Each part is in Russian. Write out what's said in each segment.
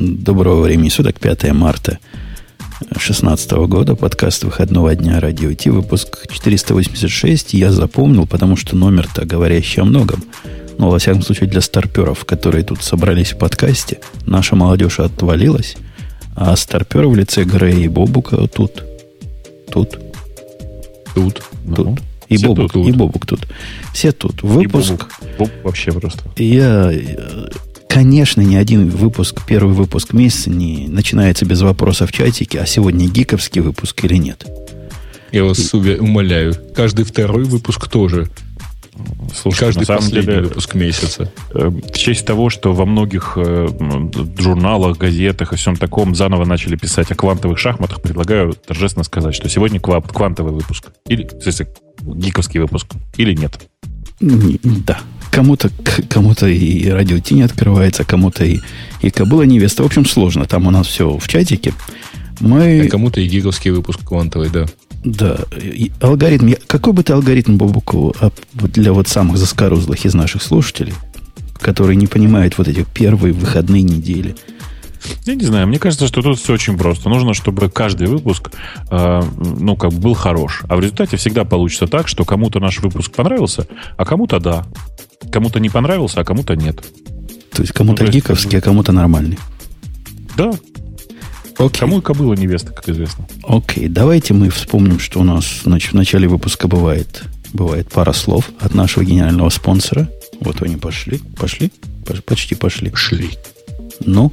Доброго времени суток, 5 марта 2016 года, подкаст выходного дня Радио Ти, выпуск 486. Я запомнил, потому что номер-то говорящий о многом. Ну, во всяком случае, для старперов, которые тут собрались в подкасте, наша молодежь отвалилась, а старперы в лице Грея и Бобука тут. Тут. Тут. Тут. Ну, и Бобук, тут. и Бобук тут. Все тут. Выпуск. И Бобук. Боб вообще просто. Я Конечно, ни один выпуск, первый выпуск месяца не начинается без вопроса в чатике, а сегодня гиковский выпуск или нет. Я вас умоляю. Каждый второй выпуск тоже. Слушай, Каждый на самом последний деле, выпуск месяца. Э, в честь того, что во многих э, журналах, газетах и всем таком заново начали писать о квантовых шахматах, предлагаю торжественно сказать, что сегодня квантовый выпуск. Или, в смысле, гиковский выпуск. Или нет. Да, Кому-то кому-то и радио Ти не открывается, кому-то и, и кобыла невеста. В общем, сложно. Там у нас все в чатике. Мы... А кому-то и гиговский выпуск квантовый, да. Да. И алгоритм. Какой бы ты алгоритм, Бобуку, а, для вот самых заскорузлых из наших слушателей, которые не понимают вот эти первые выходные недели – я не знаю, мне кажется, что тут все очень просто. Нужно, чтобы каждый выпуск, э, ну, как бы был хорош. А в результате всегда получится так, что кому-то наш выпуск понравился, а кому-то да. Кому-то не понравился, а кому-то нет. То есть кому-то ну, гиковский, а кому-то нормальный. Да. Окей. Кому и кобыла невеста, как известно. Окей, давайте мы вспомним, что у нас значит, в начале выпуска бывает, бывает пара слов от нашего генерального спонсора. Вот они пошли. Пошли? Почти пошли. Шли. Ну,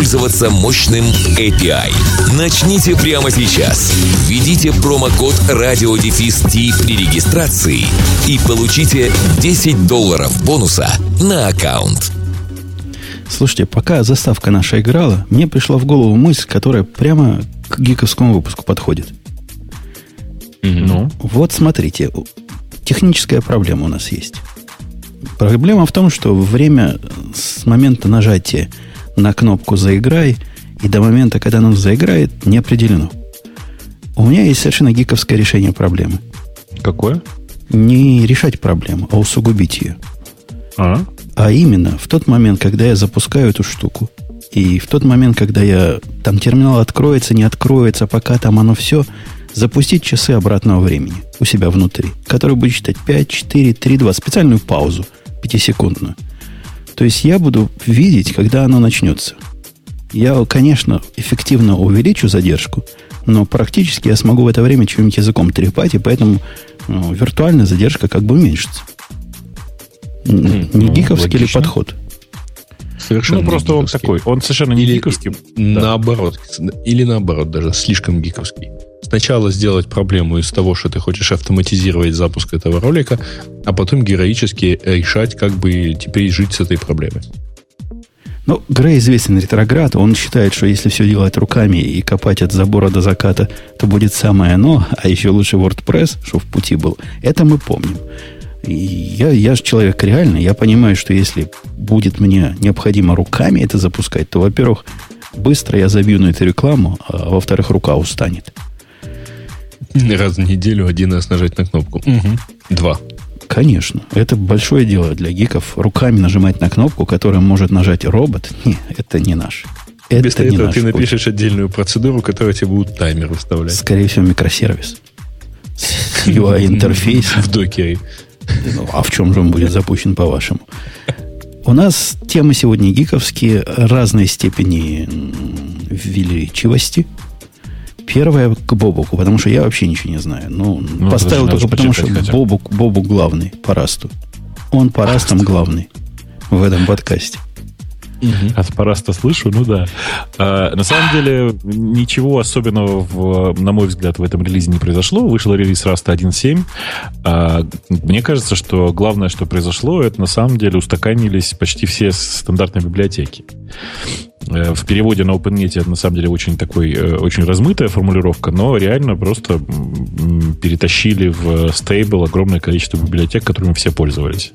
воспользоваться мощным API. Начните прямо сейчас. Введите промокод RadioDefist при регистрации и получите 10 долларов бонуса на аккаунт. Слушайте, пока заставка наша играла, мне пришла в голову мысль, которая прямо к гиковскому выпуску подходит. Ну? Вот смотрите, техническая проблема у нас есть. Проблема в том, что время с момента нажатия на кнопку «Заиграй», и до момента, когда оно заиграет, не определено. У меня есть совершенно гиковское решение проблемы. Какое? Не решать проблему, а усугубить ее. А? А именно, в тот момент, когда я запускаю эту штуку, и в тот момент, когда я там терминал откроется, не откроется, пока там оно все, запустить часы обратного времени у себя внутри, который будет считать 5, 4, 3, 2, специальную паузу, пятисекундную – то есть я буду видеть, когда оно начнется. Я, конечно, эффективно увеличу задержку, но практически я смогу в это время чем-нибудь языком трепать, и поэтому ну, виртуальная задержка как бы уменьшится. Не ну, гиковский логично. ли подход? Совершенно ну, просто он такой. Он совершенно не или, гиковский. Наоборот. Да. Или наоборот, даже слишком гиковский сначала сделать проблему из того, что ты хочешь автоматизировать запуск этого ролика, а потом героически решать, как бы теперь жить с этой проблемой. Ну, Грей известен ретроград, он считает, что если все делать руками и копать от забора до заката, то будет самое оно, а еще лучше WordPress, что в пути был. Это мы помним. И я, я же человек реальный, я понимаю, что если будет мне необходимо руками это запускать, то, во-первых, быстро я забью на эту рекламу, а во-вторых, рука устанет. Раз в неделю один раз нажать на кнопку. Угу. Два. Конечно. Это большое дело для гиков. Руками нажимать на кнопку, которую может нажать робот. Не, это не наш. Это Вместо не этого ты напишешь путь. отдельную процедуру, которая тебе будет таймер выставлять. Скорее всего, микросервис. UI-интерфейс. В докере. Ну, а в чем же он будет запущен, по-вашему? У нас темы сегодня гиковские, разной степени величивости – Первое к Бобуку, потому что я вообще ничего не знаю. Ну, ну поставил только потому, что Бобук, Бобук главный по расту. Он по растам главный в этом подкасте. Угу. От Параста слышу, ну да. А, на самом деле, ничего особенного, в, на мой взгляд, в этом релизе не произошло. Вышел релиз Rust 1.7. А, мне кажется, что главное, что произошло, это на самом деле устаканились почти все стандартные библиотеки. Э, в переводе на OpenNet это на самом деле очень такой, э, очень размытая формулировка, но реально просто перетащили в стейбл огромное количество библиотек, которыми все пользовались.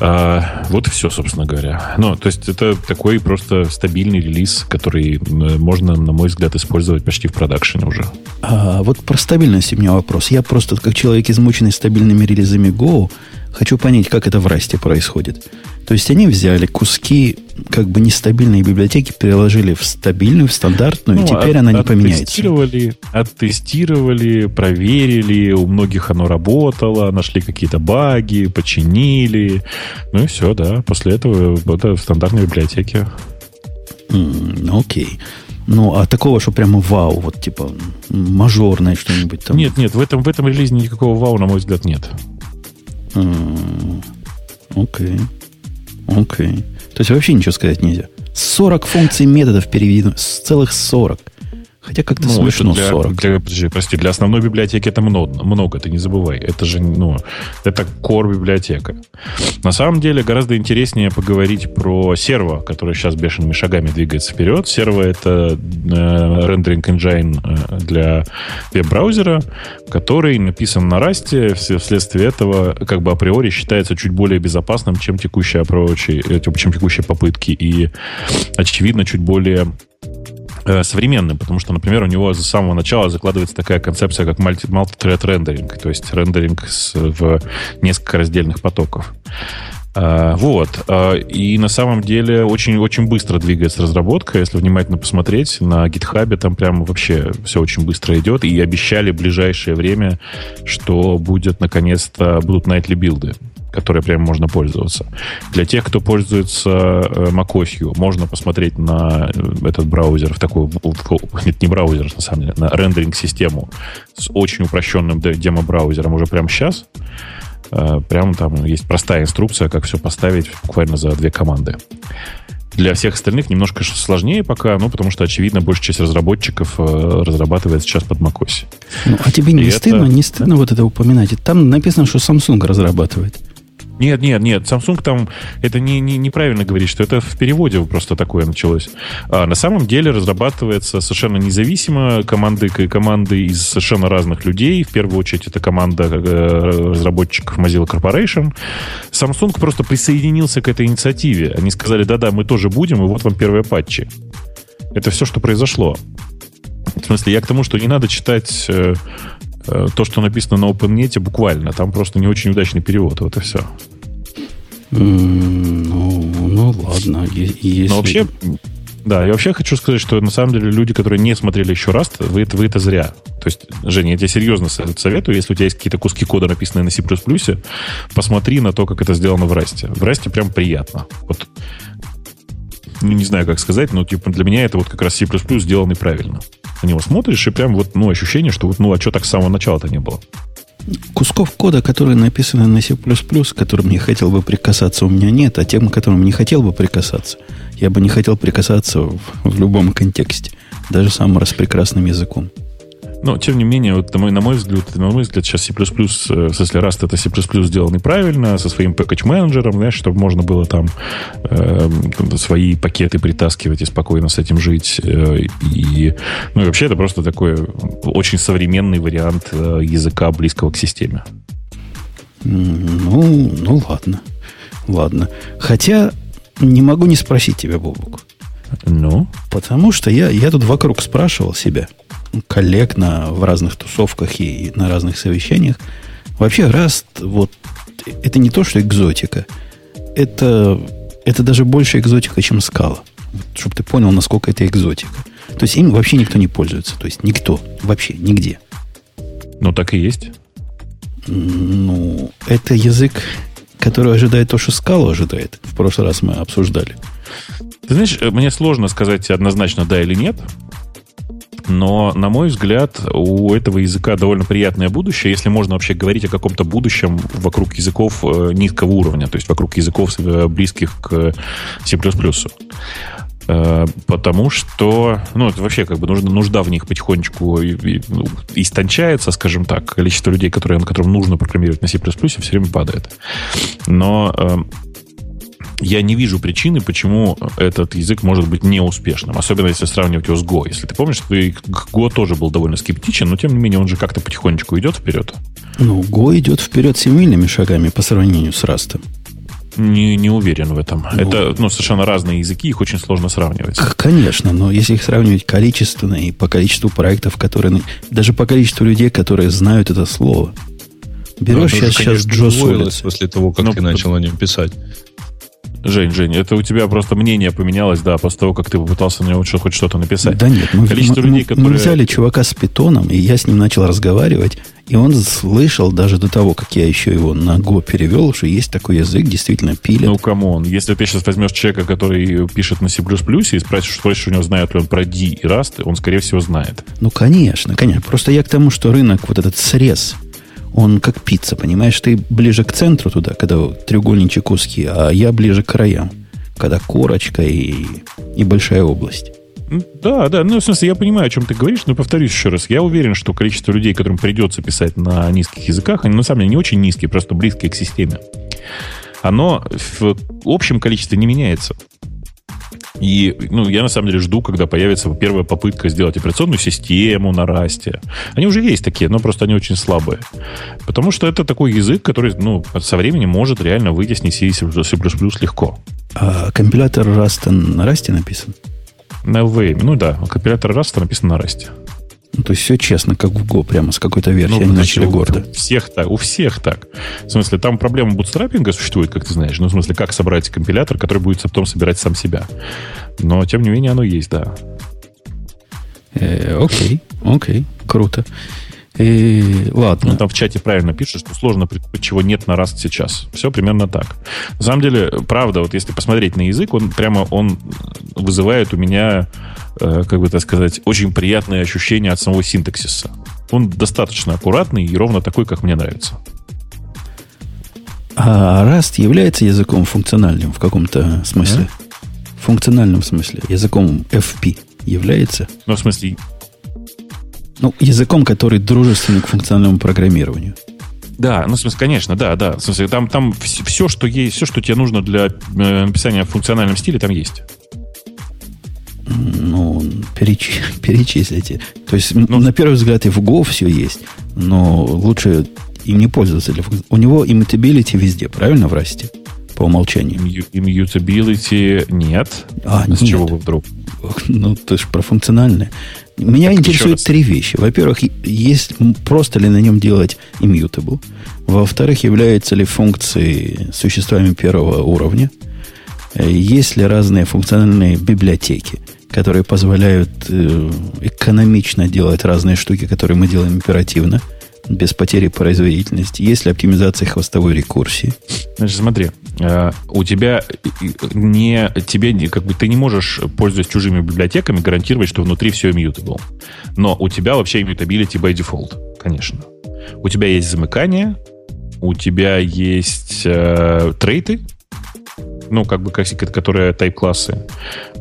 А, вот и все, собственно говоря. Ну, то есть это такой просто стабильный релиз, который можно, на мой взгляд, использовать почти в продакшене уже. А, вот про стабильность у меня вопрос. Я просто, как человек, измученный стабильными релизами Go, хочу понять, как это в Расте происходит. То есть они взяли куски как бы нестабильной библиотеки, переложили в стабильную, в стандартную, ну, и теперь от, она не поменяется. Оттестировали, оттестировали, проверили, у многих оно работало, нашли какие-то баги, починили. Ну и все, да. После этого это в стандартной библиотеке. Mm, окей. Ну, а такого, что прямо вау, вот типа мажорное что-нибудь там. Нет, нет, в этом, в этом релизе никакого вау, на мой взгляд, нет. Окей. Окей. То есть вообще ничего сказать нельзя. 40 функций методов переведено. Целых 40. Хотя как-то ну, смешно для, 40. Для, подожди, прости, для основной библиотеки это много, много, ты не забывай. Это же, ну, это core библиотека. На самом деле гораздо интереснее поговорить про серво, который сейчас бешеными шагами двигается вперед. Серво — это э, рендеринг engine э, для веб-браузера, который написан на Rust, вследствие этого как бы априори считается чуть более безопасным, чем текущие э, чем текущие попытки, и, очевидно, чуть более современным, потому что, например, у него с самого начала закладывается такая концепция, как multi-thread рендеринг, то есть рендеринг с, в несколько раздельных потоков. Uh, вот. Uh, и на самом деле очень-очень быстро двигается разработка. Если внимательно посмотреть, на GitHub там прям вообще все очень быстро идет. И обещали в ближайшее время, что будет наконец-то будут nightly билды которой прямо можно пользоваться. Для тех, кто пользуется э, macOS, можно посмотреть на э, этот браузер в такую... Нет, не браузер, на самом деле, на рендеринг-систему с очень упрощенным демо-браузером уже прямо сейчас. Э, прямо там есть простая инструкция, как все поставить буквально за две команды. Для всех остальных немножко сложнее пока, ну, потому что, очевидно, большая часть разработчиков разрабатывает сейчас под macOS. Ну, а тебе не И стыдно, это... не стыдно вот это упоминать? Там написано, что Samsung разрабатывает. Нет, нет, нет. Samsung там это не, не, неправильно говорить, что это в переводе просто такое началось. А на самом деле разрабатывается совершенно независимо команды, команды из совершенно разных людей. В первую очередь это команда э, разработчиков Mozilla Corporation. Samsung просто присоединился к этой инициативе. Они сказали, да-да, мы тоже будем, и вот вам первые патчи. Это все, что произошло. В смысле, я к тому, что не надо читать э, то, что написано на OpenNet, буквально. Там просто не очень удачный перевод. Вот и все. Ну, ну ладно. Если... Но вообще, да, я вообще хочу сказать, что на самом деле люди, которые не смотрели еще раз, вы это, вы это зря. То есть, Женя, я тебе серьезно советую, если у тебя есть какие-то куски кода, написанные на C++, посмотри на то, как это сделано в Расте. В Расте прям приятно. Вот, ну, не знаю, как сказать, но типа для меня это вот как раз C++ сделанный правильно. На него смотришь, и прям вот, ну, ощущение, что вот, ну, а что так с самого начала-то не было? Кусков кода, которые написаны на C++, к которым я хотел бы прикасаться, у меня нет, а тем, к которым не хотел бы прикасаться, я бы не хотел прикасаться в, в любом контексте, даже самым распрекрасным языком. Но, тем не менее, вот, на мой взгляд, на мой взгляд, сейчас C++, э, в смысле, Rust это C++ сделанный правильно, со своим package-менеджером, знаешь, чтобы можно было там э, свои пакеты притаскивать и спокойно с этим жить. Э, и, ну, и вообще это просто такой очень современный вариант э, языка, близкого к системе. Ну, ну ладно. Ладно. Хотя не могу не спросить тебя, Бобук. Ну? Потому что я, я тут вокруг спрашивал себя – коллег на, в разных тусовках и на разных совещаниях. Вообще Rust, вот, это не то, что экзотика. Это, это даже больше экзотика, чем скала. Вот, чтобы ты понял, насколько это экзотика. То есть им вообще никто не пользуется. То есть никто. Вообще, нигде. Ну, так и есть. Ну, это язык, который ожидает то, что скала ожидает. В прошлый раз мы обсуждали. Ты знаешь, мне сложно сказать однозначно да или нет, Но, на мой взгляд, у этого языка довольно приятное будущее, если можно вообще говорить о каком-то будущем вокруг языков э, низкого уровня, то есть вокруг языков, э, близких к C++. Э, потому что, ну, это вообще как бы нужда, нужда в них потихонечку ну, истончается, скажем так. Количество людей, которые, которым нужно программировать на C++, все время падает. Но я не вижу причины, почему этот язык может быть неуспешным. Особенно если сравнивать его с Go. Если ты помнишь, ты Go тоже был довольно скептичен, но тем не менее он же как-то потихонечку идет вперед. Ну, Go идет вперед семейными шагами по сравнению с Rust. Не, не уверен в этом. Ну, Это ну, совершенно разные языки, их очень сложно сравнивать. Конечно, но если их сравнивать количественно и по количеству проектов, которые... Даже по количеству людей, которые знают это слово. Берешь ну, сейчас, сейчас Джо Solid. После того, как ну, ты начал о нем писать. Жень, Жень, это у тебя просто мнение поменялось, да, после того, как ты попытался на него хоть что-то написать. Да нет, мы, Количество мы, людей, которые... мы взяли чувака с питоном, и я с ним начал разговаривать, и он слышал даже до того, как я еще его на Go перевел, что есть такой язык, действительно пилит. Ну, come on, если ты сейчас возьмешь человека, который пишет на C++ и спросишь, спросишь у него, знает ли он про D и Rust, он, скорее всего, знает. Ну, конечно, конечно. Просто я к тому, что рынок, вот этот срез он как пицца, понимаешь? Ты ближе к центру туда, когда треугольничек узкий, а я ближе к краям, когда корочка и, и большая область. Да, да, ну, в смысле, я понимаю, о чем ты говоришь, но повторюсь еще раз. Я уверен, что количество людей, которым придется писать на низких языках, они на самом деле не очень низкие, просто близкие к системе. Оно в общем количестве не меняется. И ну, я на самом деле жду, когда появится первая попытка сделать операционную систему на расте. Они уже есть такие, но просто они очень слабые. Потому что это такой язык, который ну, со временем может реально вытеснить C++ легко. А компилятор Rust на расте написан? На LVM. Ну да, компилятор Rust написан на расте. Ну, то есть все честно, как в Go, прямо с какой-то версии, ну, они начали гордо. У всех так, у всех так. В смысле, там проблема бутстрапинга существует, как ты знаешь. Ну, в смысле, как собрать компилятор, который будет потом собирать сам себя. Но, тем не менее, оно есть, да. Э, окей, окей, круто. И, ладно. Ну, там в чате правильно пишет, что сложно, чего нет на Rust сейчас. Все примерно так. На самом деле, правда, вот если посмотреть на язык, он прямо он вызывает у меня, э, как бы так сказать, очень приятные ощущения от самого синтаксиса. Он достаточно аккуратный и ровно такой, как мне нравится. А Rust является языком функциональным в каком-то смысле? А? Функциональном смысле. Языком FP является? Ну, в смысле, ну, языком, который дружественный к функциональному программированию. Да, ну, в смысле, конечно, да, да. В смысле, там, там все, что есть, все, что тебе нужно для э, написания в функциональном стиле, там есть. Ну, переч... перечислите. То есть, ну, на первый взгляд, и в Go все есть, но лучше им не пользоваться. Для... У него immutability везде, правильно, в расте? По умолчанию. Immutability нет. А, С нет. чего вы вдруг? Ну, ты же про функциональное. Меня так интересуют три вещи. Во-первых, есть просто ли на нем делать immutable. Во-вторых, являются ли функции существами первого уровня. Э, есть ли разные функциональные библиотеки, которые позволяют э, экономично делать разные штуки, которые мы делаем оперативно – без потери производительности? Есть ли оптимизация хвостовой рекурсии? Значит, смотри, э, у тебя не тебе как бы ты не можешь, пользуясь чужими библиотеками, гарантировать, что внутри все immutable. Но у тебя вообще immutability by default, конечно. У тебя есть замыкание, у тебя есть э, трейты, ну, как бы, которые тайп-классы.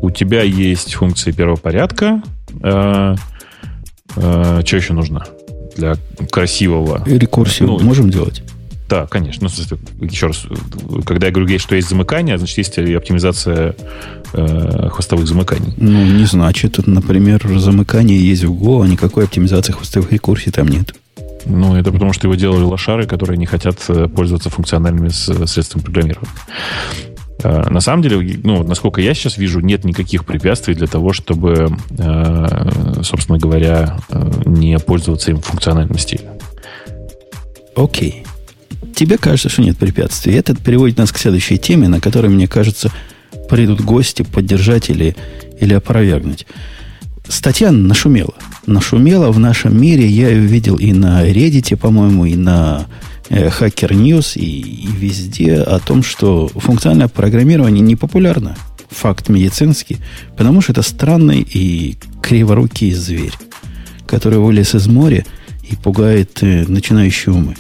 У тебя есть функции первого порядка. Э, э, что еще нужно? Для красивого. Рекурсию ну, можем делать? Да, конечно. Ну, еще раз, когда я говорю, что есть замыкание, значит, есть и оптимизация э, хвостовых замыканий. Ну, не значит. Например, замыкание есть в Go, а никакой оптимизации хвостовых рекурсий там нет. Ну, это потому, что его делали лошары, которые не хотят э, пользоваться функциональными средствами программирования. Э, на самом деле, ну, насколько я сейчас вижу, нет никаких препятствий для того, чтобы, э, собственно говоря, э, не пользоваться им в функциональном. Окей. Тебе кажется, что нет препятствий. Это переводит нас к следующей теме, на которой, мне кажется, придут гости поддержать или, или опровергнуть. Статья нашумела. Нашумела в нашем мире. Я ее видел и на Reddit, по-моему, и на Hacker News и, и везде о том, что функциональное программирование не популярно. Факт медицинский, потому что это странный и криворукий зверь. который вылез из моря и пугает э, начинающие умы.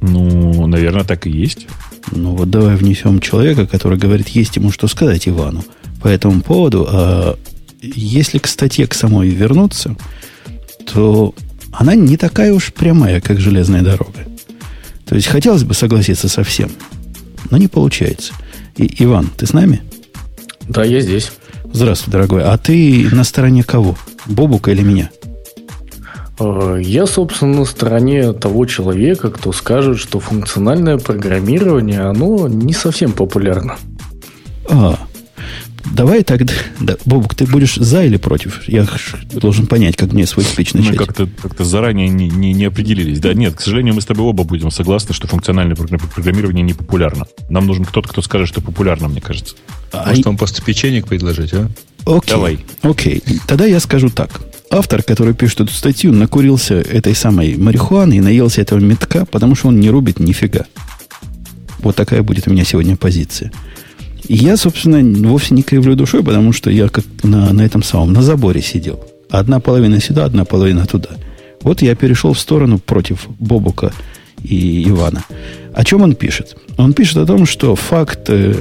Ну, наверное, так и есть. Ну вот давай внесем человека, который говорит, есть ему что сказать Ивану по этому поводу. А если к статье к самой вернуться, то она не такая уж прямая, как железная дорога. То есть хотелось бы согласиться со всем, но не получается. И, Иван, ты с нами? Да, я здесь. Здравствуй, дорогой. А ты на стороне кого? Бобука или меня? Э, я, собственно, на стороне того человека, кто скажет, что функциональное программирование, оно не совсем популярно. А, Давай тогда, да, Бобук, ты будешь за или против? Я должен понять, как мне свой спич начать. Мы как-то как заранее не, не, не определились. Да, нет, к сожалению, мы с тобой оба будем согласны, что функциональное программирование не популярно. Нам нужен кто-то, кто скажет, что популярно, мне кажется. А Может, вам просто печенек предложить, а? Окей. Давай. Окей. Тогда я скажу так. Автор, который пишет эту статью, накурился этой самой марихуаны и наелся этого метка, потому что он не рубит нифига. Вот такая будет у меня сегодня позиция. Я, собственно, вовсе не кривлю душой, потому что я как на, на этом самом, на заборе сидел. Одна половина сюда, одна половина туда. Вот я перешел в сторону против Бобука и Ивана. О чем он пишет? Он пишет о том, что факт, э,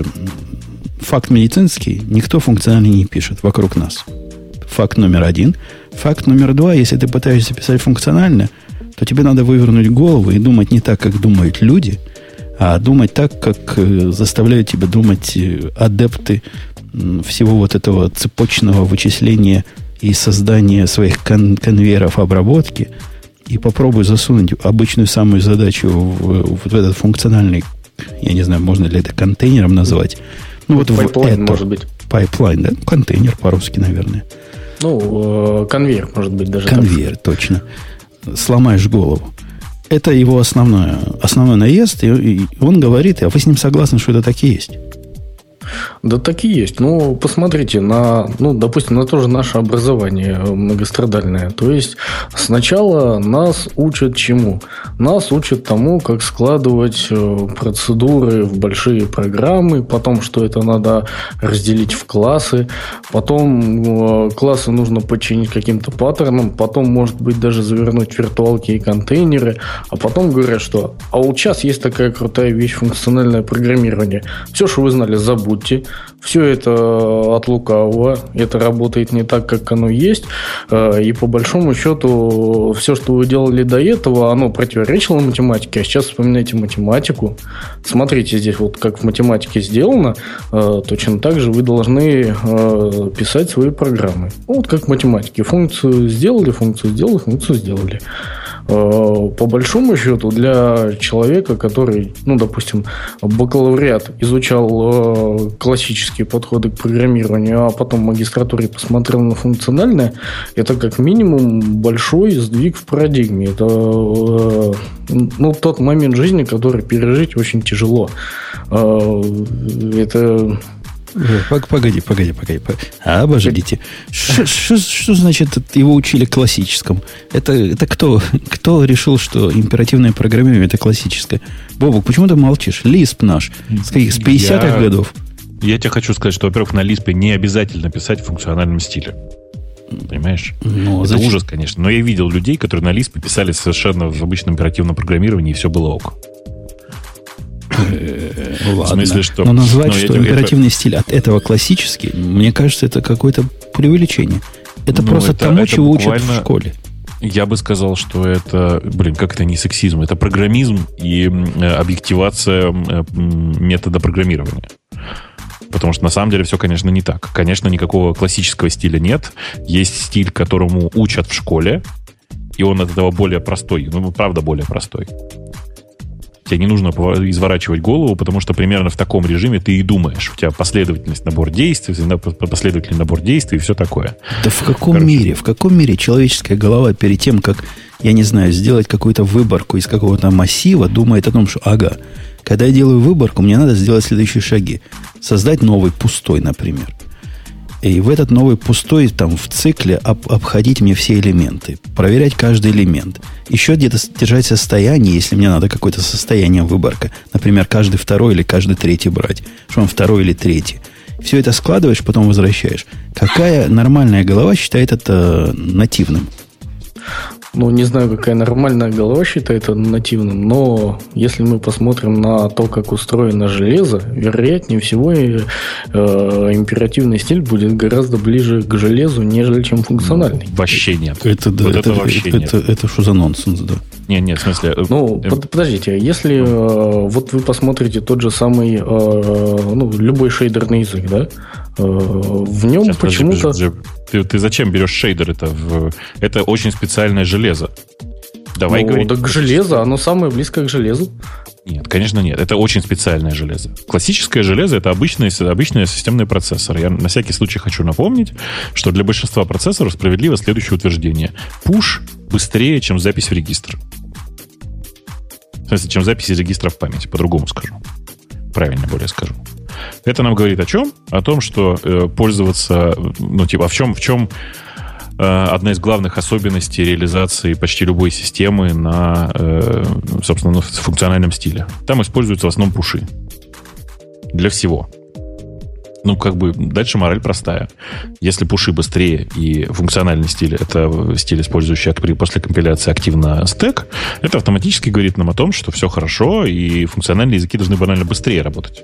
факт медицинский никто функционально не пишет вокруг нас. Факт номер один. Факт номер два, если ты пытаешься писать функционально, то тебе надо вывернуть голову и думать не так, как думают люди – а думать так, как э, заставляют тебя думать э, адепты всего вот этого цепочного вычисления и создания своих кон- конвейеров обработки, и попробуй засунуть обычную самую задачу в, в этот функциональный, я не знаю, можно ли это контейнером назвать. Ну, вот pipeline, в это, может быть. Pipeline, да? Контейнер по-русски, наверное. Ну, э, конвейер, может быть, даже. Конвейер, так. точно. Сломаешь голову это его основное, основной наезд, и, и он говорит, а вы с ним согласны, что это так и есть? Да так и есть. Ну, посмотрите на, ну, допустим, на то же наше образование многострадальное. То есть, сначала нас учат чему? Нас учат тому, как складывать э, процедуры в большие программы, потом, что это надо разделить в классы, потом э, классы нужно подчинить каким-то паттернам, потом, может быть, даже завернуть виртуалки и контейнеры, а потом говорят, что а вот сейчас есть такая крутая вещь, функциональное программирование. Все, что вы знали, забудьте забудьте. Все это от лукавого. Это работает не так, как оно есть. Э, и по большому счету, все, что вы делали до этого, оно противоречило математике. А сейчас вспоминайте математику. Смотрите здесь, вот как в математике сделано, э, точно так же вы должны э, писать свои программы. Вот как в математике. Функцию сделали, функцию сделали, функцию сделали. Э, по большому счету для человека, который, ну, допустим, бакалавриат изучал э, классические подходы к программированию, а потом в магистратуре посмотрел на функциональное, это как минимум большой сдвиг в парадигме. Это э, ну, тот момент жизни, который пережить очень тяжело. Это Погоди, погоди, погоди. А, обождите. Что значит его учили классическому? Это, это кто, кто решил, что императивное программирование это классическое? Бобок, почему ты молчишь? Лисп наш. С каких? С 50-х годов. Я тебе хочу сказать, что, во-первых, на Лиспе не обязательно писать в функциональном стиле. Понимаешь? Ну, это зачем? ужас, конечно. Но я видел людей, которые на Лиспе писали совершенно в обычном оперативном программировании, и все было ок. Ладно. В смысле, что... Но назвать, Но что императивный это... стиль от этого классический, мне кажется, это какое-то преувеличение. Это ну, просто это, тому, это чего буквально... учат в школе. Я бы сказал, что это, блин, как это не сексизм, это программизм и объективация метода программирования. Потому что на самом деле все, конечно, не так. Конечно, никакого классического стиля нет. Есть стиль, которому учат в школе, и он от этого более простой. Ну, правда, более простой. Тебе не нужно изворачивать голову, потому что примерно в таком режиме ты и думаешь. У тебя последовательность набор действий, последовательный набор действий и все такое. Да в каком Короче. мире? В каком мире человеческая голова перед тем, как, я не знаю, сделать какую-то выборку из какого-то массива, думает о том, что ага, когда я делаю выборку, мне надо сделать следующие шаги. Создать новый пустой, например. И в этот новый пустой там в цикле об, обходить мне все элементы, проверять каждый элемент. Еще где-то держать состояние, если мне надо какое-то состояние выборка. Например, каждый второй или каждый третий брать. Что он второй или третий. Все это складываешь, потом возвращаешь. Какая нормальная голова считает это нативным? Ну, не знаю, какая нормальная голова считает это нативным, но если мы посмотрим на то, как устроено железо, вероятнее всего э, императивный стиль будет гораздо ближе к железу, нежели чем функциональный. Вообще нет. Это, да, вот это, это вообще это, нет. Это, это что за нонсенс, да? Нет, нет, в смысле... Э, ну, э, подождите, если э, вот вы посмотрите тот же самый, э, ну, любой шейдерный язык, да, э, в нем почему-то... Ты, ты зачем берешь шейдер? Это, в, это очень специальное железо. Давай ну, говорить. Так железо, оно самое близкое к железу. Нет, конечно нет. Это очень специальное железо. Классическое железо это обычный, обычный системный процессор. Я на всякий случай хочу напомнить, что для большинства процессоров справедливо следующее утверждение. Пуш быстрее, чем запись в регистр. В смысле, чем запись из регистра в память, по-другому скажу. Правильно более скажу. Это нам говорит о чем? О том, что э, пользоваться, ну, типа, в чем, в чем э, одна из главных особенностей реализации почти любой системы на, э, собственно, на функциональном стиле. Там используются в основном пуши. Для всего. Ну, как бы, дальше мораль простая. Если пуши быстрее и функциональный стиль, это стиль, использующий после компиляции активно стек, это автоматически говорит нам о том, что все хорошо, и функциональные языки должны банально быстрее работать.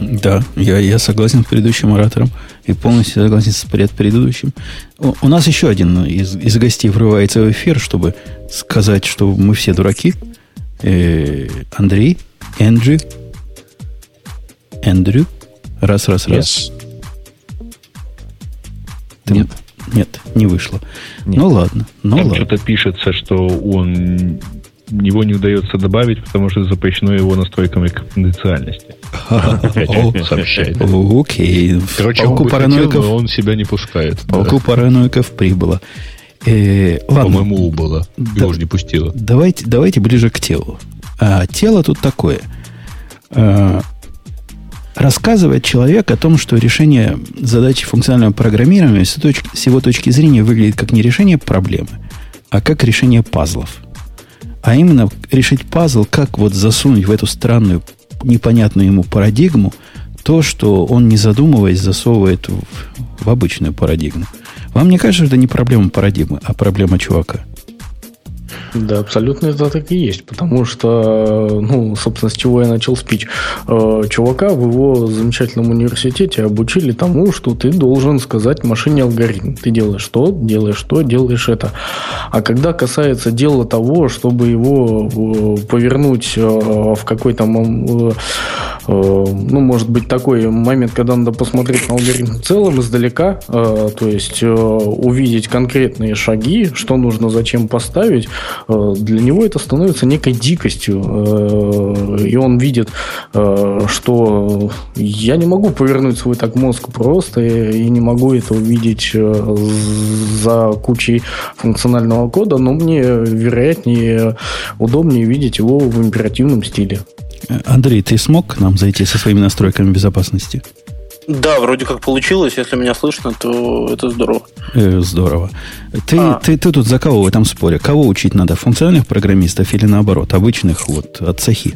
Да, я, я согласен с предыдущим оратором и полностью согласен с предыдущим. У, у нас еще один из, из гостей врывается в эфир, чтобы сказать, что мы все дураки. Э, Андрей, Энджи, Эндрю. Раз, раз, раз. Yes. Ты, нет. Нет, не вышло. Нет. Ну ладно. Ну Там ладно. что-то пишется, что он его не удается добавить, потому что запрещено его настройками конфиденциальности. Сообщает. Окей. Короче, он параноиков, он себя не пускает. Полку параноиков прибыло. Э, По-моему, убыло. Его не пустило. Давайте, давайте ближе к телу. А, тело тут такое. Рассказывает человек о том, что решение задачи функционального программирования с, точки, с его точки зрения выглядит как не решение проблемы, а как решение пазлов. А именно решить пазл, как вот засунуть в эту странную, непонятную ему парадигму то, что он, не задумываясь, засовывает в, в обычную парадигму. Вам не кажется, что это не проблема парадигмы, а проблема чувака? Да, абсолютно это так и есть. Потому что, ну, собственно, с чего я начал спич. Э, чувака в его замечательном университете обучили тому, что ты должен сказать машине алгоритм. Ты делаешь то, делаешь то, делаешь это. А когда касается дела того, чтобы его э, повернуть э, в какой-то, ну, может быть, такой момент, когда надо посмотреть на алгоритм в целом издалека, то есть увидеть конкретные шаги, что нужно зачем поставить, для него это становится некой дикостью. Э, и он видит, э, что я не могу повернуть свой так мозг просто и не могу это увидеть за кучей функционального кода, но мне вероятнее, удобнее видеть его в императивном стиле. Андрей, ты смог к нам зайти со своими настройками безопасности? Да, вроде как получилось. Если меня слышно, то это здорово. Э, здорово. Ты, а. ты, ты тут за кого в этом споре? Кого учить надо? Функциональных программистов или наоборот, обычных вот от цехи?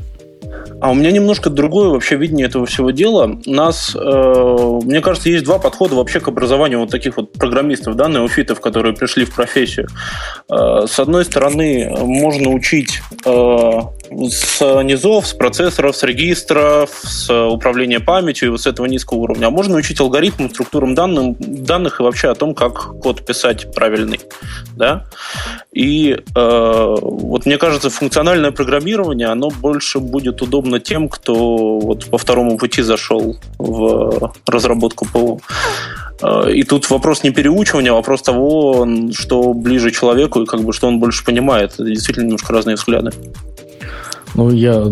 А у меня немножко другое вообще видение этого всего дела. Нас, э, мне кажется, есть два подхода вообще к образованию вот таких вот программистов, да, неофитов, которые пришли в профессию. Э, с одной стороны, можно учить э, с низов, с процессоров, с регистров, с управления памятью и вот с этого низкого уровня. А можно учить алгоритмам, структурам данных, данных и вообще о том, как код писать правильный. Да? И э, вот мне кажется, функциональное программирование, оно больше будет удобно тем, кто вот по второму пути зашел в разработку ПО. Э, и тут вопрос не переучивания, а вопрос того, что ближе человеку и как бы что он больше понимает. Это действительно немножко разные взгляды. Ну, я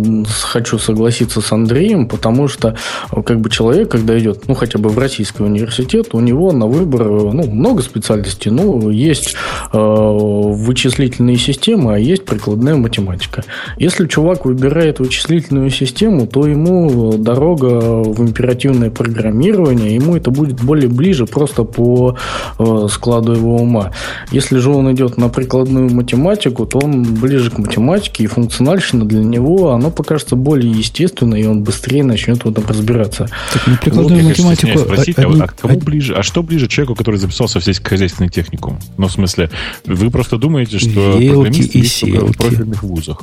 хочу согласиться с Андреем, потому что как бы человек, когда идет, ну, хотя бы в российский университет, у него на выбор ну, много специальностей. Ну, есть э, вычислительные системы, а есть прикладная математика. Если чувак выбирает вычислительную систему, то ему дорога в императивное программирование, ему это будет более ближе просто по э, складу его ума. Если же он идет на прикладную математику, то он ближе к математике, и функциональщина для него оно покажется более естественно, и он быстрее начнет в этом разбираться. Так, ну, прикладную вот, математику... Спросить, одни... а, а кому ближе, а что ближе человеку, который записался в сельскохозяйственный техникум? Ну, в смысле, вы просто думаете, что программисты есть только в профильных вузах.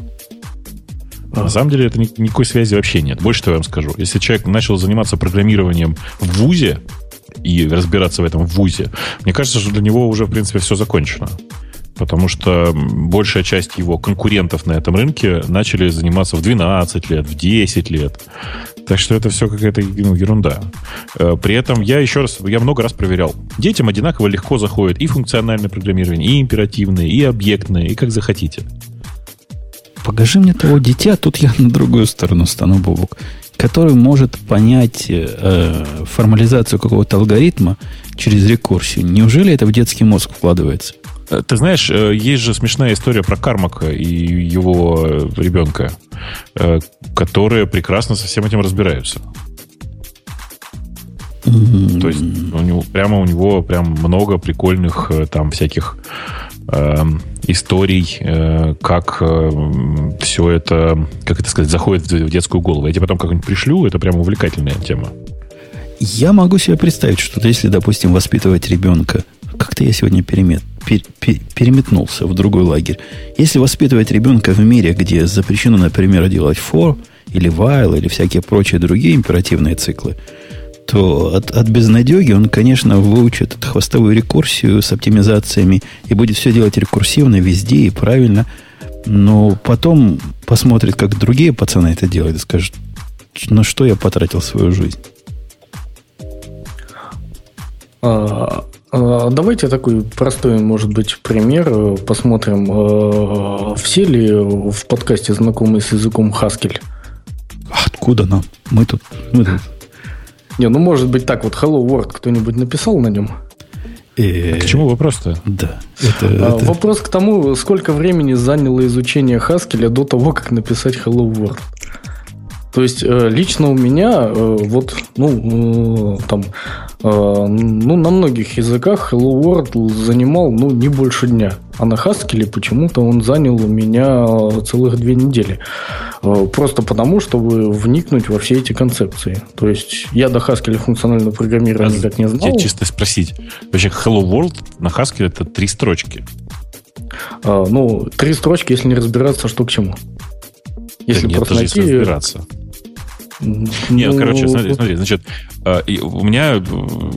На самом деле это никакой связи вообще нет. Больше того я вам скажу. Если человек начал заниматься программированием в ВУЗе и разбираться в этом в ВУЗе, мне кажется, что для него уже, в принципе, все закончено. Потому что большая часть его конкурентов на этом рынке начали заниматься в 12 лет, в 10 лет. Так что это все какая-то ну, ерунда. Э, при этом я еще раз, я много раз проверял. Детям одинаково легко заходит и функциональное программирование, и императивное, и объектное, и как захотите. Покажи мне того дитя, тут я на другую сторону стану, Бобок, который может понять э, формализацию какого-то алгоритма через рекурсию. Неужели это в детский мозг вкладывается? Э, ты знаешь, э, есть же смешная история про Кармака и его э, ребенка, которые прекрасно со всем этим разбираются. Mm-hmm. То есть у него, прямо у него прям много прикольных там всяких э, историй, э, как э, все это, как это сказать, заходит в детскую голову. Я тебе потом как-нибудь пришлю, это прям увлекательная тема. Я могу себе представить, что если, допустим, воспитывать ребенка, как-то я сегодня перемет, пер, пер, переметнулся в другой лагерь. Если воспитывать ребенка в мире, где запрещено, например, делать for или while или всякие прочие другие императивные циклы, то от, от безнадеги он, конечно, выучит эту хвостовую рекурсию с оптимизациями и будет все делать рекурсивно везде и правильно. Но потом посмотрит, как другие пацаны это делают, и скажет, на что я потратил свою жизнь. А, а, давайте такой простой, может быть, пример посмотрим. А, все ли в подкасте знакомы с языком Haskell? Откуда нам? Мы тут, мы тут не, ну может быть так вот Hello World кто-нибудь написал на нем? И... А к чему вопрос-то? Да. Это, а, это... Вопрос к тому, сколько времени заняло изучение Haskell до того, как написать Hello World. То есть э, лично у меня э, вот ну э, там ну на многих языках Hello World занимал ну не больше дня, а на Haskell почему-то он занял у меня целых две недели, просто потому чтобы вникнуть во все эти концепции. То есть я до Haskell функционального программирования никак не знал. Я чисто спросить, вообще Hello World на Haskell это три строчки? ну три строчки, если не разбираться, что к чему. Если да нет, просто найти... разбираться. Нет, ну, короче, смотри, смотри, значит, а, у меня,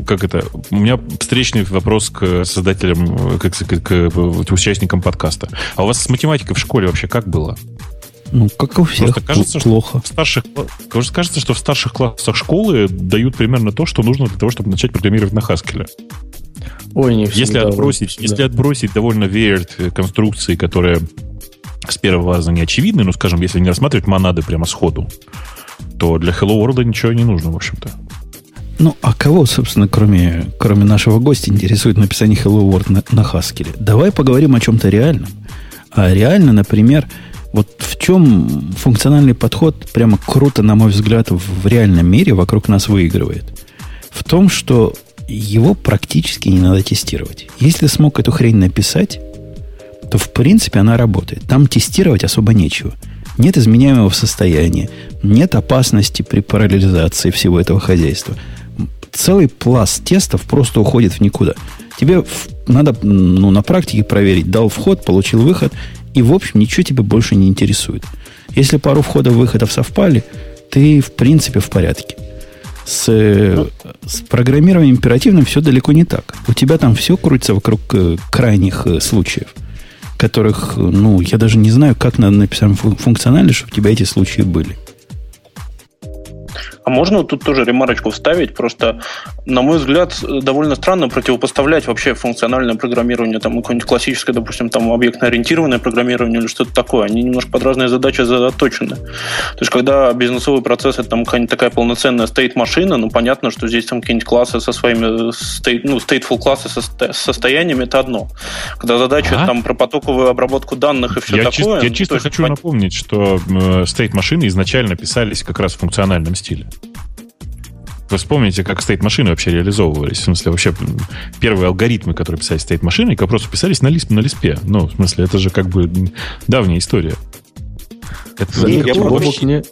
как это, у меня встречный вопрос к создателям, к, к, к, к участникам подкаста. А у вас с математикой в школе вообще как было? Ну, как у всех, Просто кажется, плохо. Что в старших, кажется, что в старших классах школы дают примерно то, что нужно для того, чтобы начать программировать на Haskell. Ой, не если отбросить, да. если отбросить довольно weird конструкции, которые с первого раза не очевидны, ну, скажем, если не рассматривать монады прямо сходу, то для Hello World ничего не нужно, в общем-то. Ну, а кого, собственно, кроме, кроме нашего гостя, интересует написание Hello World на, на Haskell? Давай поговорим о чем-то реальном. А реально, например, вот в чем функциональный подход прямо круто, на мой взгляд, в реальном мире вокруг нас выигрывает? В том, что его практически не надо тестировать. Если смог эту хрень написать, то в принципе она работает. Там тестировать особо нечего – нет изменяемого состояния, нет опасности при параллелизации всего этого хозяйства. Целый пласт тестов просто уходит в никуда. Тебе надо ну, на практике проверить, дал вход, получил выход, и, в общем, ничего тебя больше не интересует. Если пару входов-выходов совпали, ты, в принципе, в порядке. С, с программированием императивным все далеко не так. У тебя там все крутится вокруг э, крайних э, случаев которых, ну, я даже не знаю, как надо написать функционально, чтобы у тебя эти случаи были. А можно тут тоже ремарочку вставить? Просто, на мой взгляд, довольно странно противопоставлять вообще функциональное программирование, там, какое-нибудь классическое, допустим, там, объектно-ориентированное программирование или что-то такое. Они немножко под разные задачи заточены. То есть, когда бизнесовый процесс это там какая-нибудь такая полноценная стейт-машина, ну, понятно, что здесь там какие-нибудь классы со своими, state, ну, stateful классы со состояниями, это одно. Когда задача а? там про потоковую обработку данных и все я такое... Чисто, я чисто хочу пон... напомнить, что э, стейт-машины изначально писались как раз в функциональном стиле. Вы вспомните, как стейт-машины вообще реализовывались. В смысле, вообще первые алгоритмы, которые писали стейт-машины, как просто писались на, лисп, на лиспе. Ну, в смысле, это же как бы давняя история. Это Нет, проще. Не...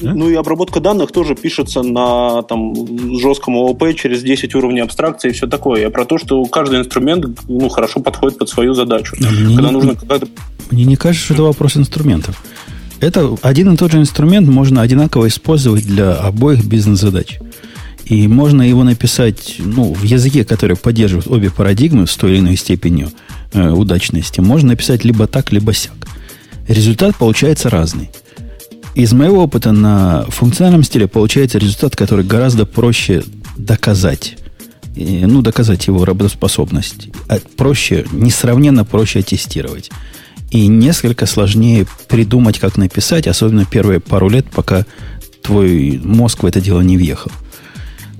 Ну и обработка данных тоже пишется на там, жестком ООП через 10 уровней абстракции и все такое. Я про то, что каждый инструмент ну, хорошо подходит под свою задачу. Мне когда не, нужно Мне не кажется, что это вопрос инструментов. Это один и тот же инструмент можно одинаково использовать для обоих бизнес-задач. И можно его написать ну, в языке, который поддерживает обе парадигмы с той или иной степенью э, удачности. Можно написать либо так, либо сяк. Результат получается разный. Из моего опыта на функциональном стиле получается результат, который гораздо проще доказать. И, ну, доказать его работоспособность. А проще, несравненно проще тестировать. И несколько сложнее придумать, как написать, особенно первые пару лет, пока твой мозг в это дело не въехал.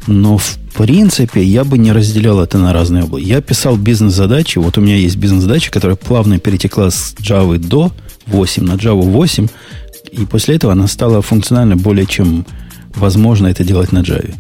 Но в принципе я бы не разделял это на разные области. Я писал бизнес-задачи. Вот у меня есть бизнес-задача, которая плавно перетекла с Java до 8 на Java 8. И после этого она стала функционально более чем возможно это делать на Java.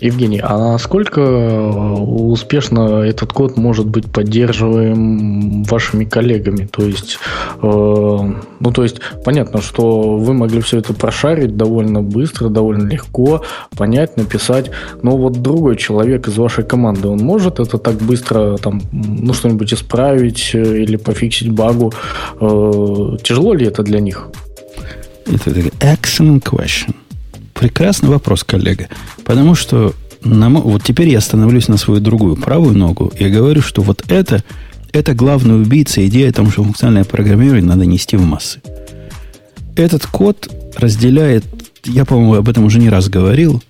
Евгений, а насколько э, успешно этот код может быть поддерживаем вашими коллегами? То есть, э, ну, то есть, понятно, что вы могли все это прошарить довольно быстро, довольно легко, понять, написать. Но вот другой человек из вашей команды, он может это так быстро, там, ну, что-нибудь исправить э, или пофиксить багу? Э, тяжело ли это для них? Это excellent question. Прекрасный вопрос, коллега. Потому что на, вот теперь я становлюсь на свою другую правую ногу и говорю, что вот это, это главная убийца, идея о том, что функциональное программирование надо нести в массы. Этот код разделяет, я, по-моему, об этом уже не раз говорил,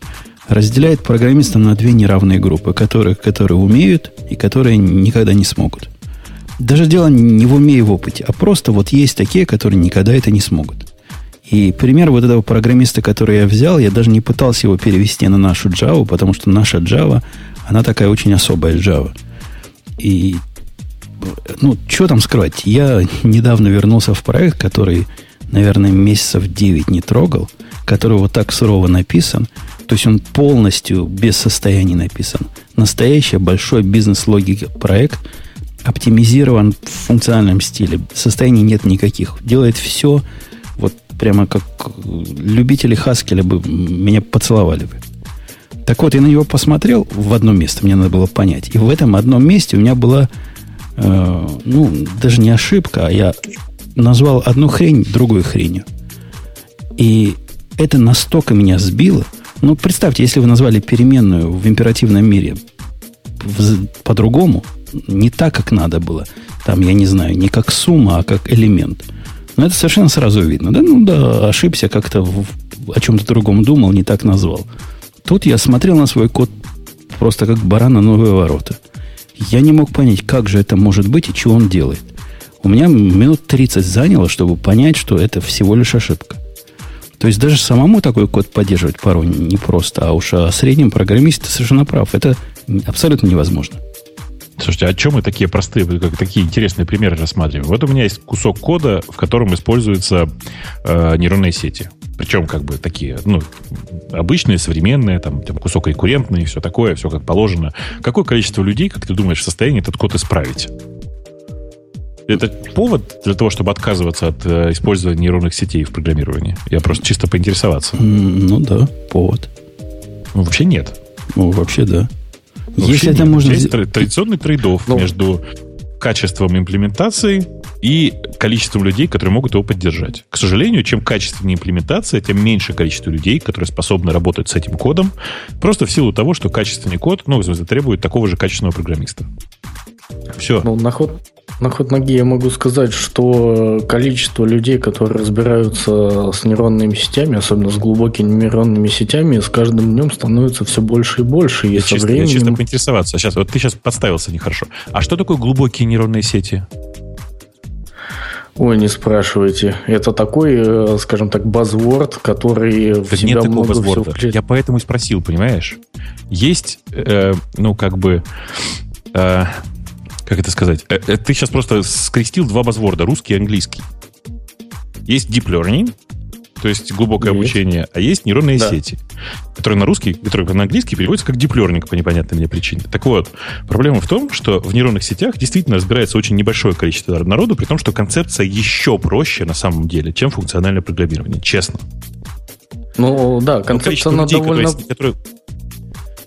разделяет программистов на две неравные группы, которые, которые умеют и которые никогда не смогут. Даже дело не в уме и в опыте, а просто вот есть такие, которые никогда это не смогут. И пример вот этого программиста, который я взял, я даже не пытался его перевести на нашу Java, потому что наша Java, она такая очень особая Java. И, ну, что там скрывать? Я недавно вернулся в проект, который, наверное, месяцев 9 не трогал, который вот так сурово написан. То есть он полностью без состояния написан. Настоящий большой бизнес-логики проект, оптимизирован в функциональном стиле. Состояний нет никаких. Делает все прямо как любители Хаскеля бы меня поцеловали бы. Так вот, я на него посмотрел в одно место, мне надо было понять. И в этом одном месте у меня была, э, ну, даже не ошибка, а я назвал одну хрень другой хренью. И это настолько меня сбило. Ну, представьте, если вы назвали переменную в императивном мире по-другому, не так, как надо было. Там, я не знаю, не как сумма, а как элемент – но это совершенно сразу видно. Да, ну да, ошибся как-то, о чем-то другом думал, не так назвал. Тут я смотрел на свой код просто как баран на новые ворота. Я не мог понять, как же это может быть и что он делает. У меня минут 30 заняло, чтобы понять, что это всего лишь ошибка. То есть даже самому такой код поддерживать порой непросто, а уж о среднем программисте совершенно прав. Это абсолютно невозможно. Слушайте, а чем мы такие простые, как, такие интересные примеры рассматриваем? Вот у меня есть кусок кода, в котором используются э, нейронные сети. Причем как бы такие, ну, обычные, современные, там, там кусок рекуррентный, все такое, все как положено. Какое количество людей, как ты думаешь, в состоянии этот код исправить? Это повод для того, чтобы отказываться от э, использования нейронных сетей в программировании? Я просто чисто поинтересоваться. Ну да, повод. Ну, вообще нет. Ну, вообще да. Если это можно... Есть традиционный трейдов ну, между качеством имплементации и количеством людей, которые могут его поддержать. К сожалению, чем качественнее имплементация, тем меньше количество людей, которые способны работать с этим кодом, просто в силу того, что качественный код, ну, в смысле, требует такого же качественного программиста. Все. Ну, на ход, на ход ноги я могу сказать, что количество людей, которые разбираются с нейронными сетями, особенно с глубокими нейронными сетями, с каждым днем становится все больше и больше. И чисто, временем... чисто поинтересоваться. Сейчас, вот ты сейчас подставился нехорошо. А что такое глубокие нейронные сети? Ой, не спрашивайте. Это такой, э, скажем так, базворд, который да в себя нет такого базворда. Я поэтому и спросил, понимаешь? Есть, э, ну, как бы... Э, как это сказать? Э, э, ты сейчас просто скрестил два базворда, русский и английский. Есть deep learning, то есть глубокое есть. обучение, а есть нейронные да. сети, которые на русский, которые на английский переводятся как диплернинг по непонятной мне причине. Так вот, проблема в том, что в нейронных сетях действительно разбирается очень небольшое количество народу, при том, что концепция еще проще на самом деле, чем функциональное программирование, честно. Ну да, концепция она людей, довольно... Которые, которые,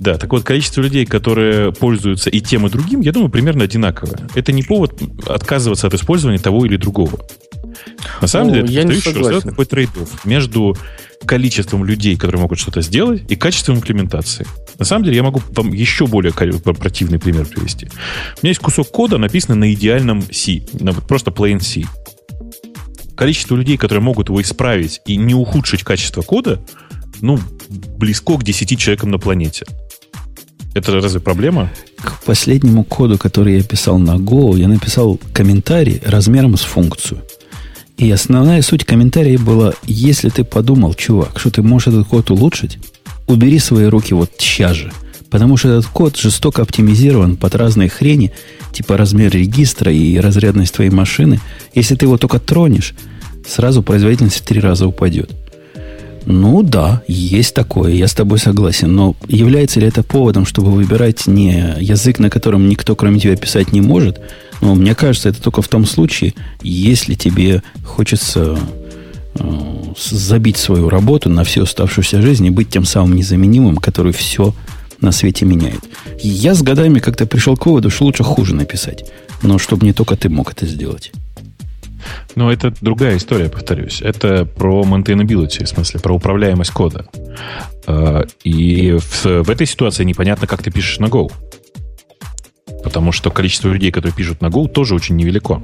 да, так вот, количество людей, которые пользуются и тем, и другим, я думаю, примерно одинаковое. Это не повод отказываться от использования того или другого. На самом ну, деле, я не согласен. такой трейд между количеством людей, которые могут что-то сделать, и качеством имплементации. На самом деле, я могу вам еще более противный пример привести. У меня есть кусок кода, написанный на идеальном C, на просто plain C. Количество людей, которые могут его исправить и не ухудшить качество кода, ну, близко к 10 человекам на планете. Это разве проблема? К последнему коду, который я писал на Go, я написал комментарий размером с функцию. И основная суть комментария была, если ты подумал, чувак, что ты можешь этот код улучшить, убери свои руки вот сейчас же. Потому что этот код жестоко оптимизирован под разные хрени, типа размер регистра и разрядность твоей машины. Если ты его только тронешь, сразу производительность в три раза упадет. Ну да, есть такое, я с тобой согласен. Но является ли это поводом, чтобы выбирать не язык, на котором никто кроме тебя писать не может? Ну, мне кажется, это только в том случае, если тебе хочется э, забить свою работу на всю оставшуюся жизнь и быть тем самым незаменимым, который все на свете меняет. Я с годами как-то пришел к выводу, что лучше хуже написать. Но чтобы не только ты мог это сделать. Но это другая история, повторюсь. Это про maintainability, в смысле, про управляемость кода. А, и в, в этой ситуации непонятно, как ты пишешь на Go. Потому что количество людей, которые пишут на Go, тоже очень невелико.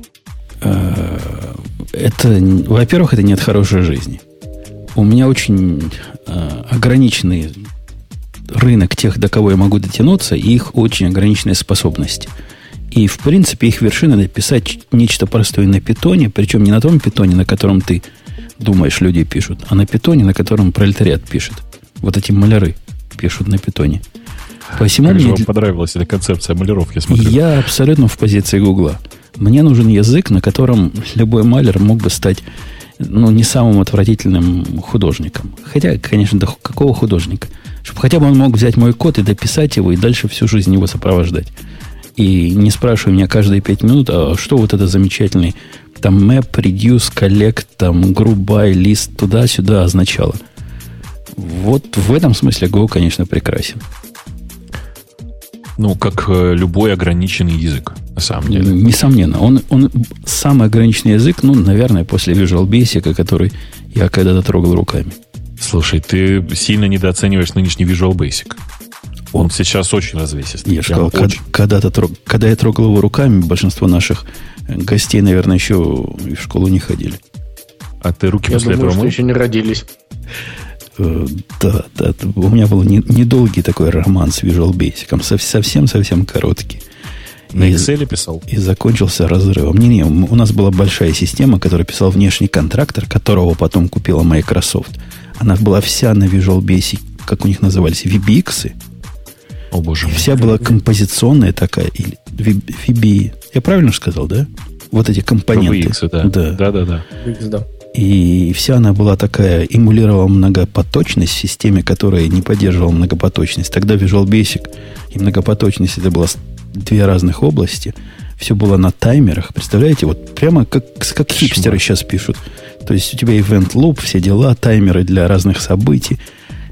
А, это, во-первых, это нет хорошей жизни. У меня очень а, ограниченный рынок тех, до кого я могу дотянуться, и их очень ограниченные способности – и, в принципе, их вершина написать нечто простое на питоне, причем не на том питоне, на котором ты думаешь, люди пишут, а на питоне, на котором пролетариат пишет. Вот эти маляры пишут на питоне. Посему как мне... вам понравилась эта концепция маляров, я смотрю. Я абсолютно в позиции Гугла. Мне нужен язык, на котором любой малер мог бы стать ну, не самым отвратительным художником. Хотя, конечно, до какого художника? Чтобы хотя бы он мог взять мой код и дописать его, и дальше всю жизнь его сопровождать. И не спрашивай меня каждые пять минут, а что вот это замечательный там map, reduce, collect, там by, list туда-сюда означало. Вот в этом смысле Go, конечно, прекрасен. Ну, как э, любой ограниченный язык, на самом деле. Несомненно. Он, он самый ограниченный язык, ну, наверное, после Visual Basic, который я когда-то трогал руками. Слушай, ты сильно недооцениваешь нынешний Visual Basic. Он сейчас очень развесистый. Я сказал, когда, когда, трог, когда я трогал его руками, большинство наших гостей, наверное, еще в школу не ходили. А ты руки я после думаю, этого что еще не родились. Э, да, да. У меня был недолгий такой роман с Visual Basic. Совсем-совсем короткий. На Excel писал? И закончился разрывом. Не-не, у нас была большая система, которая писал внешний контрактор, которого потом купила Microsoft. Она была вся на Visual Basic, как у них назывались, VBX. О, боже мой. Вся была композиционная такая, или VB. Я правильно сказал, да? Вот эти компоненты. VX, да. Да, да, да. да. VX, да. И вся она была такая, эмулировала многопоточность в системе, которая не поддерживала многопоточность. Тогда Visual Basic и многопоточность это было две разных области. Все было на таймерах. Представляете, вот прямо как, как хипстеры сейчас пишут. То есть у тебя event loop, все дела, таймеры для разных событий.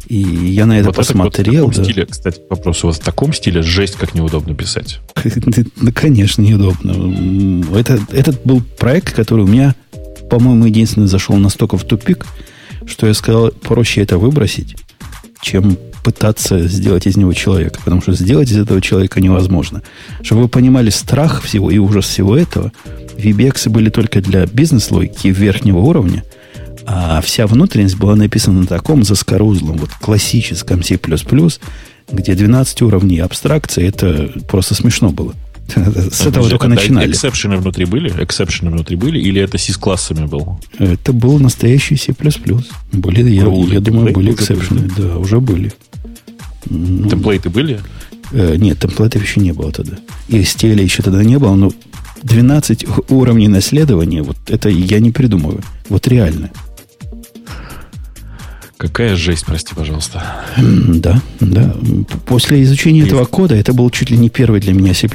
И я на это вот посмотрел. Это, вот в таком да. стиле, кстати, вопрос. У вас в таком стиле жесть как неудобно писать. Ну, конечно, неудобно. Это, этот был проект, который у меня, по-моему, единственный зашел настолько в тупик, что я сказал, проще это выбросить, чем пытаться сделать из него человека. Потому что сделать из этого человека невозможно. Чтобы вы понимали страх всего и ужас всего этого, VBX были только для бизнес-логики верхнего уровня – а вся внутренность была написана на таком заскорузлом, вот классическом C++, где 12 уровней абстракции, это просто смешно было. С этого только начинали. Эксепшены внутри были? Эксепшены внутри были? Или это с классами был? Это был настоящий C++. Были, я, я думаю, были эксепшены. Да, уже были. Ну, темплейты были? Э, нет, темплейтов еще не было тогда. И стиля еще тогда не было, но 12 уровней наследования, вот это я не придумываю. Вот реально. Какая жесть, прости, пожалуйста. Да, да. После изучения И... этого кода, это был чуть ли не первый для меня C++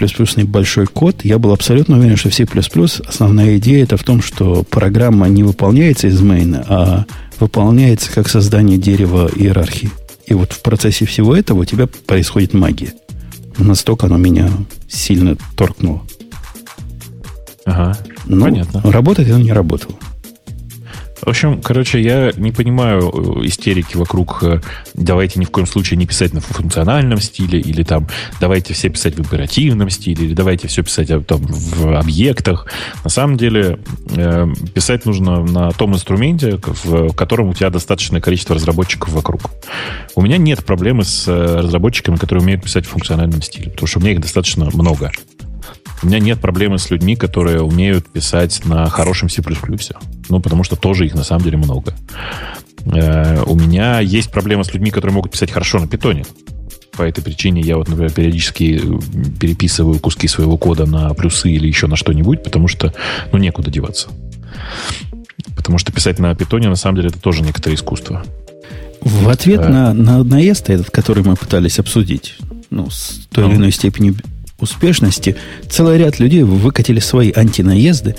большой код, я был абсолютно уверен, что в C++ основная идея это в том, что программа не выполняется из мейна, а выполняется как создание дерева иерархии. И вот в процессе всего этого у тебя происходит магия. Настолько оно меня сильно торкнуло. Ага, ну, понятно. Работать оно не работало. В общем, короче, я не понимаю э, истерики вокруг э, давайте ни в коем случае не писать на функциональном стиле, или там давайте все писать в императивном стиле, или давайте все писать э, там, в объектах. На самом деле писать нужно на том инструменте, в котором у тебя достаточное количество разработчиков вокруг. У меня нет проблемы с разработчиками, которые умеют писать в функциональном стиле, потому что у меня их достаточно много. У меня нет проблемы с людьми, которые умеют писать на хорошем C++. Ну, потому что тоже их на самом деле много. Э, у меня есть проблема с людьми, которые могут писать хорошо на питоне. По этой причине я вот, например, периодически переписываю куски своего кода на плюсы или еще на что-нибудь, потому что, ну, некуда деваться. Потому что писать на питоне, на самом деле, это тоже некоторое искусство. В ответ а... на, на наезд этот, который мы пытались обсудить, ну, с той ну. или иной степенью успешности, целый ряд людей выкатили свои антинаезды,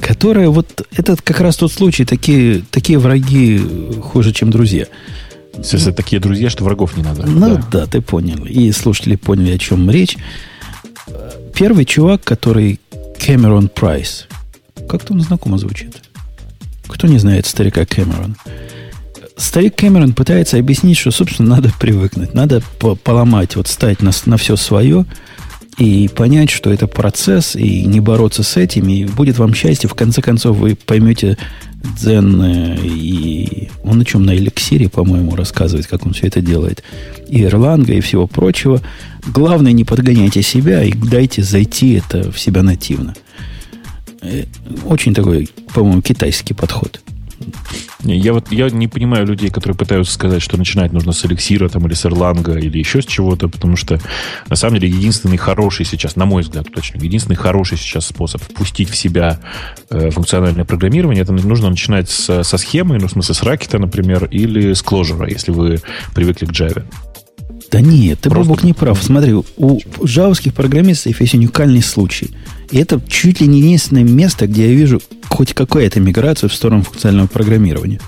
которые вот этот как раз тот случай, такие, такие враги хуже, чем друзья. Если ну, такие друзья, что врагов не надо. Ну да. да, ты понял. И слушатели поняли, о чем речь. Первый чувак, который Кэмерон Прайс. Как-то он знакомо звучит. Кто не знает старика Кэмерон? Старик Кэмерон пытается объяснить, что, собственно, надо привыкнуть. Надо поломать, вот стать на, на все свое – и понять, что это процесс, и не бороться с этим, и будет вам счастье. В конце концов, вы поймете Дзен, э, и он о чем на эликсире, по-моему, рассказывает, как он все это делает, и Ирланга, и всего прочего. Главное, не подгоняйте себя и дайте зайти это в себя нативно. Э, очень такой, по-моему, китайский подход. Я вот я не понимаю людей, которые пытаются сказать, что начинать нужно с эликсира там, или с эрланга, или еще с чего-то, потому что на самом деле единственный хороший сейчас, на мой взгляд, точно, единственный хороший сейчас способ впустить в себя э, функциональное программирование, это нужно начинать с, со схемы, ну, в смысле, с ракета, например, или с кложера, если вы привыкли к Java. Да нет, ты, Просто... Бобок, не прав. Смотри, у джавовских программистов есть уникальный случай. И это чуть ли не единственное место, где я вижу хоть какая-то миграция в сторону функционального программирования.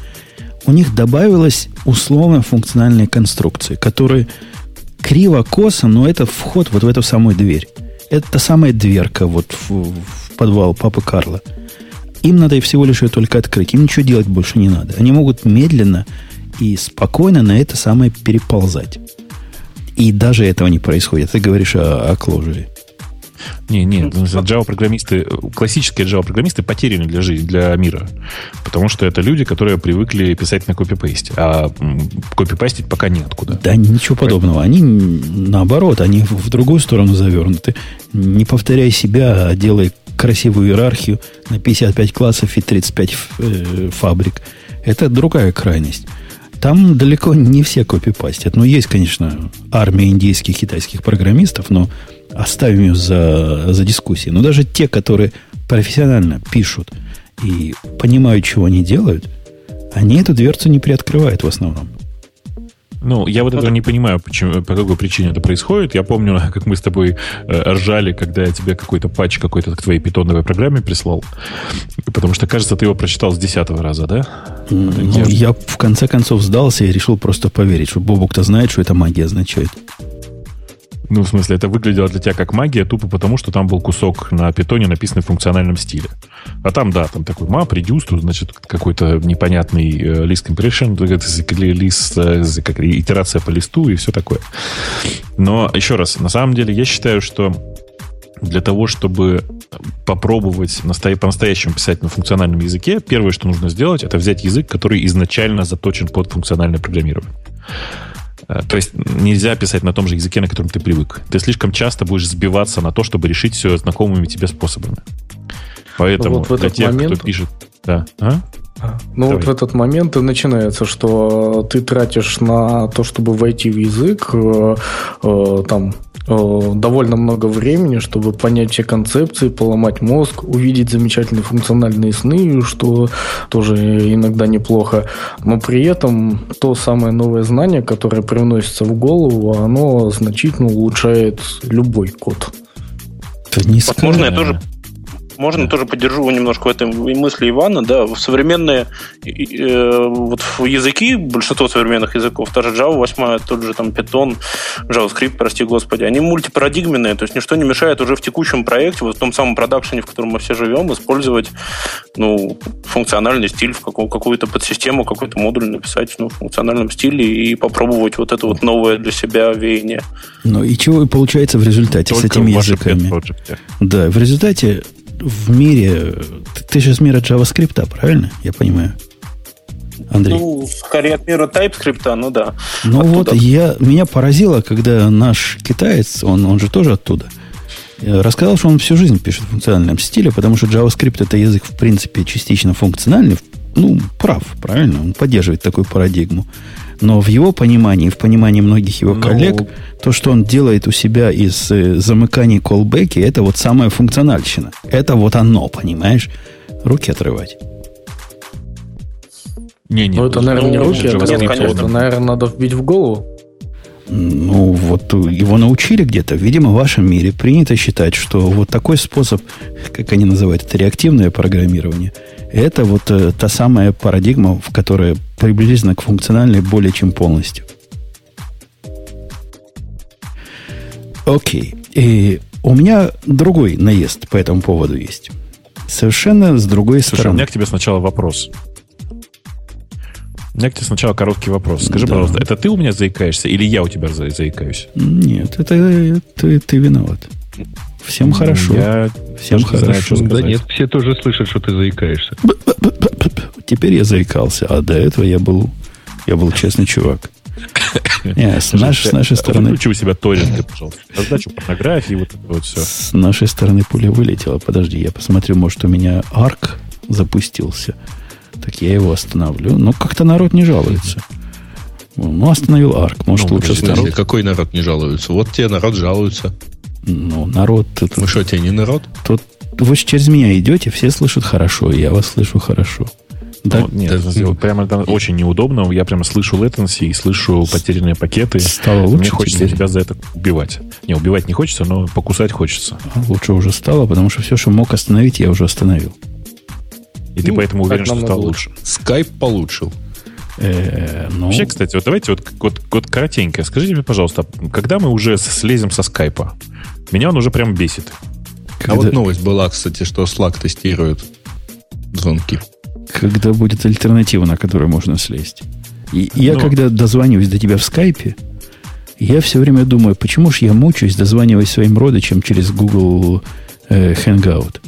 У них добавилась условно функциональные конструкции, которые криво-косо, но это вход вот в эту самую дверь. Это та самая дверка вот в, в подвал папы Карла. Им надо всего лишь ее только открыть. Им ничего делать больше не надо. Они могут медленно и спокойно на это самое переползать. И даже этого не происходит. Ты говоришь о, о кложере. Не, не, Java-программисты, классические Java-программисты потеряны для жизни, для мира. Потому что это люди, которые привыкли писать на копипейсте. А копипастить пока неоткуда. Да ничего подобного. Они наоборот, они в другую сторону завернуты. Не повторяй себя, а делай красивую иерархию на 55 классов и 35 э, фабрик. Это другая крайность. Там далеко не все копипастят. Но есть, конечно, армия индийских, китайских программистов, но оставим ее за, за дискуссией. Но даже те, которые профессионально пишут и понимают, чего они делают, они эту дверцу не приоткрывают в основном. Ну, я вот этого не понимаю, почему, по какой причине это происходит. Я помню, как мы с тобой э, ржали, когда я тебе какой-то патч какой-то к твоей питоновой программе прислал. Потому что, кажется, ты его прочитал с десятого раза, да? Ну, я в конце концов сдался и решил просто поверить, что Бобук-то знает, что это магия означает. Ну, в смысле, это выглядело для тебя как магия, тупо потому, что там был кусок на питоне, написанный в функциональном стиле. А там, да, там такой map, reduce, значит, какой-то непонятный э, list compression, лист, э, как, итерация по листу и все такое. Но, еще раз, на самом деле, я считаю, что для того, чтобы попробовать по-настоящему писать на функциональном языке, первое, что нужно сделать, это взять язык, который изначально заточен под функциональное программирование. Э, то есть нельзя писать на том же языке, на котором ты привык. Ты слишком часто будешь сбиваться на то, чтобы решить все знакомыми тебе способами. Поэтому вот для тех, момент... кто пишет... Да. А? а ну Давай. вот в этот момент и начинается, что ты тратишь на то, чтобы войти в язык, э, э, там довольно много времени, чтобы понять все концепции, поломать мозг, увидеть замечательные функциональные сны, что тоже иногда неплохо. Но при этом то самое новое знание, которое привносится в голову, оно значительно улучшает любой код. Не Возможно, я тоже можно да. тоже поддержу немножко в этой мысли Ивана, да, в современные э, вот языки, большинство современных языков, та же Java 8, тот же там Python, JavaScript, прости господи, они мультипарадигменные, то есть ничто не мешает уже в текущем проекте, вот в том самом продакшене, в котором мы все живем, использовать, ну, функциональный стиль в какую- какую-то подсистему, какой-то модуль написать, ну, в функциональном стиле и попробовать вот это вот новое для себя веяние. Ну и чего получается в результате Только с этими языками? Да, в результате в мире... Ты, ты же с мира JavaScript, правильно? Я понимаю. Андрей. Ну, скорее от мира TypeScript, ну да. Ну оттуда. вот, я, меня поразило, когда наш китаец, он, он же тоже оттуда, э, рассказал, что он всю жизнь пишет в функциональном стиле, потому что JavaScript это язык, в принципе, частично функциональный. Ну, прав, правильно, он поддерживает такую парадигму. Но в его понимании, в понимании многих его ну, коллег, ну, то, что он делает у себя из э, замыканий колбеки, это вот самая функциональщина. Это вот оно, понимаешь? Руки отрывать. Не, не, ну, это, наверное, не руки, это, нет, конечно. это, наверное, надо вбить в голову. Ну, вот его научили где-то. Видимо, в вашем мире принято считать, что вот такой способ, как они называют это, реактивное программирование – это вот э, та самая парадигма, в которой приблизительно к функциональной более чем полностью. Окей. И у меня другой наезд по этому поводу есть. Совершенно с другой Слушай, стороны. у меня к тебе сначала вопрос. У меня к тебе сначала короткий вопрос. Скажи, да. пожалуйста, это ты у меня заикаешься или я у тебя заикаюсь? Нет, это ты, ты виноват. Всем хорошо. Я Всем хорошо. Знаю, что да нет, все тоже слышат, что ты заикаешься. Теперь я заикался, а до этого я был, я был честный чувак. Не, с, наш, с нашей стороны... Выключи у себя торренты, пожалуйста. Раздачу порнографии, вот это вот все. С нашей стороны пуля вылетела. Подожди, я посмотрю, может, у меня арк запустился. Так я его остановлю. Но как-то народ не жалуется. Ну, остановил арк. Может, ну, лучше народ... Какой народ не жалуется? Вот тебе народ жалуется. Ну, народ... Мы ну, что, тебе не народ? Тут вы через меня идете, все слышат хорошо, я вас слышу хорошо. Да, ну, нет, да, прямо там очень неудобно. Я прямо слышу latency и слышу потерянные пакеты. Стало лучше Мне хочется тебя за это убивать. Не, убивать не хочется, но покусать хочется. Лучше уже стало, потому что все, что мог остановить, я уже остановил. И ну, ты поэтому уверен, что стало лучше. Скайп получил. Э, ну... Вообще, кстати, вот давайте вот, вот, вот коротенько. Скажите мне, пожалуйста, когда мы уже слезем со скайпа? Меня он уже прям бесит. Когда... А вот новость была, кстати, что Slack тестирует звонки. Когда будет альтернатива, на которую можно слезть. И я, Но... Ну. когда дозваниваюсь до тебя в скайпе, я все время думаю, почему же я мучаюсь, дозваниваясь своим родичам через Google э, Hangout.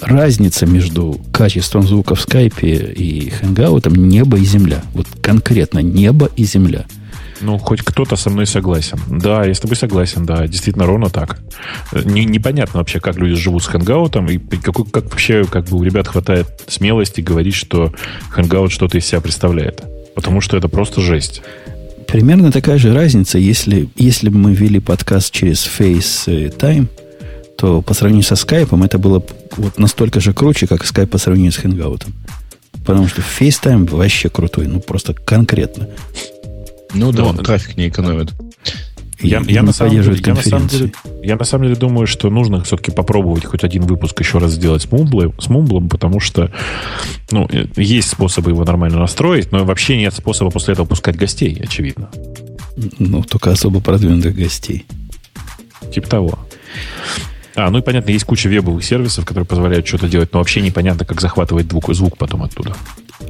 Разница между качеством звука в скайпе и Hangout небо и земля. Вот конкретно небо и земля – ну, хоть кто-то со мной согласен. Да, я с тобой согласен, да, действительно ровно так. Не, непонятно вообще, как люди живут с хэнгаутом, и какой, как вообще как бы у ребят хватает смелости говорить, что хэнгаут что-то из себя представляет. Потому что это просто жесть. Примерно такая же разница, если, если бы мы вели подкаст через FaceTime, то по сравнению со скайпом это было вот настолько же круче, как скайп по сравнению с хэнгаутом. Потому что FaceTime вообще крутой, ну просто конкретно. Ну да, он трафик не экономит. Я, я, на самом деле, я, на самом деле, я на самом деле думаю, что нужно все-таки попробовать хоть один выпуск еще раз сделать с Мумблом, с Мумблом, потому что ну, э, есть способы его нормально настроить, но вообще нет способа после этого пускать гостей, очевидно. Ну, только особо продвинутых гостей. Типа того. А, ну и понятно, есть куча вебовых сервисов, которые позволяют что-то делать, но вообще непонятно, как захватывать звук, звук потом оттуда.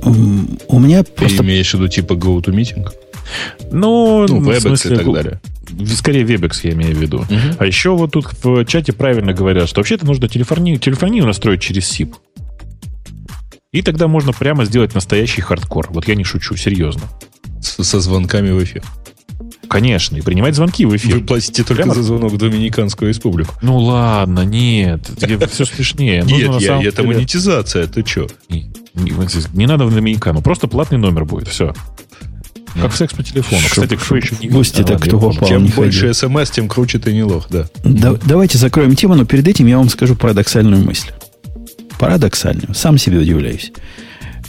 У меня просто... Ты имеешь в виду типа GoToMeeting? Ну, ну WebEx смысле, и так далее. Скорее WebEx я имею в виду. Угу. А еще вот тут в чате правильно говорят, что вообще-то нужно телефонию, телефонию настроить через SIP. И тогда можно прямо сделать настоящий хардкор. Вот я не шучу, серьезно. Со звонками в эфир. Конечно, и принимать звонки в эфир. Вы платите только Прямо... за звонок в Доминиканскую республику. Ну ладно, нет, все смешнее. Нет, я, это монетизация, ты что? Не, не, не надо в Доминикану, просто платный номер будет, все. Как секс по телефону. Кстати, кто еще не Пусть это кто попал, Чем больше смс, тем круче ты не лох, да. да. Давайте закроем тему, но перед этим я вам скажу парадоксальную мысль. Парадоксальную. Сам себе удивляюсь.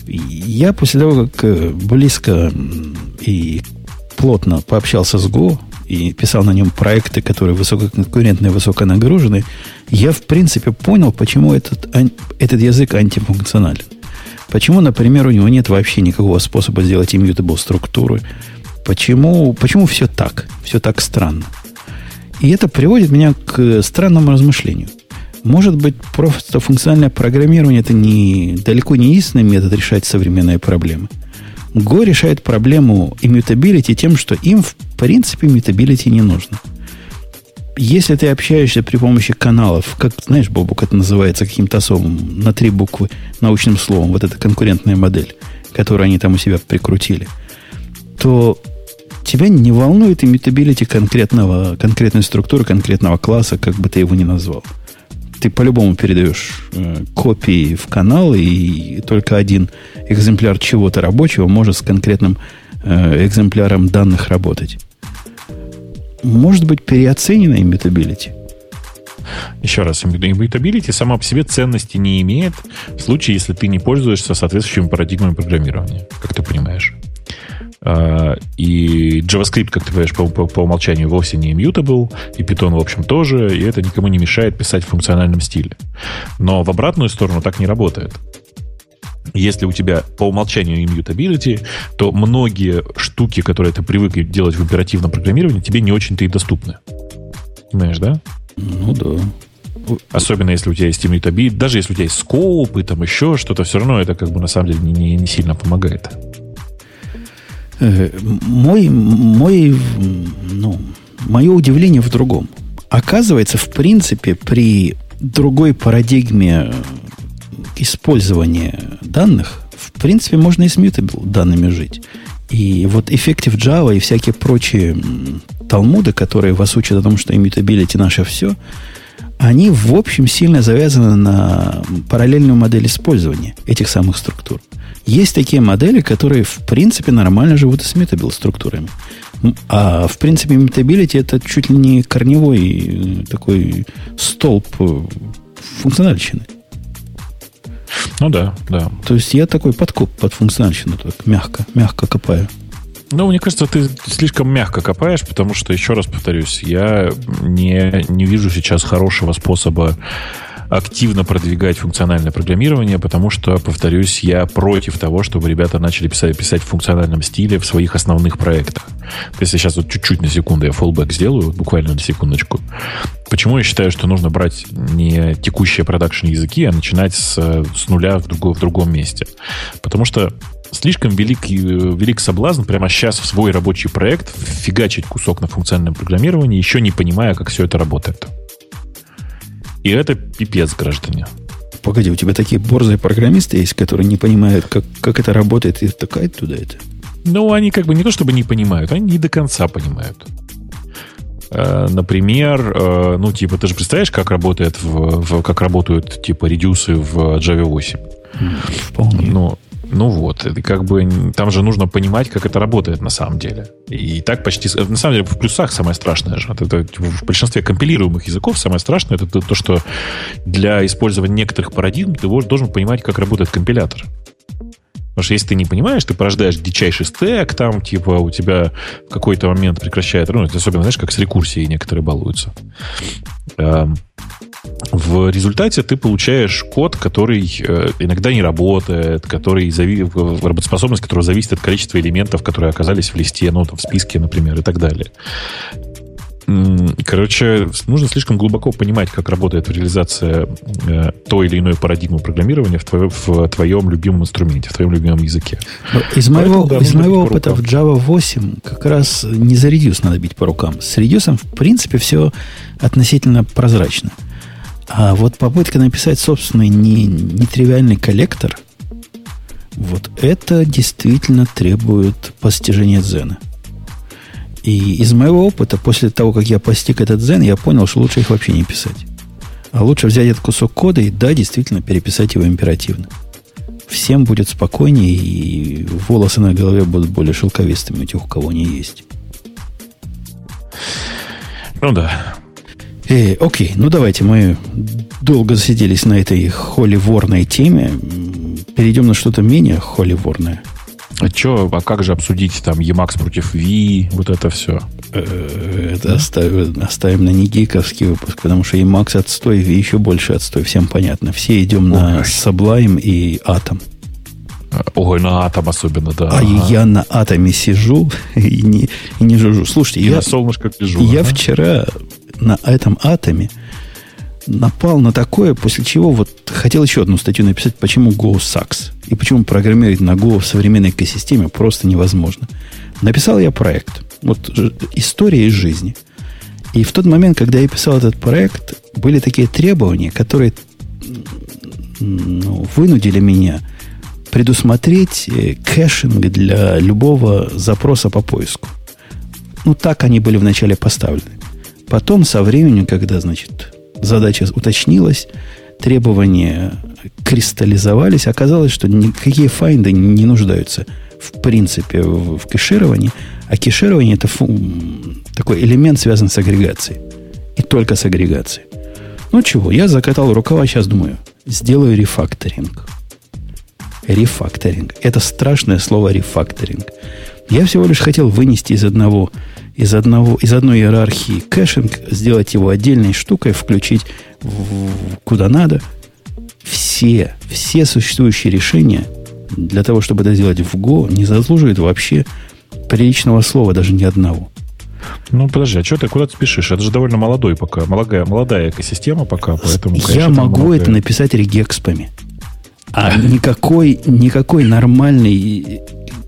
Я после того, как э, близко и плотно пообщался с Go и писал на нем проекты, которые высококонкурентные, высоконагруженные, я, в принципе, понял, почему этот, этот язык антифункционален. Почему, например, у него нет вообще никакого способа сделать immutable структуры? Почему, почему все так? Все так странно? И это приводит меня к странному размышлению. Может быть, просто функциональное программирование это не, далеко не единственный метод решать современные проблемы. Go решает проблему immutability тем, что им, в принципе, immutability не нужно – если ты общаешься при помощи каналов, как, знаешь, Бобук, это называется каким-то особым, на три буквы научным словом, вот эта конкурентная модель, которую они там у себя прикрутили, то тебя не волнует имитабилити конкретного, конкретной структуры, конкретного класса, как бы ты его ни назвал. Ты по-любому передаешь э, копии в канал, и только один экземпляр чего-то рабочего может с конкретным э, экземпляром данных работать может быть переоценена иммутабилити? Еще раз, иммутабилити сама по себе ценности не имеет в случае, если ты не пользуешься соответствующими парадигмами программирования, как ты понимаешь. А, и JavaScript, как ты понимаешь, по, по, по умолчанию вовсе не immutable, и Python, в общем, тоже, и это никому не мешает писать в функциональном стиле. Но в обратную сторону так не работает если у тебя по умолчанию immutability, то многие штуки, которые ты привык делать в оперативном программировании, тебе не очень-то и доступны. Понимаешь, да? Ну да. Особенно если у тебя есть immutability, даже если у тебя есть скоуп и там еще что-то, все равно это как бы на самом деле не, не, не сильно помогает. Э, мой, мой, ну, мое удивление в другом. Оказывается, в принципе, при другой парадигме использования данных, в принципе, можно и с mutable данными жить. И вот Effective Java и всякие прочие талмуды, которые вас учат о том, что immutability наше все, они, в общем, сильно завязаны на параллельную модель использования этих самых структур. Есть такие модели, которые, в принципе, нормально живут с mutable структурами. А, в принципе, immutability это чуть ли не корневой э, такой столб э, функциональщины. Ну да, да. То есть я такой подкоп под функциональщину, так мягко, мягко копаю. Ну, мне кажется, ты слишком мягко копаешь, потому что, еще раз повторюсь, я не, не вижу сейчас хорошего способа активно продвигать функциональное программирование, потому что, повторюсь, я против того, чтобы ребята начали писать, писать в функциональном стиле в своих основных проектах. Если сейчас вот чуть-чуть на секунду я фоллбэк сделаю, буквально на секундочку, почему я считаю, что нужно брать не текущие продакшн языки, а начинать с, с нуля в, друго, в другом месте? Потому что слишком велик, велик соблазн прямо сейчас в свой рабочий проект фигачить кусок на функциональном программировании, еще не понимая, как все это работает. И это пипец, граждане. Погоди, у тебя такие борзые программисты есть, которые не понимают, как, как это работает, и втыкают туда это? Ну, они как бы не то чтобы не понимают, они не до конца понимают. Э, например, э, ну, типа, ты же представляешь, как работает в, в как работают, типа, редюсы в Java 8? Вполне. Ну, ну вот, и как бы там же нужно понимать, как это работает на самом деле. И так почти... На самом деле в плюсах самое страшное же. Это, это, в большинстве компилируемых языков самое страшное это то, что для использования некоторых парадигм ты должен понимать, как работает компилятор. Потому что если ты не понимаешь, ты порождаешь дичайший стек, там, типа, у тебя в какой-то момент прекращает, ну, особенно, знаешь, как с рекурсией некоторые балуются. В результате ты получаешь код, который э, иногда не работает, который зави... работоспособность которого зависит от количества элементов, которые оказались в листе, ну, там, в списке, например, и так далее. Короче, нужно слишком глубоко понимать, как работает реализация э, той или иной парадигмы программирования в, твоем, в твоем любимом инструменте, в твоем любимом языке. Из моего, Поэтому, да, из моего опыта в Java 8 как раз не за Reduce надо бить по рукам. С Reduce, в принципе, все относительно прозрачно. А вот попытка написать собственный не, нетривиальный коллектор, вот это действительно требует постижения дзена. И из моего опыта, после того, как я постиг этот дзен, я понял, что лучше их вообще не писать. А лучше взять этот кусок кода и, да, действительно, переписать его императивно. всем будет спокойнее, и волосы на голове будут более шелковистыми у тех, у кого они есть. Ну да. Э, окей, ну давайте мы долго засиделись на этой холиворной теме. Перейдем на что-то менее холиворное. А что, а как же обсудить там Emacs против V, вот это все? Э, это оставим, оставим на негиковский выпуск, потому что Emacs отстой, V еще больше отстой, всем понятно. Все идем на Sublime и Atom. Ой, на атом особенно, да. А ага. я на атоме сижу и не, и не жужжу. Слушайте, и я, солнышко лежу. Я ага. вчера на этом атоме напал на такое, после чего вот хотел еще одну статью написать, почему Go sucks. И почему программировать на Go в современной экосистеме просто невозможно. Написал я проект. Вот история из жизни. И в тот момент, когда я писал этот проект, были такие требования, которые ну, вынудили меня предусмотреть э, caching для любого запроса по поиску. Ну, так они были вначале поставлены. Потом, со временем, когда, значит, задача уточнилась, требования кристаллизовались, оказалось, что никакие find ы не нуждаются в принципе в, в кэшировании, а кэширование это фу, такой элемент, связан с агрегацией. И только с агрегацией. Ну чего, я закатал рукава, сейчас думаю, сделаю рефакторинг. Рефакторинг. Это страшное слово рефакторинг. Я всего лишь хотел вынести из одного, из одного, из одной иерархии caching, сделать его отдельной штукой, включить в, куда надо. Все, все существующие решения для того, чтобы это сделать в Go, не заслуживают вообще приличного слова, даже ни одного. Ну, подожди, а что ты куда ты спешишь? Это же довольно молодой пока, молодая, молодая экосистема пока, поэтому... Конечно, Я могу это написать регекспами. А никакой, никакой нормальной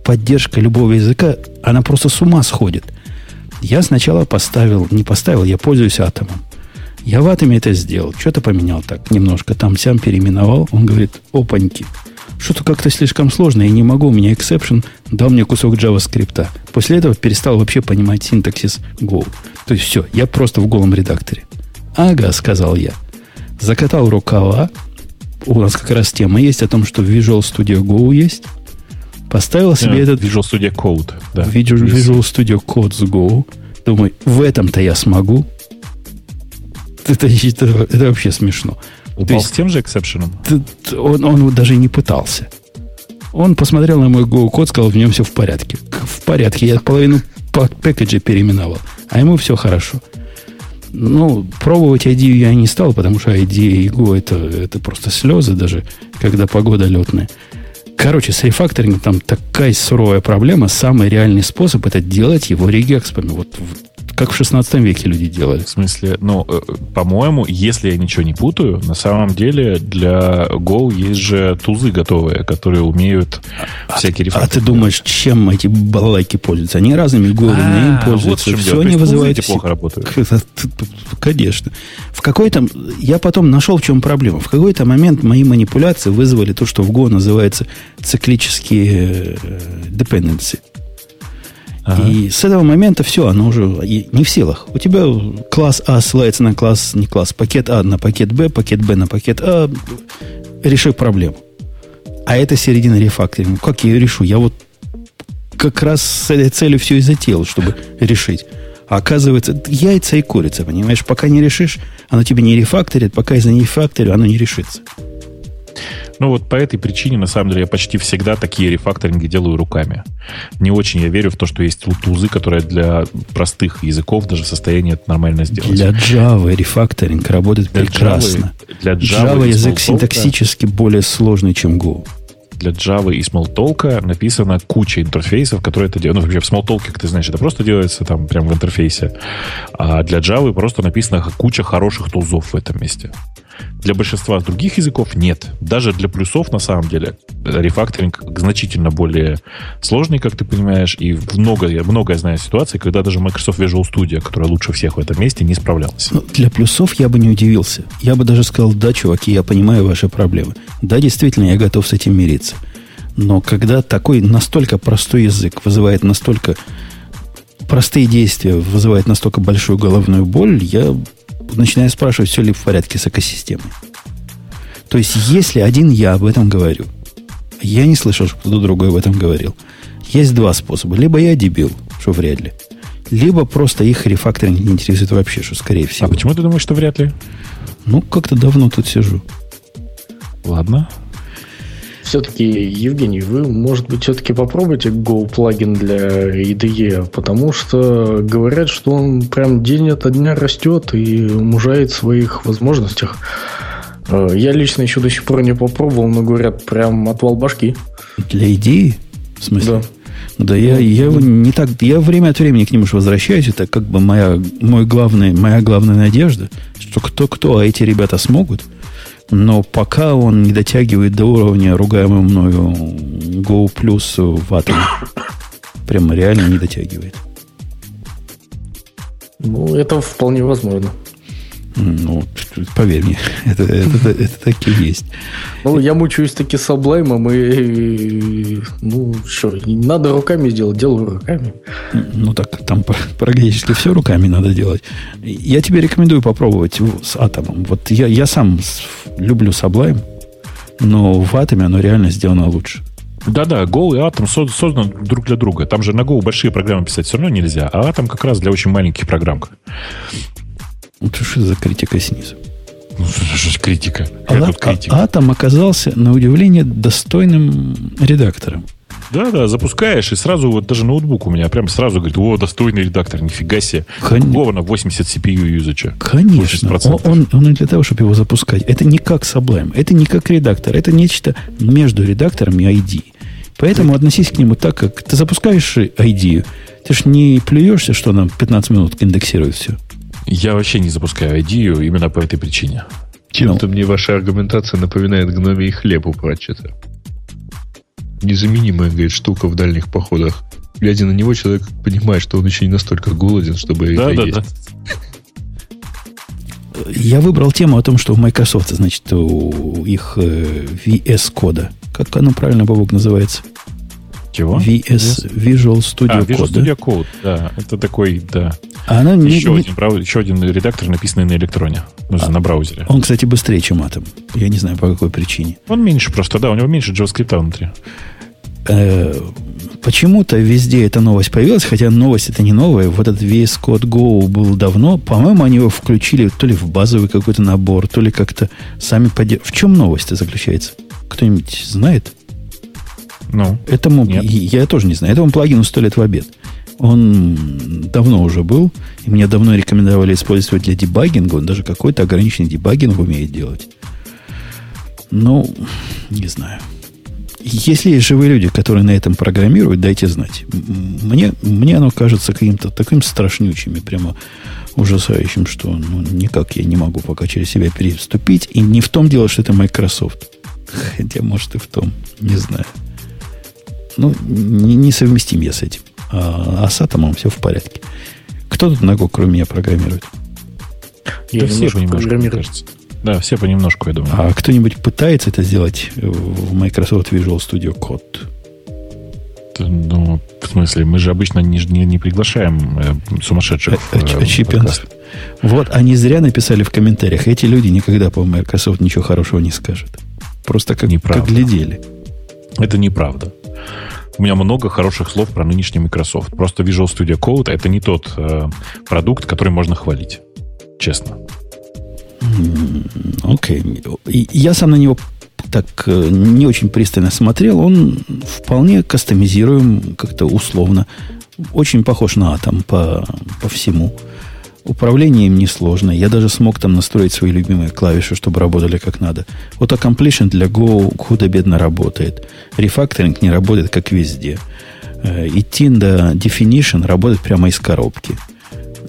поддержка любого языка, она просто с ума сходит. Я сначала поставил, не поставил, я пользуюсь атомом. Я в атоме это сделал. Что-то поменял так немножко. Там сам переименовал. Он говорит, опаньки. Что-то как-то слишком сложно. Я не могу. У меня exception дал мне кусок JavaScript. После этого перестал вообще понимать синтаксис Go. То есть все, я просто в голом редакторе. Ага, сказал я. Закатал рукава, у нас как раз тема есть о том, что в Visual Studio Go есть. Поставил себе yeah, этот... Visual Studio Code. Да. Visual, Visual Studio Code с Go. Думаю, в этом-то я смогу. Это, это, это вообще смешно. Упал есть, с тем же эксепшеном? Он, он даже не пытался. Он посмотрел на мой Go код, сказал, в нем все в порядке. В порядке. Я половину пэкэджа переименовал. А ему все хорошо. Ну, пробовать ID я не стал, потому что ID и Go это, это просто слезы даже, когда погода летная. Короче, с рефакторингом там такая суровая проблема. Самый реальный способ это делать его регекспами. Вот, вот как в 16 веке люди делали. В смысле, ну, э, по-моему, если я ничего не путаю, на самом деле для Go есть же тузы готовые, которые умеют а, всякие рефакторы. А ты думаешь, чем эти балалайки пользуются? Они разными голыми а, пользуются. Вот Все они вызывают... плохо работают. Конечно. В какой-то... Я потом нашел, в чем проблема. В какой-то момент мои манипуляции вызвали то, что в Go называется циклические э, dependency. И с этого момента все, оно уже не в силах. У тебя класс А ссылается на класс, не класс, пакет А на пакет Б, пакет Б на пакет А. Реши проблему. А это середина рефакторинга. Как я ее решу? Я вот как раз с этой целью все и затеял, чтобы решить. А оказывается, яйца и курица, понимаешь? Пока не решишь, оно тебе не рефакторит, пока из-за не рефакторю, оно не решится. Ну вот по этой причине, на самом деле, я почти всегда такие рефакторинги делаю руками. Не очень я верю в то, что есть тузы, которые для простых языков даже в состоянии это нормально сделать. Для Java рефакторинг работает для прекрасно. Java, для Java, Java язык синтаксически более сложный, чем Go для Java и Smalltalk написана куча интерфейсов, которые это делают. Ну, вообще в Smalltalk, как ты знаешь, это просто делается там прямо в интерфейсе. А для Java просто написана куча хороших тулзов в этом месте. Для большинства других языков нет. Даже для плюсов, на самом деле, рефакторинг значительно более сложный, как ты понимаешь, и много, я много знаю ситуаций, когда даже Microsoft Visual Studio, которая лучше всех в этом месте, не справлялась. Ну, для плюсов я бы не удивился. Я бы даже сказал, да, чуваки, я понимаю ваши проблемы. Да, действительно, я готов с этим мириться. Но когда такой настолько простой язык вызывает настолько простые действия, вызывает настолько большую головную боль, я начинаю спрашивать, все ли в порядке с экосистемой. То есть, если один я об этом говорю, Я не слышал, что кто-то другой об этом говорил. Есть два способа. Либо я дебил, что вряд ли. Либо просто их рефакторинг не интересует вообще, что скорее всего. А почему ты думаешь, что вряд ли? Ну, как-то давно тут сижу. Ладно. Все-таки, Евгений, вы, может быть, все-таки попробуйте Go плагин для IDE, потому что говорят, что он прям день ото дня растет и мужает в своих возможностях. Э, я лично еще до сих пор не попробовал, но говорят, прям отвал башки. Для идеи? В смысле? Да. Да, я, я его не так. Я время от времени к нему же возвращаюсь. Это как бы моя, мой главный, моя главная надежда, что кто-кто, а эти ребята смогут. Но пока он не дотягивает до уровня ругаемого мною Go Plus в атоме. Прямо реально не дотягивает. Ну, это вполне возможно. Ну, поверь мне, это, это, это, это так и есть. Ну, я мучаюсь таки с облаймом, и, ну, что, надо руками сделать, делаю руками. Ну, так там практически все руками надо делать. Я тебе рекомендую попробовать с атомом. Вот я, я сам люблю Sublime, но в атоме оно реально сделано лучше. Да-да, Go и Atom созданы друг для друга. Там же на Go большие программы писать все равно нельзя, а Atom как раз для очень маленьких программ. Вот что за критика снизу? Ну, что же критика? А, тут критика? А, Атом оказался, на удивление, достойным редактором. Да, да, запускаешь, и сразу вот даже ноутбук у меня прям сразу говорит, о, достойный редактор, нифига себе. Кон... Ровно 80 CPU юзача. Конечно. Он, он, он для того, чтобы его запускать. Это не как Sublime, это не как редактор, это нечто между редактором и ID. Поэтому относись к нему так, как ты запускаешь ID, ты ж не плюешься, что нам 15 минут индексирует все. Я вообще не запускаю идею именно по этой причине. Чем-то ну. мне ваша аргументация напоминает гномий хлеб у Пратчета. Незаменимая, говорит, штука в дальних походах. Глядя на него, человек понимает, что он еще не настолько голоден, чтобы да, это да, есть. Да. Я выбрал тему о том, что у Microsoft, значит, у их э, VS-кода. Как оно правильно, Бабок, называется? Чего? VS, Visual Studio а, Visual Code. Studio Code, да. Это такой, да. А она еще, не, один, не... еще один редактор, написанный на электроне. Ну, а, на браузере. Он, кстати, быстрее, чем Atom. Я не знаю, по какой причине. Он меньше просто, да. У него меньше JavaScript внутри. Э, почему-то везде эта новость появилась, хотя новость это не новая. Вот этот VS Code Go был давно. По-моему, они его включили то ли в базовый какой-то набор, то ли как-то сами поддерживают. В чем новость заключается? Кто-нибудь знает? Ну, Этому, нет. я тоже не знаю. Этому плагину сто лет в обед. Он давно уже был, и мне давно рекомендовали использовать для дебагинга. Он даже какой-то ограниченный дебагинг умеет делать. Ну, не знаю. Если есть живые люди, которые на этом программируют, дайте знать. Мне, мне оно кажется каким-то таким страшнючим и прямо ужасающим, что ну, никак я не могу пока через себя переступить. И не в том дело, что это Microsoft. Хотя, может, и в том. Не знаю. Ну, не, не совместим я с этим. А, а с атомом все в порядке. Кто тут Go, кроме меня, программирует? Я да все понемножку, мне кажется. Да, все понемножку, я думаю. А кто-нибудь пытается это сделать в Microsoft Visual Studio Code? Ну, в смысле, мы же обычно не, не, не приглашаем э, сумасшедших. А, э, вот, они зря написали в комментариях. Эти люди никогда по Microsoft ничего хорошего не скажут. Просто как, как глядели. Это неправда. У меня много хороших слов про нынешний Microsoft. Просто Visual Studio Code это не тот э, продукт, который можно хвалить. Честно. Окей. Okay. Я сам на него так э, не очень пристально смотрел. Он вполне кастомизируем как-то условно. Очень похож на Atom по, по всему. Управление им несложно. Я даже смог там настроить свои любимые клавиши, чтобы работали как надо. Вот Completion для Go худо-бедно работает. Рефакторинг не работает, как везде. Э, и Tinda Definition работает прямо из коробки.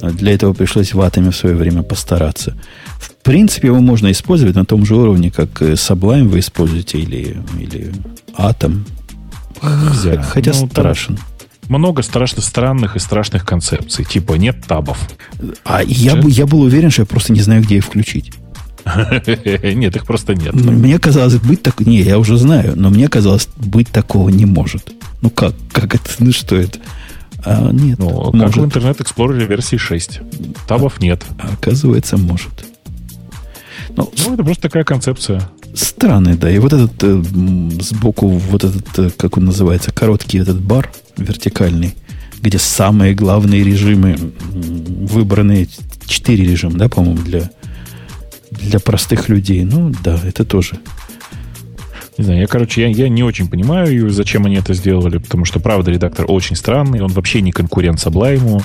Для этого пришлось в Атоме в свое время постараться. В принципе, его можно использовать на том же уровне, как Sublime вы используете или, или Atom. Нельзя. Хотя ну, страшен. Там много страшно странных и страшных концепций. Типа нет табов. А я, бы, я был уверен, что я просто не знаю, где их включить. Нет, их просто нет. Мне казалось, быть так... Не, я уже знаю, но мне казалось, быть такого не может. Ну как? Как это? Ну что это? А, нет. Ну, может. как в Internet Explorer версии 6. Табов а, нет. Оказывается, может. Ну, ну, это просто такая концепция. Странный, да. И вот этот э, сбоку, вот этот, э, как он называется, короткий этот бар вертикальный, где самые главные режимы выбраны, четыре режима, да, по-моему, для, для простых людей. Ну, да, это тоже не знаю, я, короче, я, я не очень понимаю, зачем они это сделали, потому что, правда, редактор очень странный, он вообще не конкурент Sublime,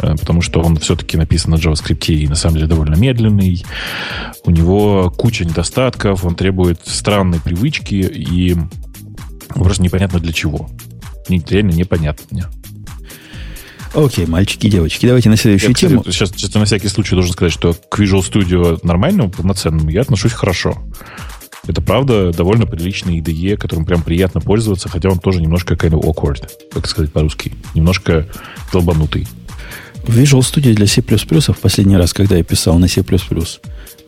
э, потому что он все-таки написан на JavaScript и, на самом деле, довольно медленный. У него куча недостатков, он требует странной привычки, и просто непонятно для чего. Реально непонятно мне. Окей, мальчики и девочки, давайте на следующую я, тему. Кстати, сейчас, сейчас на всякий случай должен сказать, что к Visual Studio нормальному, полноценному я отношусь хорошо. Это, правда, довольно приличный IDE, которым прям приятно пользоваться, хотя он тоже немножко kind of awkward, как сказать по-русски. Немножко долбанутый. Visual Studio для C++ в последний раз, когда я писал на C++,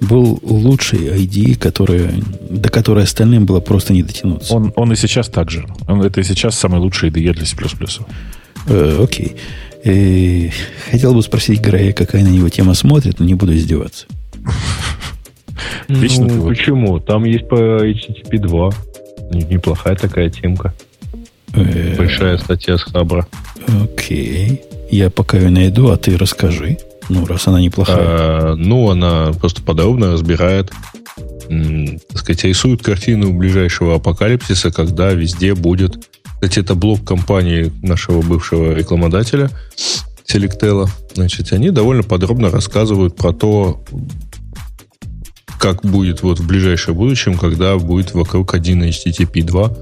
был лучший IDE, который, до которой остальным было просто не дотянуться. Он, он и сейчас так же. Он, это и сейчас самый лучший IDE для C++. Э, окей. И э, хотел бы спросить Грея, какая на него тема смотрит, но не буду издеваться. Вечно ну, почему? Там есть по HTTP 2. Неплохая такая темка. Э, Большая статья с Хабра. Окей. Я пока ее найду, а ты расскажи. Ну, раз она неплохая. А, ну, она просто подробно разбирает, так сказать, рисует картину ближайшего апокалипсиса, когда везде будет... Кстати, это блок компании нашего бывшего рекламодателя, Selectella. Значит, они довольно подробно рассказывают про то, как будет вот в ближайшем будущем, когда будет вокруг один HTTP 2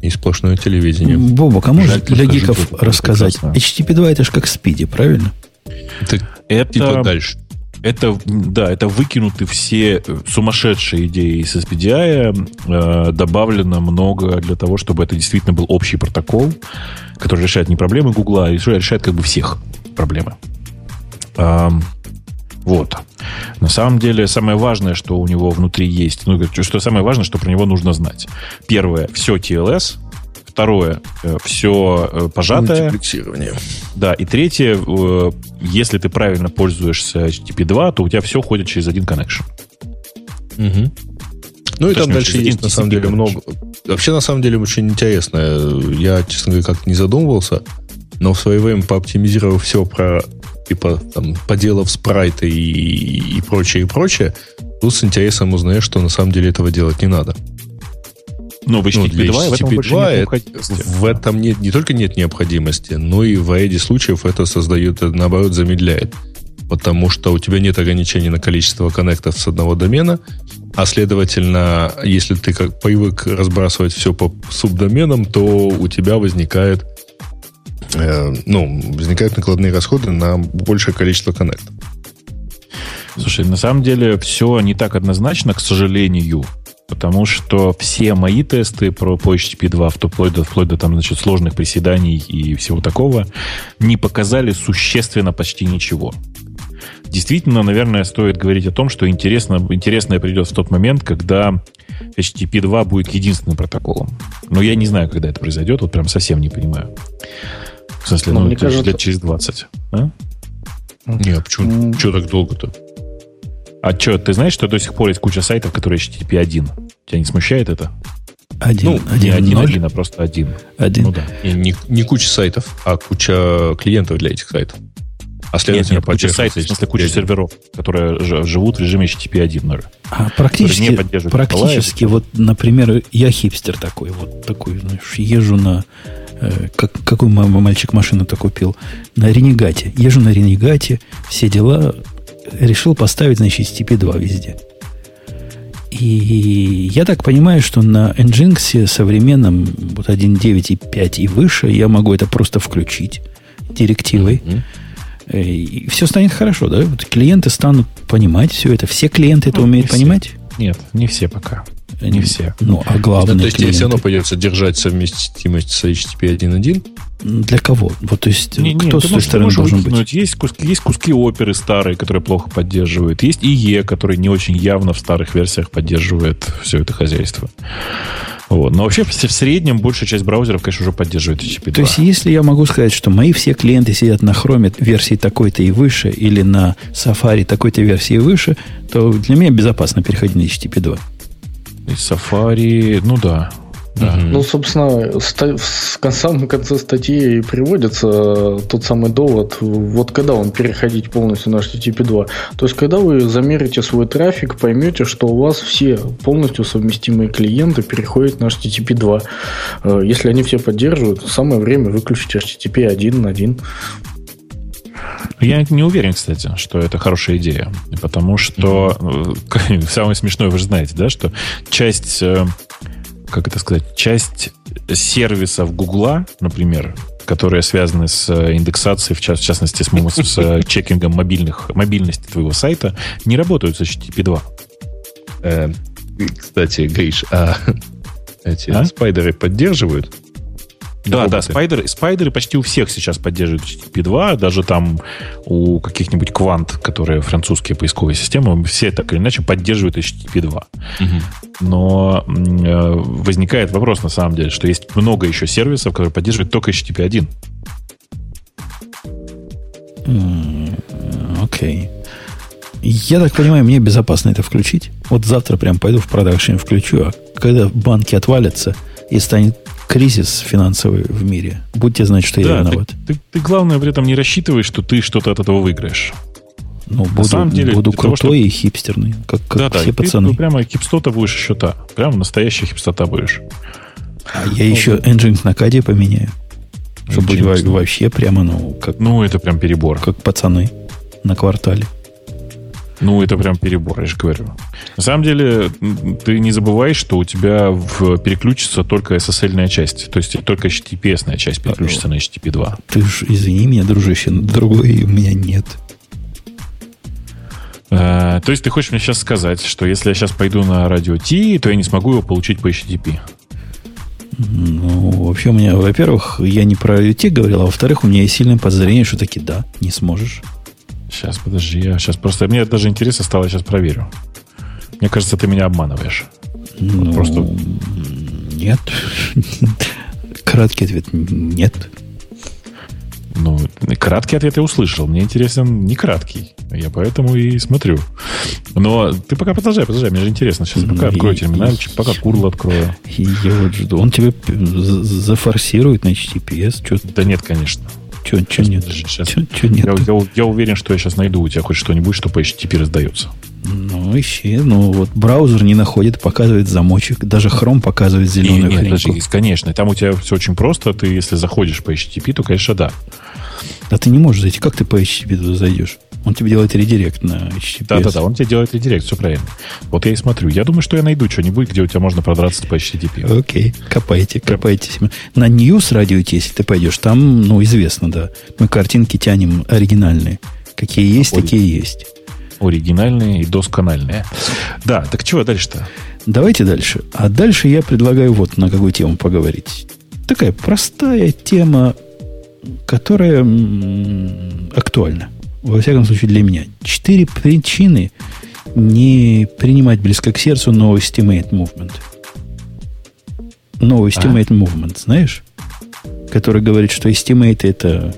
и сплошное телевидение. Боба, а может для гиков рассказать? HTTP 2 это же как спиди, правильно? Это, это типа дальше. Это, да, это выкинуты все сумасшедшие идеи из SPDI, э, добавлено много для того, чтобы это действительно был общий протокол, который решает не проблемы Гугла, а решает как бы всех проблемы. Эм, вот. На самом деле, самое важное, что у него внутри есть, ну, что самое важное, что про него нужно знать. Первое, все TLS. Второе, э, все э, пожатое. Да, и третье, э, если ты правильно пользуешься HTTP 2, то у тебя все ходит через один connection. Угу. Ну и там дальше есть, на самом деле, много. Вообще, на самом деле, очень интересно. Я, честно говоря, как-то не задумывался, но в свое время пооптимизировав все про типа там поделав спрайты и, и прочее, и прочее, тут с интересом узнаешь, что на самом деле этого делать не надо. Но в HTTP ну, 2, HTTP 2 это, в этом нет, не только нет необходимости, но и в ряде случаев это создает, наоборот, замедляет. Потому что у тебя нет ограничений на количество коннектов с одного домена, а следовательно, если ты как привык разбрасывать все по субдоменам, то у тебя возникает Э, ну, возникают накладные расходы на большее количество коннектов. Слушай, на самом деле все не так однозначно, к сожалению, потому что все мои тесты про по HTTP 2, вплоть до, вплоть до там, значит, сложных приседаний и всего такого, не показали существенно почти ничего. Действительно, наверное, стоит говорить о том, что интересно, интересное придет в тот момент, когда HTTP 2 будет единственным протоколом. Но я не знаю, когда это произойдет, вот прям совсем не понимаю. В смысле, ну, ну мне кажется... лет через 20. А? Не, а почему? Mm. Что так долго-то? А что, ты знаешь, что до сих пор есть куча сайтов, которые HTTP 1? Тебя не смущает это? Один, ну, один, не один, один, а просто один. Один. Ну, да. Не, не, не куча сайтов, а куча клиентов для этих сайтов. А следовательно, нет, нет, куча сайтов, в смысле куча серверов, которые живут в режиме HTTP 1 даже. А практически, практически вот, например, я хипстер такой, вот такой, знаешь, езжу на Э, как, какой мальчик машину-то купил? На Ренегате. Езжу на Ренегате, все дела. Решил поставить, значит, HTTP 2 везде. И я так понимаю, что на Nginx современном вот 1.9.5 и выше я могу это просто включить директивой. Mm-hmm. И все станет хорошо, да? Вот клиенты станут понимать все это. Все клиенты это ну, умеют понимать? Нет, не все пока. Не все. Ну, а главное... То есть тебе все равно придется держать совместимость с HTTP 1.1? Для кого? Вот, то есть, не, кто не, с той стороны должен быть? Есть куски, есть куски оперы старые, которые плохо поддерживают. Есть IE, который не очень явно в старых версиях поддерживает все это хозяйство. Вот. Но вообще в среднем большая часть браузеров, конечно, уже поддерживает HTTP 2. То есть, если я могу сказать, что мои все клиенты сидят на Chrome версии такой-то и выше, или на Safari такой-то версии выше, то для меня безопасно переходить на HTTP 2. И Safari, ну да, да. Ну, собственно, в самом конце статьи и приводится тот самый довод, вот когда он переходить полностью на HTTP 2. То есть, когда вы замерите свой трафик, поймете, что у вас все полностью совместимые клиенты переходят на HTTP 2. Э, если они все поддерживают, самое время выключить HTTP 1 на 1. Я не уверен, кстати, что это хорошая идея. Потому что mm-hmm. самое смешное, вы же знаете, да, что часть э, как это сказать, часть сервисов Гугла, например, которые связаны с э, индексацией, в, част, в частности, с, с чекингом мобильных, мобильности твоего сайта, не работают с HTTP 2. Э, кстати, Гриш, а эти а? спайдеры поддерживают да, роботы. да, спайдеры, спайдеры почти у всех сейчас поддерживают HTTP 2, даже там у каких-нибудь квант, которые французские поисковые системы, все так или иначе поддерживают HTTP 2. Угу. Но э, возникает вопрос на самом деле, что есть много еще сервисов, которые поддерживают только HTTP 1. Окей. Okay. Я так понимаю, мне безопасно это включить. Вот завтра прям пойду в продакшн включу, а когда банки отвалятся и станет кризис финансовый в мире. Будьте знать, что да, я виноват. Ты, ты, ты, главное, при этом не рассчитывай, что ты что-то от этого выиграешь. Ну, буду, На самом деле, буду крутой того, и хипстерный, как, как да, все да, пацаны. Ты, ну, прямо хипстота будешь еще та. Прямо настоящая хипстота будешь. А я ну, еще engine на каде поменяю. Чтобы быть вообще прямо, ну, как... Ну, это прям перебор. Как пацаны на квартале. Ну, это прям перебор, я же говорю. На самом деле, ты не забывай, что у тебя в, переключится только SSL-ная часть. То есть только HTTPS-ная часть переключится на HTTP 2. Ты ж, извини меня, дружище, другой у меня нет. А, то есть ты хочешь мне сейчас сказать, что если я сейчас пойду на радио T, то я не смогу его получить по HTTP? Ну, вообще у меня, во-первых, я не про IoT говорил, а во-вторых, у меня есть сильное подозрение, что таки да, не сможешь. Сейчас, подожди, я сейчас просто... Мне даже интересно стало, я сейчас проверю. Мне кажется, ты меня обманываешь. Ну, просто... Нет. Краткий ответ – нет. Ну, краткий ответ я услышал. Мне интересен не краткий. Я поэтому и смотрю. Но ты пока продолжай, продолжай. Мне же интересно. Сейчас пока ну, открою терминальчик, пока курл открою. Я вот жду. Он тебе зафорсирует на HTTPS. Что да нет, конечно. Че, че нет? Сейчас, че, че нет? Я, я, я уверен, что я сейчас найду у тебя хоть что-нибудь, что по HTTP раздается. Ну, ищи. Ну, вот браузер не находит, показывает замочек. Даже Chrome показывает зеленую нет, хреньку. Подожди, конечно. Там у тебя все очень просто. Ты, если заходишь по HTTP, то, конечно, да. Да ты не можешь зайти. Как ты по HTTP туда зайдешь? Он тебе делает редирект на HTTP. Да-да-да, он тебе делает редирект, все правильно. Вот я и смотрю. Я думаю, что я найду что-нибудь, где у тебя можно продраться по HTTP. Окей, копайте, копайте. На News радио, если ты пойдешь, там, ну, известно, да. Мы картинки тянем оригинальные. Какие есть, Ори... такие есть. Оригинальные и доскональные. Да, так чего дальше-то? Давайте дальше. А дальше я предлагаю вот на какую тему поговорить. Такая простая тема, которая актуальна. Во всяком случае, для меня. Четыре причины не принимать близко к сердцу новый Estimate Movement. Новый Estimate а? Movement, знаешь? Который говорит, что Estimate это...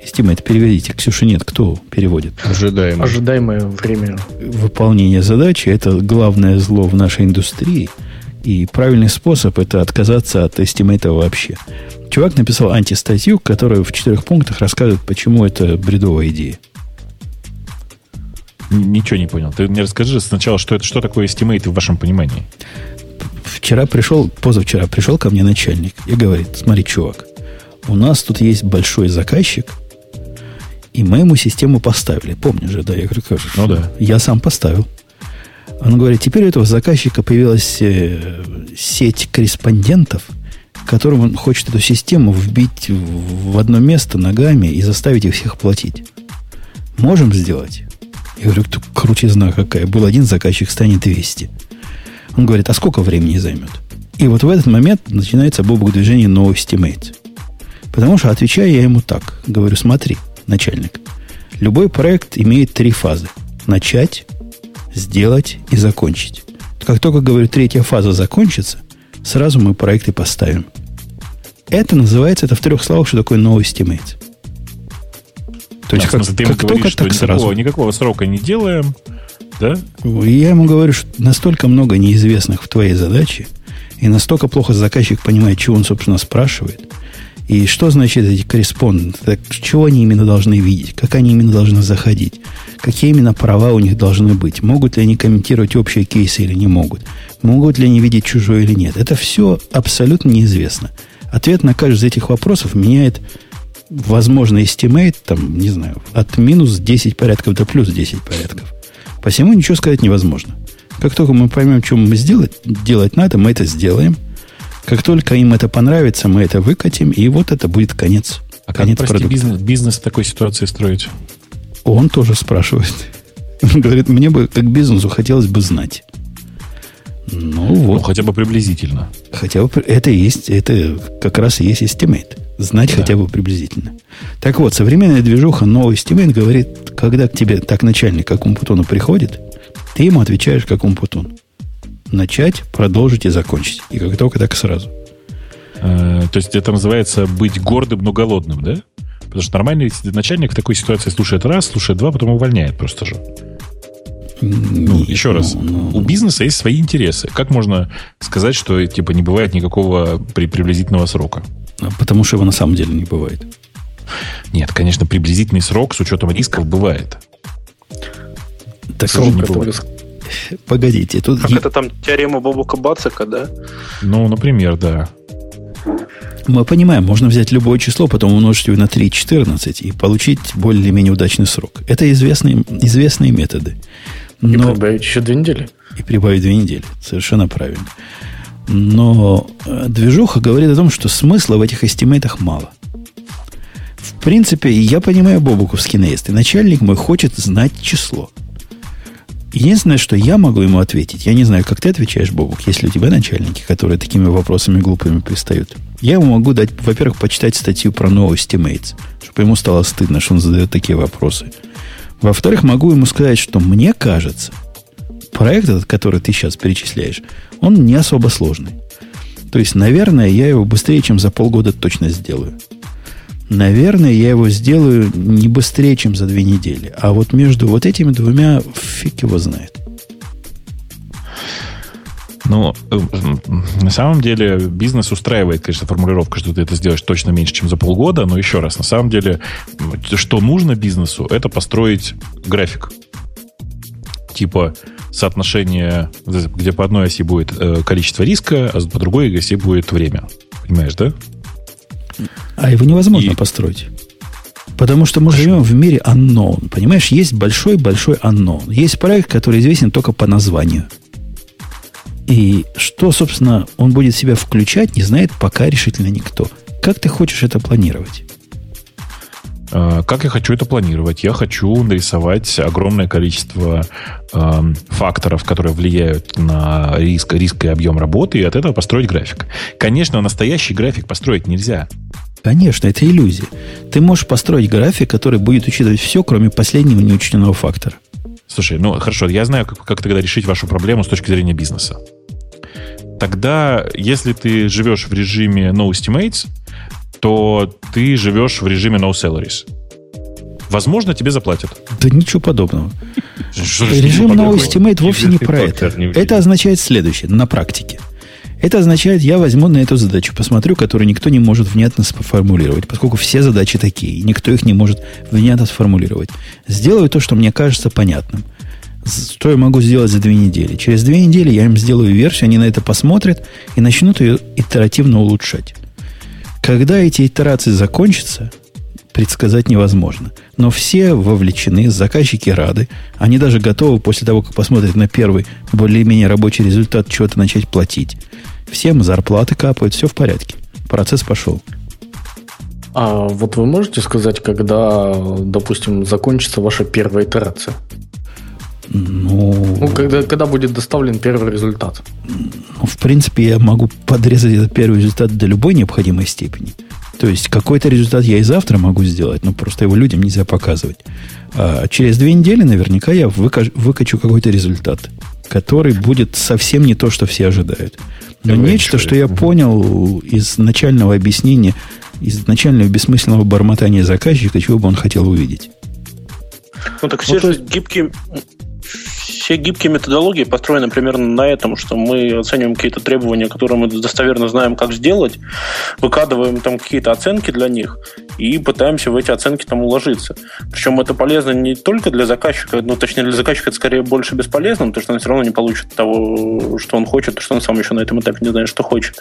Estimate переведите. Ксюша нет, кто переводит? Ожидаемое. Ожидаемое время. Выполнение задачи – это главное зло в нашей индустрии. И правильный способ – это отказаться от estimate а вообще. Чувак написал антистатью, которая в четырех пунктах рассказывает, почему это бредовая идея. Ничего не понял. Ты мне расскажи сначала, что это, что такое estimate в вашем понимании. Вчера пришел, позавчера пришел ко мне начальник и говорит, смотри, чувак, у нас тут есть большой заказчик, и мы ему систему поставили. Помнишь же, да? Я говорю, как же? Ну да. Я сам поставил. Он говорит, теперь у этого заказчика появилась э, сеть корреспондентов – которым он хочет эту систему вбить в одно место ногами и заставить их всех платить. Можем сделать? Я говорю, кто крутизна какая. Был один заказчик, станет 200. Он говорит, а сколько времени займет? И вот в этот момент начинается бобок движения no estimate. Потому что отвечаю я ему так. Говорю, смотри, начальник, любой проект имеет три фазы. Начать, сделать и закончить. Как только, говорю, третья фаза закончится, сразу мы проекты поставим. Это называется, это в трех словах, что такое no estimate. То есть, как, ты как говоришь, только что так никакого, сразу. Никакого срока не делаем, да? Я ему говорю, что настолько много неизвестных в твоей задаче, и настолько плохо заказчик понимает, чего он, собственно, спрашивает, и что значит эти корреспонденты, чего они именно должны видеть, как они именно должны заходить, какие именно права у них должны быть, могут ли они комментировать общие кейсы или не могут, могут ли они видеть чужое или нет. Это все абсолютно неизвестно. Ответ на каждый из этих вопросов меняет возможно, estimate, там, не знаю, от минус 10 порядков до плюс 10 порядков. Посему ничего сказать невозможно. Как только мы поймем, что мы сделать, делать надо, мы это сделаем. Как только им это понравится, мы это выкатим, и вот это будет конец. А конец как, прости, бизнес, бизнес в такой ситуации строить? Он тоже спрашивает. Он говорит, мне бы как бизнесу хотелось бы знать. Ну вот. Ну, хотя бы приблизительно. Хотя бы это есть, это как раз и есть estimate. Знать да. хотя бы приблизительно. Так вот, современная движуха новый Стимен говорит, когда к тебе так начальник, как Умпутону приходит, ты ему отвечаешь, как Умпутун. Начать, продолжить и закончить. И как только, так сразу. Э, то есть это называется быть гордым, но голодным, да? Потому что нормальный начальник в такой ситуации слушает раз, слушает два, потом увольняет просто же. Ну, Нет, еще раз, ну, ну, у бизнеса есть свои интересы. Как можно сказать, что типа не бывает никакого при приблизительного срока? А, потому что его на самом деле не бывает. Нет, конечно, приблизительный срок с учетом рисков бывает. Так срок не бывает. Погодите, тут... Как это там теорема Бобука Бацика, да? Ну, например, да. Мы понимаем, можно взять любое число, потом умножить его на 3,14 и получить более-менее удачный срок. Это известные, известные методы. Но... И прибавить еще две недели. И прибавить две недели. Совершенно правильно. Но э, движуха говорит о том, что смысла в этих эстимейтах мало. В принципе, я понимаю Бобуковский наезд. И начальник мой хочет знать число. Единственное, что я могу ему ответить, я не знаю, как ты отвечаешь, Бобук, если у тебя начальники, которые такими вопросами глупыми пристают. Я ему могу дать, во-первых, почитать статью про No Estimates, чтобы ему стало стыдно, что он задает такие вопросы. Во-вторых, могу ему сказать, что мне кажется, проект этот, который ты сейчас перечисляешь, он не особо сложный. То есть, наверное, я его быстрее, чем за полгода точно сделаю. Наверное, я его сделаю не быстрее, чем за две недели. А вот между вот этими двумя фиг его знает. Ну, на самом деле бизнес устраивает, конечно, формулировка, что ты это сделаешь точно меньше, чем за полгода, но еще раз, на самом деле, что нужно бизнесу, это построить график. Типа, соотношение, где по одной оси будет э, количество риска, а по другой оси будет время. Понимаешь, да? А его невозможно И... построить. Потому что мы Почему? живем в мире unknown. Понимаешь, есть большой-большой unknown. Есть проект, который известен только по названию. И что, собственно, он будет себя включать, не знает пока решительно никто. Как ты хочешь это планировать? А, как я хочу это планировать? Я хочу нарисовать огромное количество э, факторов, которые влияют на риск, риск и объем работы, и от этого построить график. Конечно, настоящий график построить нельзя. Конечно, это иллюзия. Ты можешь построить график, который будет учитывать все, кроме последнего неучтенного фактора. Слушай, ну хорошо, я знаю, как, как тогда решить вашу проблему с точки зрения бизнеса. Тогда, если ты живешь в режиме no estimates, то ты живешь в режиме no salaries. Возможно, тебе заплатят. Да ничего подобного. Режим no estimate вовсе не про это. Это означает следующее на практике. Это означает, я возьму на эту задачу, посмотрю, которую никто не может внятно сформулировать, поскольку все задачи такие, никто их не может внятно сформулировать. Сделаю то, что мне кажется понятным. Что я могу сделать за две недели? Через две недели я им сделаю версию, они на это посмотрят и начнут ее итеративно улучшать. Когда эти итерации закончатся, предсказать невозможно. Но все вовлечены, заказчики рады. Они даже готовы после того, как посмотрят на первый более-менее рабочий результат, чего-то начать платить. Всем зарплаты капают, все в порядке. Процесс пошел. А вот вы можете сказать, когда, допустим, закончится ваша первая итерация? Ну, ну когда, когда будет доставлен первый результат? Ну, в принципе, я могу подрезать этот первый результат до любой необходимой степени. То есть какой-то результат я и завтра могу сделать, но просто его людям нельзя показывать. А через две недели наверняка я выкачу, выкачу какой-то результат. который будет совсем не то, что все ожидают. Но нечто, что я понял из начального объяснения, из начального бессмысленного бормотания заказчика, чего бы он хотел увидеть. Ну так все ну, же гибкие, все гибкие методологии построены примерно на этом, что мы оцениваем какие-то требования, которые мы достоверно знаем, как сделать, выкладываем там какие-то оценки для них и пытаемся в эти оценки там уложиться. Причем это полезно не только для заказчика, ну, точнее, для заказчика это скорее больше бесполезно, потому что он все равно не получит того, что он хочет, что он сам еще на этом этапе не знает, что хочет.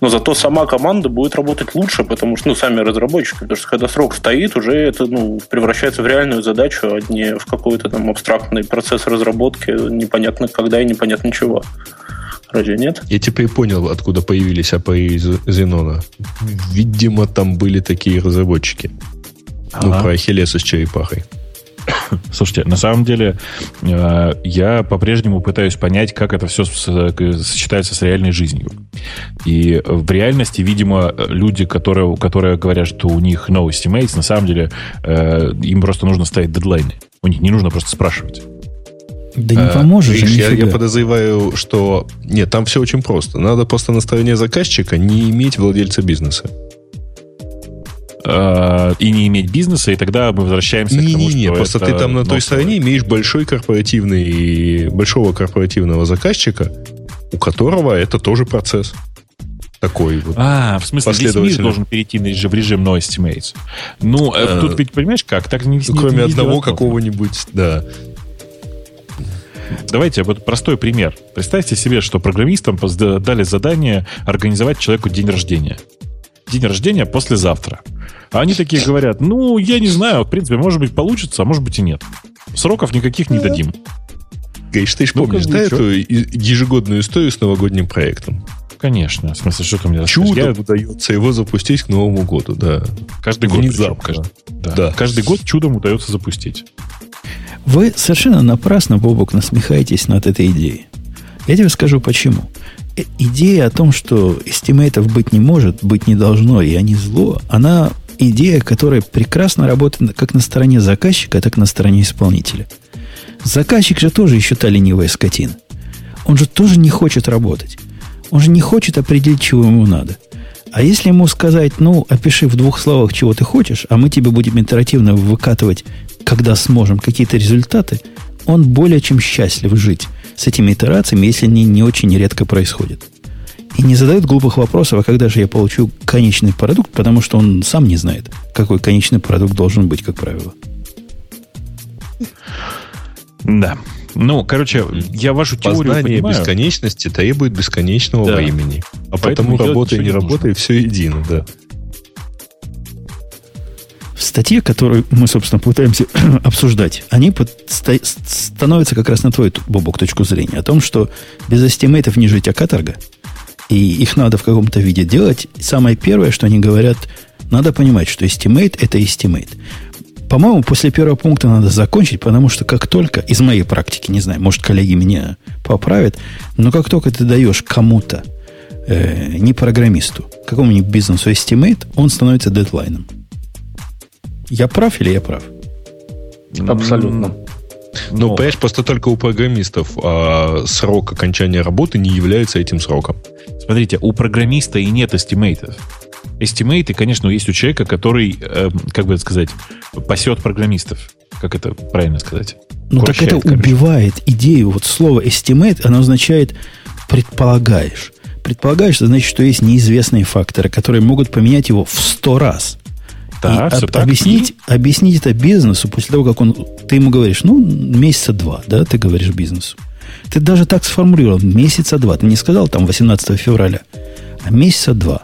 Но зато сама команда будет работать лучше, потому что, ну, сами разработчики, потому что когда срок стоит, уже это, ну, превращается в реальную задачу, а не в какой-то там абстрактный процесс разработки, непонятно когда и непонятно чего. Разве нет? Я теперь понял, откуда появились API из Зенона. Видимо, там были такие разработчики. Ну, ага. Ну, про Ахиллеса с черепахой. Слушайте, на самом деле э, я по-прежнему пытаюсь понять, как это все сочетается с реальной жизнью. И в реальности, видимо, люди, которые, которые говорят, что у них no estimates, на самом деле э, им просто нужно ставить дедлайны. У них не нужно просто спрашивать. Да не поможешь. А, я, я подозреваю, что... Нет, там все очень просто. Надо просто на стороне заказчика не иметь владельца бизнеса. А, и не иметь бизнеса, и тогда мы возвращаемся не, к тому, не, не, просто ты там на той стороне имеешь большой корпоративный, большого корпоративного заказчика, у которого это тоже процесс такой вот. А, в смысле, весь мир должен перейти в режим no estimates. Ну, а, тут ведь, понимаешь, как? Так не, ну, Кроме не одного какого-нибудь, да. Давайте вот простой пример. Представьте себе, что программистам дали задание организовать человеку день рождения. День рождения послезавтра. А они такие говорят, ну, я не знаю, в принципе, может быть, получится, а может быть и нет. Сроков никаких не дадим. Гриш, ты же ну, помнишь, да, эту ежегодную историю с новогодним проектом? Конечно. В смысле, что ты мне Чудо я... удается его запустить к Новому году, да. Каждый год. Внезапно. Каждый, да. да. Каждый год чудом удается запустить. Вы совершенно напрасно, Бобук, насмехаетесь над этой идеей. Я тебе скажу почему. Э, идея о том, что estimate ов быть не может, быть не должно, и они зло, она идея, которая прекрасно работает как на стороне заказчика, так и на стороне исполнителя. Заказчик же тоже еще та ленивая скотина. Он же тоже не хочет работать. Он же не хочет определить, чего ему надо. А если ему сказать, ну, опиши в двух словах, чего ты хочешь, а мы тебе будем интерактивно выкатывать когда сможем какие-то результаты, он более чем счастлив жить с этими итерациями, если они не очень редко происходят. И не задает глупых вопросов, а когда же я получу конечный продукт, потому что он сам не знает, какой конечный продукт должен быть, как правило. Да. Ну, короче, я вашу теорию Познание понимаю. бесконечности требует бесконечного да. времени. А Поэтому потому работай, не работай, все едино, да. В статье, которую мы, собственно, пытаемся обсуждать, они становятся как раз на твою, Бобук, точку зрения, о том, что без estimate ов не жить, а каторга, и их надо в каком-то виде делать. Самое первое, что они говорят, надо понимать, что estimate – это estimate. По-моему, после первого пункта надо закончить, потому что как только, из моей практики, не знаю, может, коллеги меня поправят, но как только ты даешь кому-то, э, не программисту, какому-нибудь бизнесу estimate, он становится дедлайном. Я прав или я прав? Абсолютно. Ну, Но... понимаешь, просто только у программистов а срок окончания работы не является этим сроком. Смотрите, у программиста и нет estimate ов. Estimate ы, конечно, есть у человека, который, э, как бы это сказать, пасет программистов. Как это правильно сказать? Ну, так это короче. убивает идею. Вот слово estimate, оно означает предполагаешь. Предполагаешь, это значит, что есть неизвестные факторы, которые могут поменять его в сто раз. Да, и все об, так. Объяснить, и... объяснить это бизнесу после того, как он, ты ему говоришь, ну, месяца два, да, ты говоришь бизнесу. Ты даже так сформулировал, месяца два. Ты не сказал там 18 февраля, а месяца два.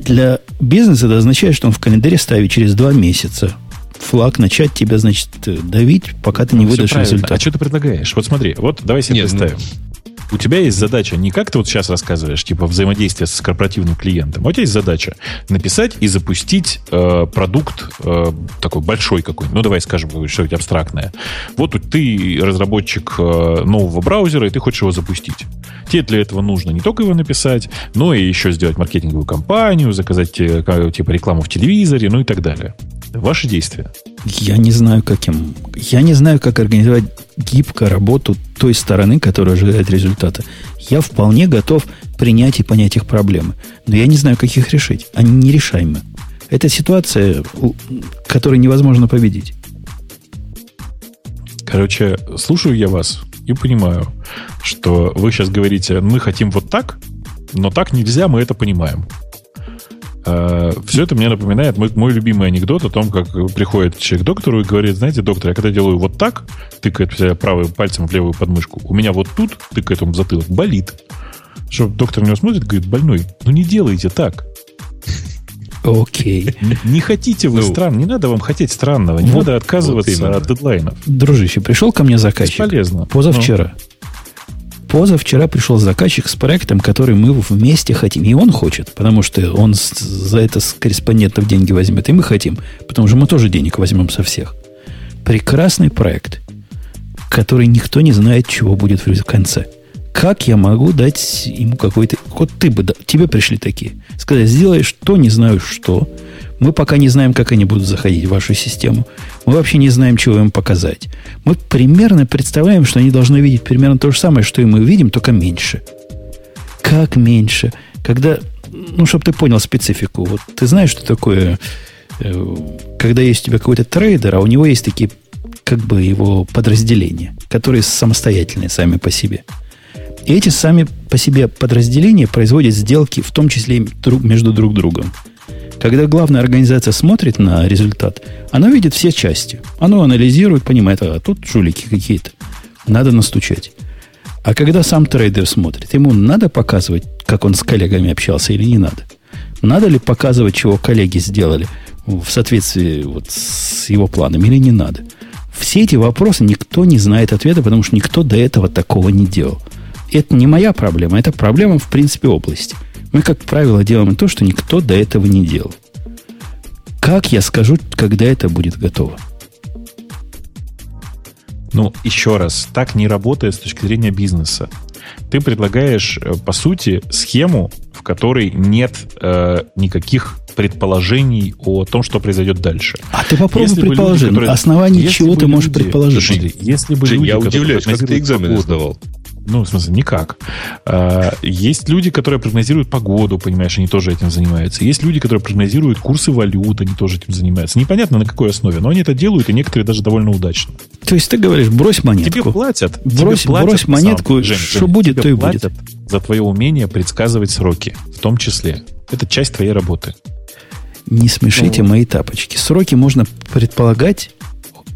Для бизнеса это означает, что он в календаре ставит через два месяца флаг начать тебя, значит, давить, пока ты не ну, выдашь результат. А что ты предлагаешь? Вот смотри, вот давай себе Нет, ну, представим. Ну у тебя есть задача не как ты вот сейчас рассказываешь, типа взаимодействие с корпоративным клиентом, а у тебя есть задача написать и запустить э, продукт э, такой большой какой Ну, давай скажем, что-нибудь абстрактное. Вот ты разработчик э, нового браузера, и ты хочешь его запустить. Тебе для этого нужно не только его написать, но и еще сделать маркетинговую кампанию, заказать э, типа рекламу в телевизоре, ну и так далее. Ваши действия. Я не знаю, как им. Я не знаю, как организовать гибко работу той стороны, которая ожидает результата, я вполне готов принять и понять их проблемы. Но я не знаю, как их решить. Они нерешаемы. Это ситуация, которую невозможно победить. Короче, слушаю я вас и понимаю, что вы сейчас говорите, мы хотим вот так, но так нельзя, мы это понимаем. А, Все это мне напоминает мой, мой любимый анекдот о том, как приходит человек к доктору и говорит, знаете, доктор, я когда делаю вот так, тыкает себя правым пальцем в левую подмышку, у меня вот тут, тыкает ему в затылок, болит. Что доктор на него смотрит, говорит, больной, ну не делайте так. Окей. Не, не хотите вы ну, стран, не надо вам хотеть странного, не вот, надо отказываться вот от дедлайнов. Дружище, пришел ко мне заказчик. Бесполезно. Позавчера. Ну. Позавчера пришел заказчик с проектом, который мы вместе хотим. И он хочет, потому что он за это с корреспондентов деньги возьмет. И мы хотим, потому что мы тоже денег возьмем со всех. Прекрасный проект, который никто не знает, чего будет в конце. Как я могу дать ему какой-то... Вот ты бы... Тебе пришли такие. Сказать, сделаешь то, не знаю что. Мы пока не знаем, как они будут заходить в вашу систему. Мы вообще не знаем, чего им показать. Мы примерно представляем, что они должны видеть примерно то же самое, что и мы видим, только меньше. Как меньше? Когда, ну, чтобы ты понял специфику. Вот ты знаешь, что такое, э, когда есть у тебя какой-то трейдер, а у него есть такие, как бы его подразделения, которые самостоятельные сами по себе. И эти сами по себе подразделения производят сделки, в том числе между друг другом. Когда главная организация смотрит на результат, она видит все части. Она анализирует, понимает, а тут жулики какие-то. Надо настучать. А когда сам трейдер смотрит, ему надо показывать, как он с коллегами общался или не надо? Надо ли показывать, чего коллеги сделали в соответствии вот с его планом или не надо? Все эти вопросы никто не знает ответа, потому что никто до этого такого не делал. Это не моя проблема, это проблема, в принципе, области – мы, как правило, делаем то, что никто до этого не делал. Как я скажу, когда это будет готово? Ну, еще раз, так не работает с точки зрения бизнеса. Ты предлагаешь, э, по сути, схему, в которой нет э, никаких предположений о том, что произойдет дальше. А ты попробуй если предположить. Люди, которые... Основание чего ты можешь предположить? Слушайте, если бы Жень, люди, я удивляюсь, как ты экзамены сдавал. Ну, в смысле, никак. А, есть люди, которые прогнозируют погоду, понимаешь, они тоже этим занимаются. Есть люди, которые прогнозируют курсы валют, они тоже этим занимаются. Непонятно на какой основе, но они это делают, и некоторые даже довольно удачно. То есть ты говоришь, брось монетку. Тебе платят. Брось, тебе платят, брось монетку, сам, Жень, что Жень, будет, то и будет. За твое умение предсказывать сроки, в том числе. Это часть твоей работы. Не смешите ну, мои тапочки. Сроки можно предполагать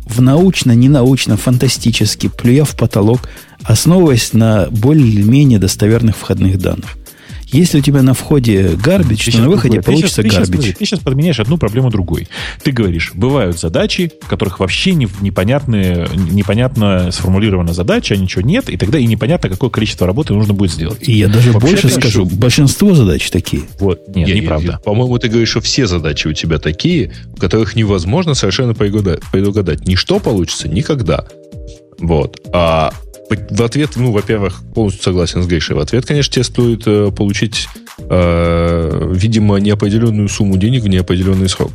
в научно, ненаучно, фантастически, плюя в потолок, основываясь на более-менее достоверных входных данных. Если у тебя на входе гарбич, то на выходе другой. получится ты сейчас, гарбич. Ты сейчас, ты сейчас подменяешь одну проблему другой. Ты говоришь, бывают задачи, в которых вообще не, непонятные, непонятно сформулирована задача, а ничего нет, и тогда и непонятно, какое количество работы нужно будет сделать. И я даже вообще больше скажу, решил. большинство задач такие. Вот, нет, я, неправда. По-моему, ты говоришь, что все задачи у тебя такие, в которых невозможно совершенно предугадать. Ничто получится никогда. Вот. А в ответ, ну, во-первых, полностью согласен с Гришей. В ответ, конечно, тебе стоит э, получить, э, видимо, неопределенную сумму денег в неопределенный срок.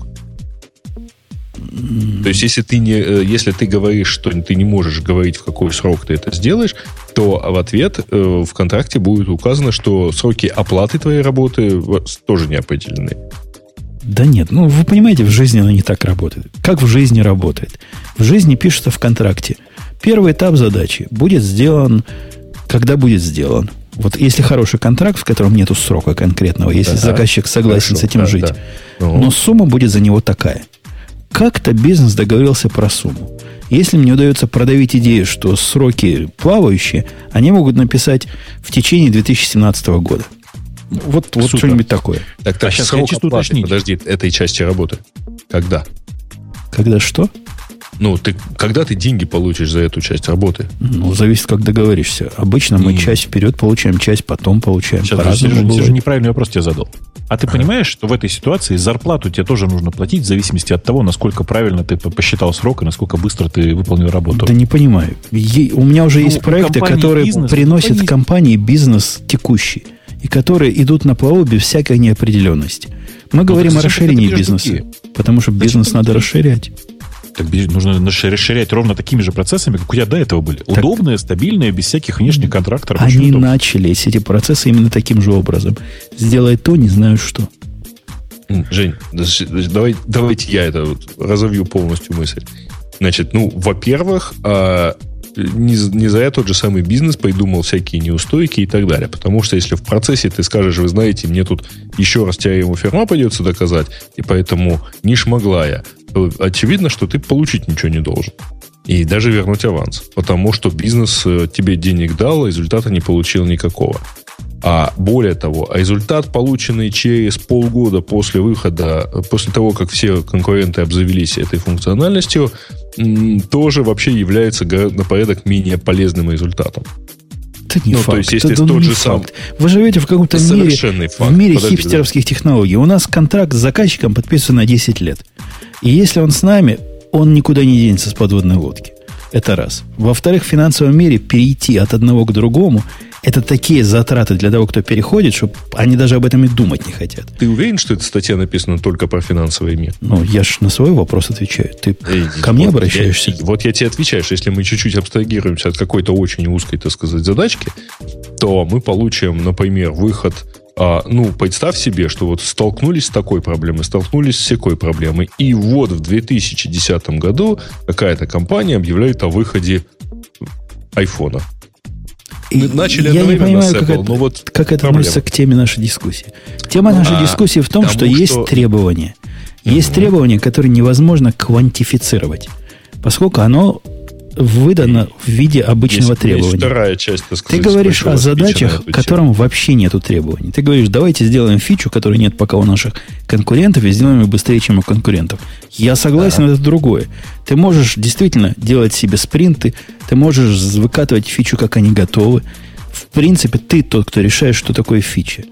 То есть, если ты, не, э, если ты говоришь, что ты не можешь говорить, в какой срок ты это сделаешь, то в ответ э, в контракте будет указано, что сроки оплаты твоей работы тоже не определены. Да нет, ну вы понимаете, в жизни оно не так работает. Как в жизни работает? В жизни пишется в контракте. Первый этап задачи будет сделан, когда будет сделан. Вот если хороший контракт, в котором нету срока конкретного, если да, заказчик согласен хорошо, с этим да, жить, да. Ну. но сумма будет за него такая. Как-то бизнес договорился про сумму. Если мне удается продавить идею, что сроки плавающие, они могут написать в течение 2017 года. Вот, вот что-нибудь такое. Так, так, а сейчас срок оплаты, подожди, этой части работы. Когда? Когда что? Ну, ты, когда ты деньги получишь за эту часть работы? Ну, зависит, как договоришься. Обычно мы mm. часть вперед получаем, часть потом получаем. Сейчас, же, ты же неправильный вопрос тебе задал. А ты понимаешь, что в этой ситуации зарплату тебе тоже нужно платить в зависимости от того, насколько правильно ты посчитал срок и насколько быстро ты выполнил работу? Да не понимаю. Е- у меня уже ну, есть проекты, которые бизнес, приносят компании... компании бизнес текущий. И которые идут на плаву без всякой неопределенности. Мы ну, говорим о расширении бизнеса. Потому что бизнес надо расширять. Так нужно расширять ровно такими же процессами, как у тебя до этого были. Так Удобные, стабильные, без всяких внешних контракторов. Они начали эти процессы именно таким же образом. Сделай то, не знаю что. Жень, давай, давайте я это вот разовью полностью мысль. Значит, ну, во-первых, а, не, не зря тот же самый бизнес придумал всякие неустойки и так далее. Потому что если в процессе ты скажешь, вы знаете, мне тут еще раз теорему ферма придется доказать, и поэтому не шмогла я, очевидно, что ты получить ничего не должен. И даже вернуть аванс. Потому что бизнес э, тебе денег дал, а результата не получил никакого. А более того, результат, полученный через полгода после выхода, после того, как все конкуренты обзавелись этой функциональностью, тоже вообще является на порядок менее полезным результатом. Это не ну, факт. То есть, если это тот же сам... Факт. Вы живете в каком-то мире, факт. в мире Подожди, хипстерских да. технологий. У нас контракт с заказчиком подписан на 10 лет. И если он с нами, он никуда не денется с подводной лодки. Это раз. Во-вторых, в финансовом мире перейти от одного к другому это такие затраты для того, кто переходит, что они даже об этом и думать не хотят. Ты уверен, что эта статья написана только про финансовый мир? Ну, я же на свой вопрос отвечаю. Ты Эй, ко мне вот обращаешься? Я, вот я тебе отвечаю, что если мы чуть-чуть абстрагируемся от какой-то очень узкой, так сказать, задачки, то мы получим, например, выход а, ну, представь себе, что вот столкнулись с такой проблемой, столкнулись с всякой проблемой, и вот в 2010 году какая-то компания объявляет о выходе айфона. Мы начали я не понимаю, как, Apple, это, вот как это относится к теме нашей дискуссии. Тема нашей а, дискуссии в том, что, что есть требования. Есть угу. требования, которые невозможно квантифицировать, поскольку оно выдано в виде обычного есть, требования. Есть вторая часть, так сказать, Ты говоришь о задачах, которым вообще нету требований. Ты говоришь, давайте сделаем фичу, которой нет пока у наших конкурентов, и сделаем ее быстрее, чем у конкурентов. Я согласен, да. это другое. Ты можешь действительно делать себе спринты, ты можешь выкатывать фичу, как они готовы. В принципе, ты тот, кто решает, что такое фича.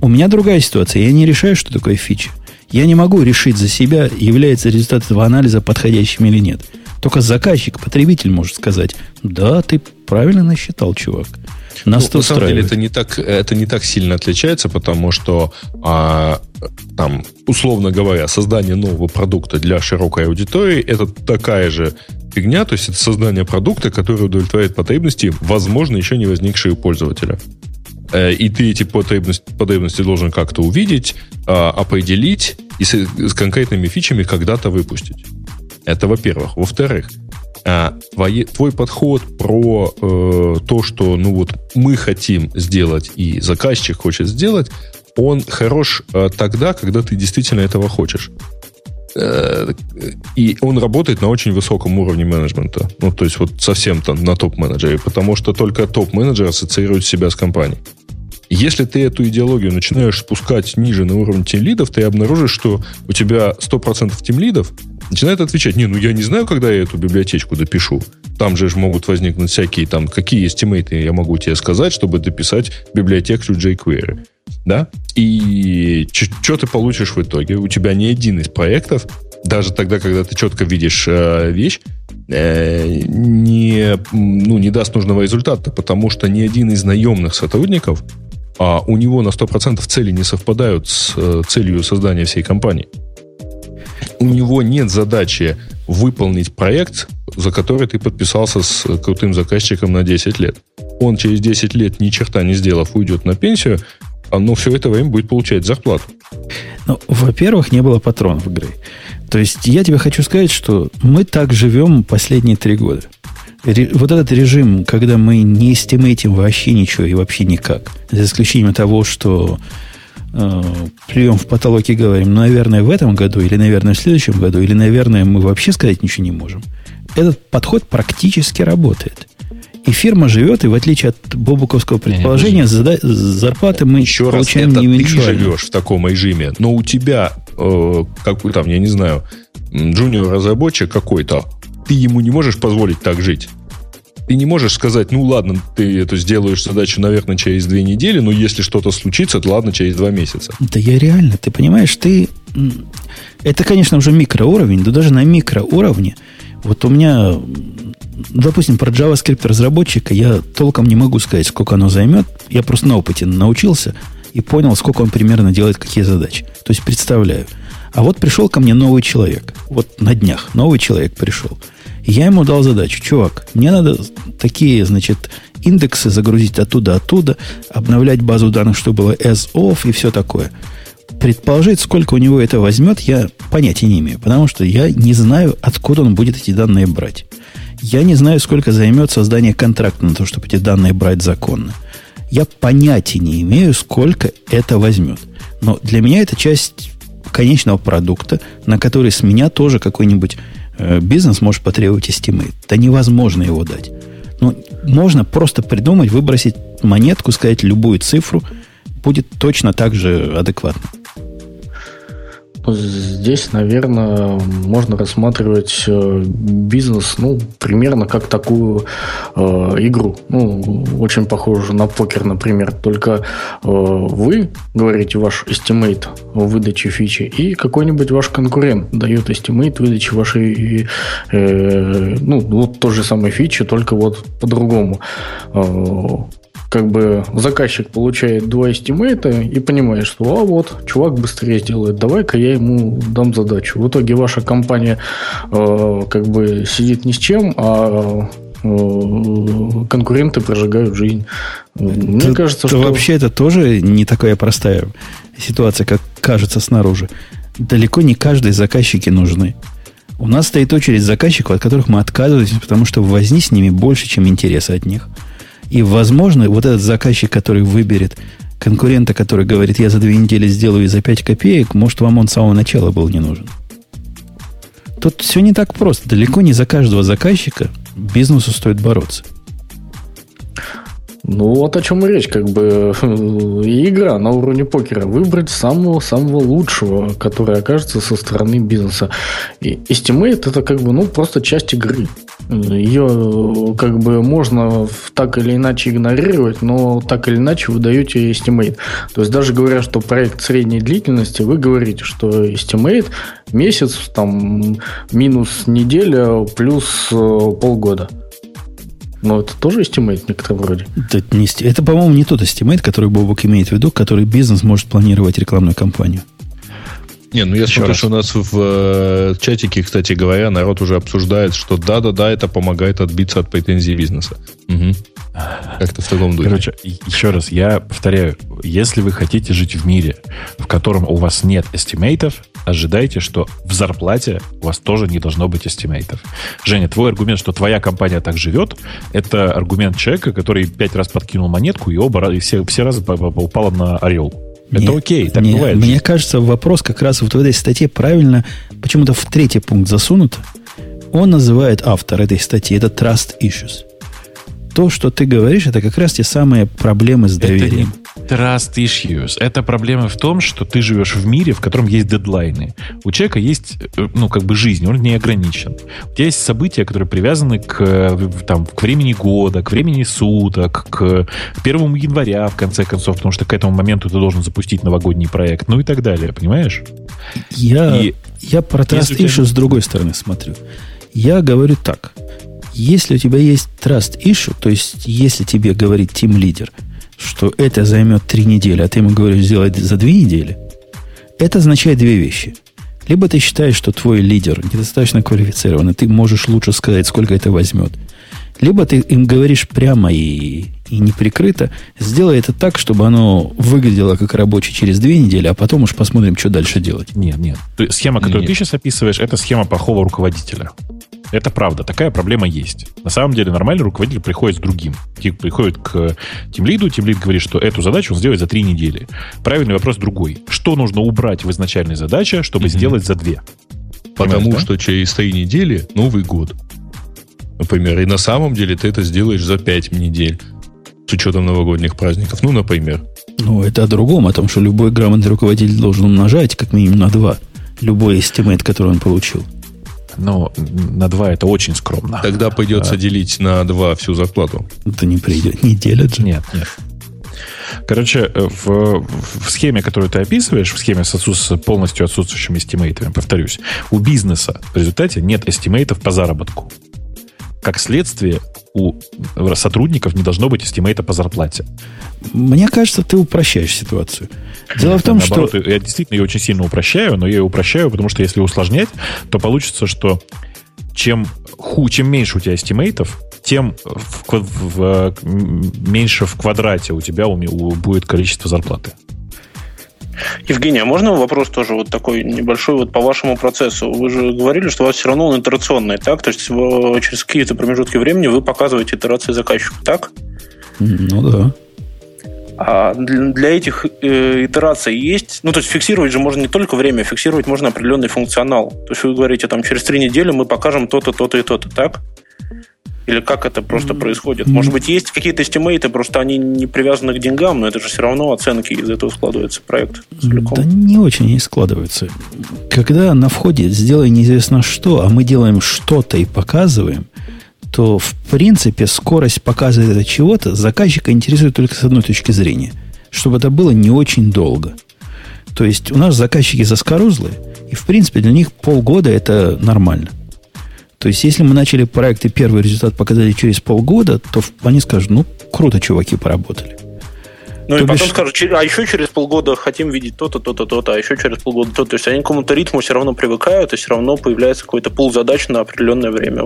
У меня другая ситуация. Я не решаю, что такое фича. Я не могу решить за себя, является результат этого анализа подходящим или нет. Только заказчик, потребитель может сказать, да, ты правильно насчитал, чувак. Нас ну, на самом деле это не так, это не так сильно отличается, потому что а, там, условно говоря, создание нового продукта для широкой аудитории это такая же фигня, то есть это создание продукта, который удовлетворяет потребности, возможно, еще не возникшие у пользователя. Э, и ты эти потребности, потребности должен как-то увидеть, а, определить и с, с конкретными фичами когда-то выпустить. Это во-первых. Во-вторых, а, твой, подход про э, то, что ну вот мы хотим сделать и заказчик хочет сделать, он хорош э, тогда, когда ты действительно этого хочешь. Э, и он работает на очень высоком уровне менеджмента. Ну, то есть вот совсем там на топ-менеджере, потому что только топ-менеджер ассоциирует себя с компанией. Если ты эту идеологию начинаешь спускать ниже на уровень тимлидов, ты обнаружишь, что у тебя 100% тимлидов начинает отвечать, не, ну я не знаю, когда я эту библиотечку допишу. Там же могут возникнуть всякие там, какие эстимейты я могу тебе сказать, чтобы дописать библиотеку jQuery. Да? И что ты получишь в итоге? У тебя ни один из проектов, даже тогда, когда ты четко видишь э, вещь, э, не, ну, не даст нужного результата, потому что ни один из наемных сотрудников, а у него на 100% цели не совпадают с э, целью создания всей компании у него нет задачи выполнить проект, за который ты подписался с крутым заказчиком на 10 лет. Он через 10 лет ни черта не сделав уйдет на пенсию, а но все это время будет получать зарплату. Ну, во-первых, не было патронов игры. То есть я тебе хочу сказать, что мы так живем последние три года. Вот этот режим, когда мы не эстимейтим вообще ничего и вообще никак, за исключением того, что э, плюем в потолок и говорим, ну, наверное, в этом году, или, наверное, в следующем году, или, наверное, мы вообще сказать ничего не можем. Этот подход практически работает. И фирма живет, и в отличие от бобуковского предположения, зада- зарплаты мы Еще получаем раз, это не ты живешь в таком режиме, но у тебя, э, как там, я не знаю, джуниор-разработчик какой-то, ты ему не можешь позволить так жить ты не можешь сказать, ну ладно, ты это сделаешь задачу, наверное, через две недели, но если что-то случится, то ладно, через два месяца. Да я реально, ты понимаешь, ты... Это, конечно, уже микроуровень, но даже на микроуровне, вот у меня, допустим, про JavaScript разработчика я толком не могу сказать, сколько оно займет. Я просто на опыте научился и понял, сколько он примерно делает, какие задачи. То есть представляю. А вот пришел ко мне новый человек. Вот на днях новый человек пришел. Я ему дал задачу. Чувак, мне надо такие, значит, индексы загрузить оттуда, оттуда, обновлять базу данных, чтобы было as-of и все такое. Предположить, сколько у него это возьмет, я понятия не имею, потому что я не знаю, откуда он будет эти данные брать. Я не знаю, сколько займет создание контракта на то, чтобы эти данные брать законно. Я понятия не имею, сколько это возьмет. Но для меня это часть конечного продукта, на который с меня тоже какой-нибудь э, бизнес может потребовать estimate. Да невозможно его дать. Ну, можно просто придумать, выбросить монетку, сказать любую цифру, будет точно так же адекватно. Здесь, наверное, можно рассматривать э, бизнес, ну, примерно как такую э, игру. Ну, очень похожую на покер, например. Только э, вы говорите ваш estimate выдачи фичи, и какой-нибудь ваш конкурент дает estimate выдачи вашей, э, ну, вот той же самой фичи, только вот по-другому. Э, как бы заказчик получает два эстимейта и понимает, что а вот, чувак быстрее сделает, давай-ка я ему дам задачу. В итоге ваша компания э, как бы сидит ни с чем, а э, конкуренты прожигают жизнь. Мне ты, кажется, что... Вообще это тоже не такая простая ситуация, как кажется снаружи. Далеко не каждые заказчики нужны. У нас стоит очередь заказчиков, от которых мы отказываемся, потому что возни с ними больше, чем интереса от них – и, возможно, вот этот заказчик, который выберет конкурента, который говорит, я за две недели сделаю и за пять копеек, может, вам он с самого начала был не нужен. Тут все не так просто. Далеко не за каждого заказчика бизнесу стоит бороться. Ну, вот о чем и речь, как бы игра на уровне покера. Выбрать самого-самого лучшего, который окажется со стороны бизнеса. И Estimate это как бы, ну, просто часть игры. Ее как бы можно так или иначе игнорировать, но так или иначе вы даете Estimate. То есть даже говоря, что проект средней длительности, вы говорите, что Estimate месяц, там, минус неделя, плюс э, полгода. Но это тоже estimate некоторые вроде. Это, не, это по-моему, не тот estimate, который Бобок имеет в виду, который бизнес может планировать рекламную кампанию. Не, ну я Еще смотрю, раз. что у нас в э, чатике, кстати говоря, народ уже обсуждает, что да-да-да, это помогает отбиться от претензий бизнеса. Угу. Как-то в таком духе. Короче, еще раз, я повторяю, если вы хотите жить в мире, в котором у вас нет эстимейтов, ожидайте, что в зарплате у вас тоже не должно быть эстимейтов. Женя, твой аргумент, что твоя компания так живет, это аргумент человека, который пять раз подкинул монетку и оба и все, все разы упало на орел. Это не, окей, так не, бывает. Мне кажется, вопрос как раз вот в этой статье правильно, почему-то в третий пункт засунут. Он называет автор этой статьи, это trust issues то, что ты говоришь, это как раз те самые проблемы с доверием. Это не trust issues. Это проблема в том, что ты живешь в мире, в котором есть дедлайны. У человека есть, э, ну, как бы жизнь, он не ограничен. У тебя есть события, которые привязаны к, э, там, к времени года, к времени суток, к первому января, в конце концов, потому что к этому моменту ты должен запустить новогодний проект, ну и так далее, понимаешь? Я, и я про trust issues тебя... с другой стороны смотрю. Я говорю так. Если у тебя есть trust issue, то есть если тебе говорит тим лидер, что это займет три недели, а ты ему говоришь сделать за две недели, это означает две вещи. Либо ты считаешь, что твой лидер недостаточно квалифицирован, и ты можешь лучше сказать, сколько это возьмет. Либо ты им говоришь прямо и, и неприкрыто, сделай это так, чтобы оно выглядело как рабочий через две недели, а потом уж посмотрим, что дальше делать. Нет, нет. Схема, которую нет. ты сейчас описываешь, это схема плохого руководителя. Это правда, такая проблема есть. На самом деле нормальный руководитель приходит с другим. Приходит к тимлиду, тимлид говорит, что эту задачу он сделает за три недели. Правильный вопрос другой. Что нужно убрать в изначальной задаче, чтобы mm-hmm. сделать за две? Потому Понимаешь, что да? через три недели Новый год. Например, и на самом деле ты это сделаешь за пять недель с учетом новогодних праздников. Ну, например. Ну, это о другом, о том, что любой грамотный руководитель должен умножать как минимум на два любой estimate, который он получил. Но на 2 это очень скромно. Тогда придется а, делить на 2 всю зарплату. Это не придет, не делят же. Нет, нет. Короче, в, в схеме, которую ты описываешь, в схеме с, отсутств, с полностью отсутствующими эстимейтами, повторюсь, у бизнеса в результате нет эстимейтов по заработку. Как следствие, у сотрудников не должно быть эстимейта по зарплате. Мне кажется, ты упрощаешь ситуацию. Дело в том, Наоборот, что... Я действительно ее очень сильно упрощаю, но я ее упрощаю, потому что если усложнять, то получится, что чем, ху, чем меньше у тебя эстимейтов, тем в, в, в, меньше в квадрате у тебя у, у, будет количество зарплаты. Евгений, а можно вопрос тоже вот такой небольшой вот по вашему процессу? Вы же говорили, что у вас все равно он итерационный, так? То есть через какие-то промежутки времени вы показываете итерации заказчику, так? Ну да. А для этих э, итераций есть, ну то есть фиксировать же можно не только время, фиксировать можно определенный функционал. То есть вы говорите, там через три недели мы покажем то-то, то-то и то-то, так? Или как это просто происходит? Может быть, есть какие-то эстимейты, просто они не привязаны к деньгам, но это же все равно оценки из этого складывается проект целиком. Да не очень они складываются. Когда на входе сделай неизвестно что, а мы делаем что-то и показываем, то в принципе скорость показа чего-то заказчика интересует только с одной точки зрения. Чтобы это было не очень долго. То есть у нас заказчики заскорузлые, и в принципе для них полгода это нормально. То есть, если мы начали проект и первый результат показали через полгода, то они скажут, ну, круто, чуваки поработали. Ну то и потом бишь... скажут, а еще через полгода хотим видеть то-то, то-то, то-то, а еще через полгода то-то. То есть они к какому-то ритму все равно привыкают, и все равно появляется какой-то пул задач на определенное время.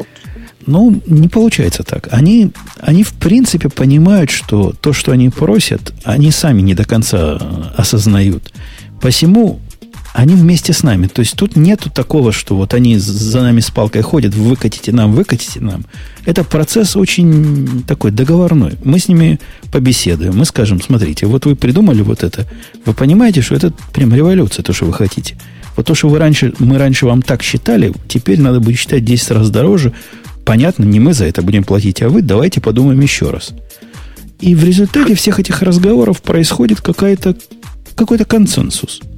Ну, не получается так. Они, они в принципе понимают, что то, что они просят, они сами не до конца осознают. Посему они вместе с нами. То есть тут нету такого, что вот они за нами с палкой ходят, выкатите нам, выкатите нам. Это процесс очень такой договорной. Мы с ними побеседуем, мы скажем, смотрите, вот вы придумали вот это, вы понимаете, что это прям революция, то, что вы хотите. Вот то, что вы раньше, мы раньше вам так считали, теперь надо будет считать 10 раз дороже. Понятно, не мы за это будем платить, а вы давайте подумаем еще раз. И в результате всех этих разговоров происходит какая-то, какой-то консенсус –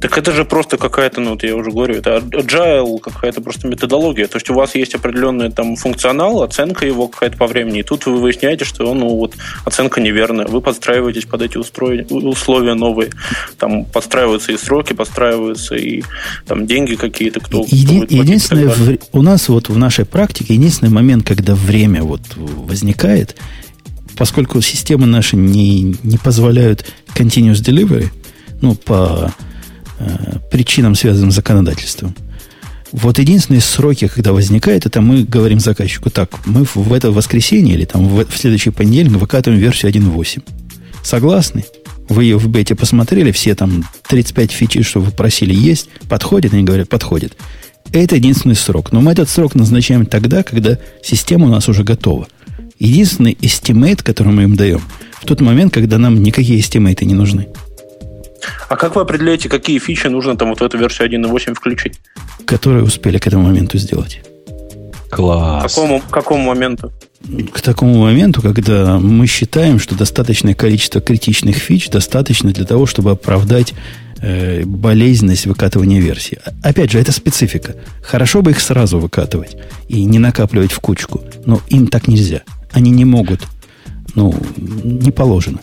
так это же просто какая-то, ну вот я уже говорю, это agile, какая-то просто методология. То есть у вас есть определенный там функционал, оценка его какая-то по времени, и тут вы выясняете, что ну вот оценка неверная. Вы подстраиваетесь под эти устроения, условия новые. Там подстраиваются и сроки, подстраиваются и там деньги какие-то, кто, Еди, кто Единственное, в, у нас вот в нашей практике единственный момент, когда время вот возникает, поскольку системы наши не, не позволяют continuous delivery, ну, по Э, причинам, связанным с законодательством. Вот единственные сроки, когда возникает, это мы говорим заказчику, так, мы в это воскресенье или там в, в следующий понедельник выкатываем версию 1.8. Согласны? Вы ее в бете посмотрели, все там 35 фичи, что вы просили, есть, подходит? Они говорят, подходит. Это единственный срок. Но мы этот срок назначаем тогда, когда система у нас уже готова. Единственный estimate, который мы им даем, в тот момент, когда нам никакие эстимейты не нужны. А как вы определяете, какие фичи нужно там вот в эту версию 1.8 включить? Которые успели к этому моменту сделать. Класс. К какому, к какому моменту? К такому моменту, когда мы считаем, что достаточное количество критичных фич достаточно для того, чтобы оправдать э, болезненность выкатывания версии. Опять же, это специфика. Хорошо бы их сразу выкатывать и не накапливать в кучку, но им так нельзя. Они не могут. Ну, не положено.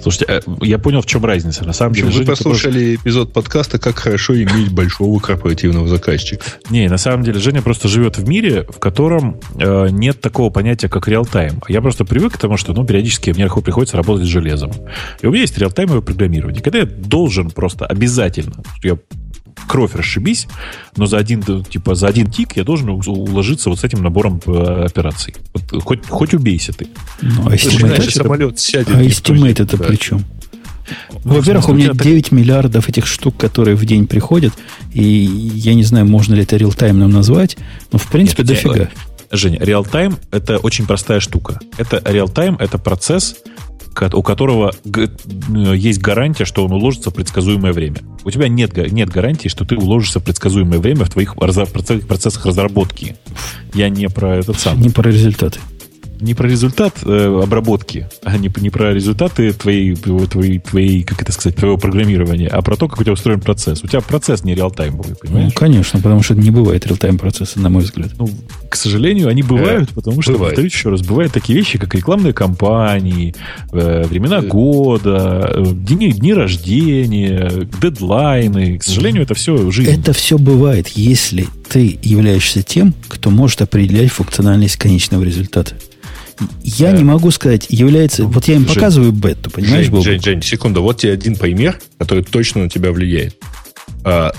Слушайте, э, я понял, в чем разница. На самом деле, вы послушали просто... эпизод подкаста «Как хорошо иметь большого корпоративного заказчика». Не, на самом деле, Женя просто живет в мире, в котором э, нет такого понятия, как реал-тайм. Я просто привык к тому, что ну, периодически мне приходится работать с железом. И у меня есть реал-таймовое программирование. Когда я должен просто обязательно, я кровь расшибись, но за один, типа, за один тик я должен уложиться вот с этим набором э, операций. Вот, хоть, хоть убейся ты. Ну, а estimate, самолет сядет. А estimate это да. при чем? Во-первых, у меня 9 миллиардов этих штук, которые в день приходят, и я не знаю, можно ли это реалтаймным назвать, но в принципе Нет, дофига. Женя, реалтайм — это очень простая штука. Это реалтайм — это процесс, у которого э, есть гарантия, что он уложится в предсказуемое время. У тебя нет, нет гарантии, что ты уложишься в предсказуемое время в твоих процессах разработки. Я не про этот сам. Не про результаты. Не про результат э, обработки, а не, не про результаты твоей, твоей, твоей, как это сказать, твоего программирования, а про то, как у тебя устроен процесс. У тебя процесс не реалтаймовый, понимаешь? Ну, конечно, потому что не бывает реалтайм процесса, на мой взгляд. Ну, к сожалению, они бывают, э, потому что, бывает. повторюсь еще раз, бывают такие вещи, как рекламные кампании, э, времена э. года, э, дни, дни рождения, дедлайны. К сожалению, это все жизнь. Это все бывает, если ты являешься тем, кто может определять функциональность конечного результата. Я не могу сказать, является... Вот я им Жень, показываю бету, понимаешь, Жень, Жень, Жень, секунду. Вот тебе один пример, который точно на тебя влияет. А,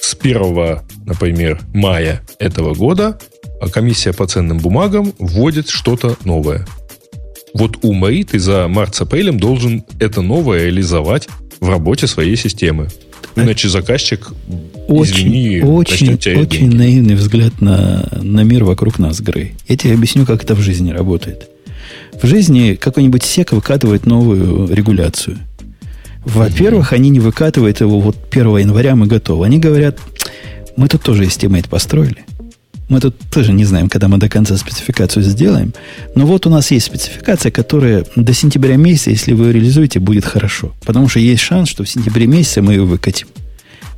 с 1, например, мая этого года комиссия по ценным бумагам вводит что-то новое. Вот у Мари ты за март с апрелем должен это новое реализовать в работе своей системы. Иначе заказчик, очень, извини, очень, очень деньги. наивный взгляд на, на мир вокруг нас, Грей. Я тебе объясню, как это в жизни работает. В жизни какой-нибудь сек выкатывает новую регуляцию. Во-первых, они не выкатывают его вот 1 января мы готовы. Они говорят, мы тут тоже estimate построили. Мы тут тоже не знаем, когда мы до конца спецификацию сделаем. Но вот у нас есть спецификация, которая до сентября месяца, если вы ее реализуете, будет хорошо. Потому что есть шанс, что в сентябре месяце мы ее выкатим.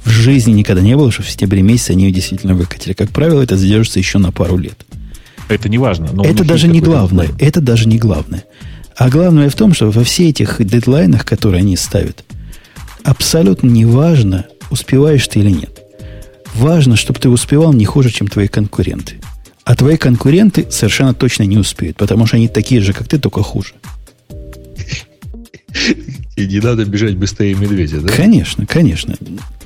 В жизни никогда не было, что в сентябре месяце они ее действительно выкатили. Как правило, это задержится еще на пару лет. Это не важно. Но это даже не главное. Дедлайн. Это даже не главное. А главное в том, что во всех этих дедлайнах, которые они ставят, абсолютно не важно, успеваешь ты или нет. Важно, чтобы ты успевал не хуже, чем твои конкуренты. А твои конкуренты совершенно точно не успеют, потому что они такие же, как ты, только хуже. И не надо бежать быстрее медведя, да? Конечно, конечно.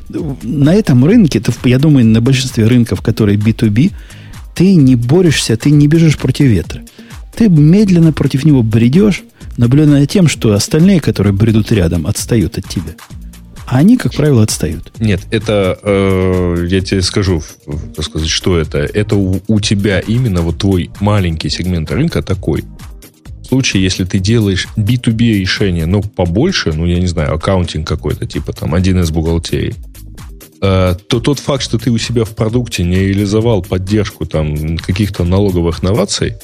На этом рынке, я думаю, на большинстве рынков, которые B2B, ты не борешься, ты не бежишь против ветра. Ты медленно против него бредешь, наблюдая тем, что остальные, которые бредут рядом, отстают от тебя. А они, как правило, отстают. Нет, это, э, я тебе скажу, так сказать, что это. Это у, у тебя именно вот твой маленький сегмент рынка такой. В случае, если ты делаешь B2B решение, но побольше, ну, я не знаю, аккаунтинг какой-то, типа там один из бухгалтерии, э, то тот факт, что ты у себя в продукте не реализовал поддержку там каких-то налоговых новаций,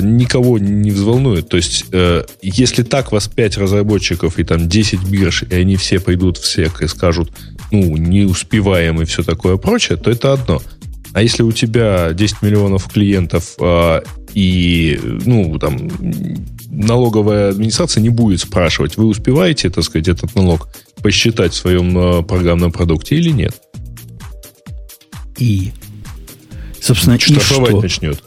никого не взволнует. То есть, э, если так вас 5 разработчиков и там 10 бирж, и они все пойдут все и скажут, ну, не успеваем и все такое прочее, то это одно. А если у тебя 10 миллионов клиентов э, и, ну, там, налоговая администрация не будет спрашивать, вы успеваете, так сказать, этот налог посчитать в своем программном продукте или нет? И, собственно, и что? начнет.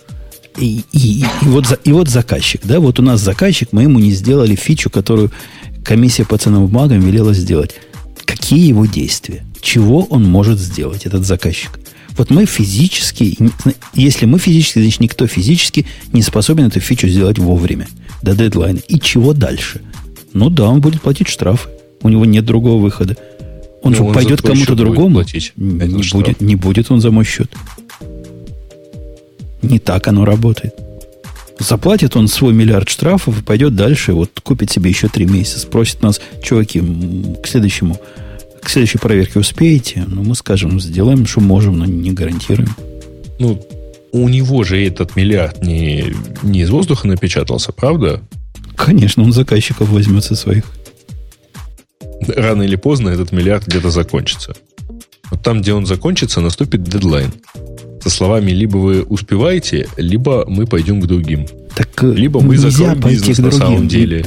И, и, и, вот, и вот заказчик, да, вот у нас заказчик, мы ему не сделали фичу, которую комиссия по ценным бумагам велела сделать. Какие его действия? Чего он может сделать, этот заказчик? Вот мы физически, если мы физически, значит никто физически не способен эту фичу сделать вовремя, до дедлайна. И чего дальше? Ну да, он будет платить штрафы. У него нет другого выхода. Он Но ну, же он пойдет кому-то другому. Платить. Не, будет, не будет он за мой счет. Не так оно работает. Заплатит он свой миллиард штрафов и пойдет дальше, вот купит себе еще три месяца. Спросит нас, чуваки, к следующему, к следующей проверке успеете? Ну, мы скажем, сделаем, что можем, но не гарантируем. Ну, у него же этот миллиард не, не из воздуха напечатался, правда? Конечно, он заказчиков возьмет со своих. Рано или поздно этот миллиард где-то закончится. Вот там, где он закончится, наступит дедлайн со словами «либо вы успеваете, либо мы пойдем к другим». Так э, либо мы закроем бизнес на самом деле.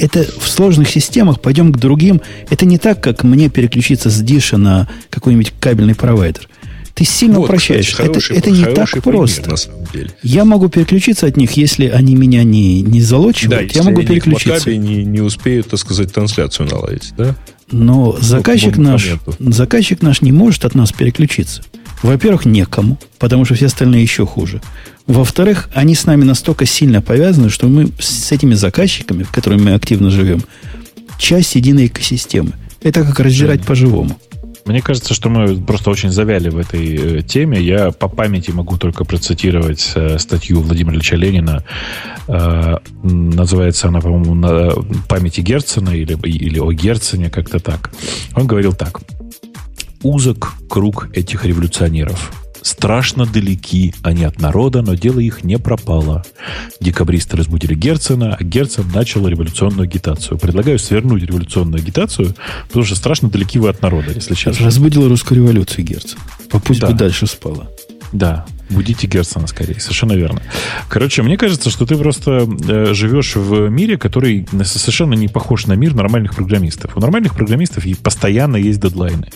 Это в сложных системах пойдем к другим. Это не так, как мне переключиться с диша на какой-нибудь кабельный провайдер. Ты сильно вот, упрощаешь. Кстати, хороший, это, это не так пример, просто. На самом деле. Я могу переключиться от них, если они меня не, не залочивают. Да, я могу переключиться. не, не успеют, так сказать, трансляцию наладить, да? Но заказчик наш, заказчик наш не может от нас переключиться. Во-первых, некому, потому что все остальные еще хуже. Во-вторых, они с нами настолько сильно повязаны, что мы с этими заказчиками, в которыми мы активно живем, часть единой экосистемы. Это как раздирать по-живому. Мне кажется, что мы просто очень завяли в этой э, теме. Я по памяти могу только процитировать э, статью Владимира Ильича Ленина. Э, называется она, по-моему, на памяти Герцена или, или о Герцене, как-то так. Он говорил так узок круг этих революционеров. Страшно далеки они от народа, но дело их не пропало. Декабристы разбудили Герцена, а Герцен начал революционную агитацию. Предлагаю свернуть революционную агитацию, потому что страшно далеки вы от народа, если честно. Разбудил русскую революцию Герцен. Пусть да. бы дальше спала. Да, будите Герцена скорее, совершенно верно. Короче, мне кажется, что ты просто э, живешь в мире, который совершенно не похож на мир нормальных программистов. У нормальных программистов постоянно есть дедлайны.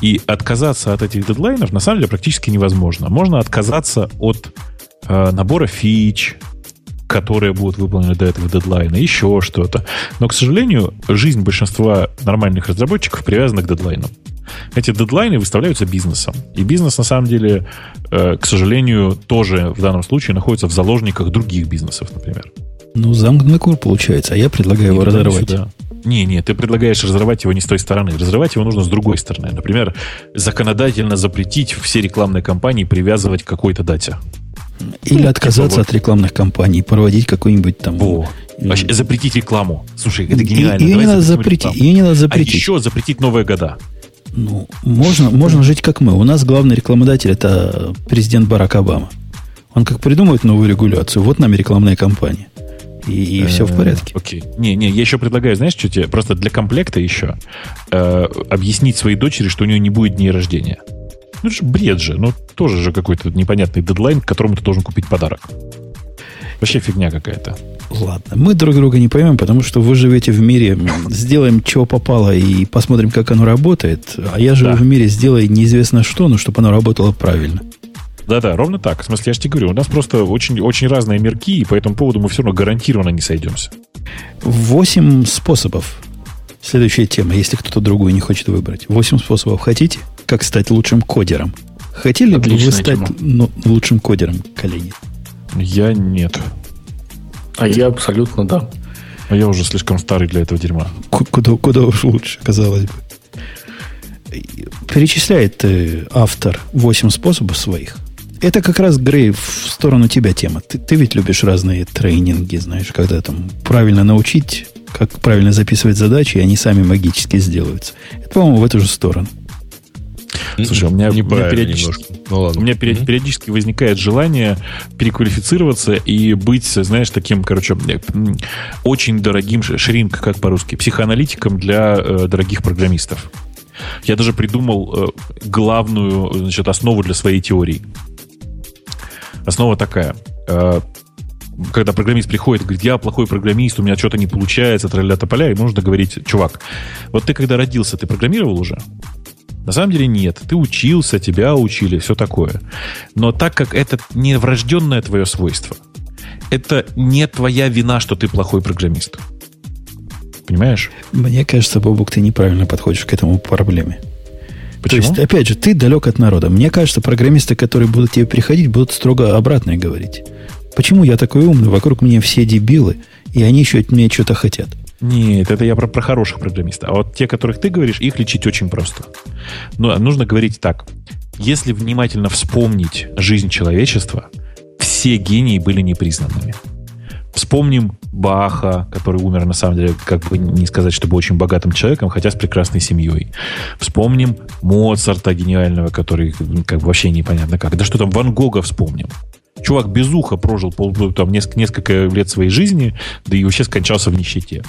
И отказаться от этих дедлайнов на самом деле практически невозможно. Можно отказаться от э, набора фич, которые будут выполнены до этого дедлайна, еще что-то. Но, к сожалению, жизнь большинства нормальных разработчиков привязана к дедлайнам. Эти дедлайны выставляются бизнесом. И бизнес, на самом деле, э, к сожалению, тоже в данном случае находится в заложниках других бизнесов, например. Ну, замкнутый кур получается, а я предлагаю его разорвать. Сюда. Не, не, ты предлагаешь разрывать его не с той стороны. Разрывать его нужно с другой стороны. Например, законодательно запретить все рекламные кампании привязывать к какой-то дате. Или отказаться типа, от рекламных кампаний, проводить какой-нибудь там... Во. Вообще, запретить рекламу. Слушай, это гениально. Ее не надо запретить. Ее не надо запретить. А еще запретить Новые года. Ну, можно, можно жить как мы. У нас главный рекламодатель это президент Барак Обама. Он как придумывает новую регуляцию, вот нам рекламная кампания. И, и все в порядке. Окей. Не, не, я еще предлагаю, знаешь, что тебе просто для комплекта еще э, объяснить своей дочери, что у нее не будет дней рождения. Ну, это же бред же. Ну, тоже же какой-то непонятный дедлайн, к которому ты должен купить подарок. Вообще фигня какая-то. Ладно, мы друг друга не поймем, потому что вы живете в мире, сделаем, чего попало, и посмотрим, как оно работает. А я живу да. в мире, сделай неизвестно что, но чтобы оно работало правильно. Да-да, ровно так. В смысле, я же тебе говорю, у нас просто очень, очень разные мерки, и по этому поводу мы все равно гарантированно не сойдемся. Восемь способов. Следующая тема, если кто-то другую не хочет выбрать. Восемь способов хотите? Как стать лучшим кодером? Хотели бы вы стать ну, лучшим кодером, коллеги? Я нет. А я абсолютно да. А я уже слишком старый для этого дерьма. Куда, куда уж лучше, казалось бы. Перечисляет э, автор 8 способов своих. Это как раз, Грей, в сторону тебя тема. Ты, ты ведь любишь разные тренинги, знаешь, когда там правильно научить, как правильно записывать задачи, и они сами магически сделаются. Это, по-моему, в эту же сторону. Слушай, у меня, у меня, периодически, ну, ладно. у меня mm-hmm. периодически возникает желание переквалифицироваться и быть, знаешь, таким, короче, очень дорогим, шринк, как по-русски, психоаналитиком для э, дорогих программистов. Я даже придумал э, главную значит, основу для своей теории. Основа такая. Э, когда программист приходит и говорит, я плохой программист, у меня что-то не получается, тролля тополя, ему нужно говорить, чувак, вот ты когда родился, ты программировал уже? На самом деле нет. Ты учился, тебя учили, все такое. Но так как это не врожденное твое свойство, это не твоя вина, что ты плохой программист. Понимаешь? Мне кажется, Бобук, ты неправильно подходишь к этому проблеме. Почему? То есть, опять же, ты далек от народа. Мне кажется, программисты, которые будут тебе приходить, будут строго обратное говорить. Почему я такой умный? Вокруг меня все дебилы, и они еще от меня что-то хотят. Нет, это я про, про хороших программистов. А вот те, которых ты говоришь, их лечить очень просто. Но нужно говорить так. Если внимательно вспомнить жизнь человечества, все гении были непризнанными. Вспомним Баха, который умер, на самом деле, как бы не сказать, чтобы очень богатым человеком, хотя с прекрасной семьей. Вспомним Моцарта гениального, который как бы вообще непонятно как. Да что там, Ван Гога вспомним. Чувак без уха прожил пол, там, несколько, несколько лет своей жизни, да и вообще скончался в нищете.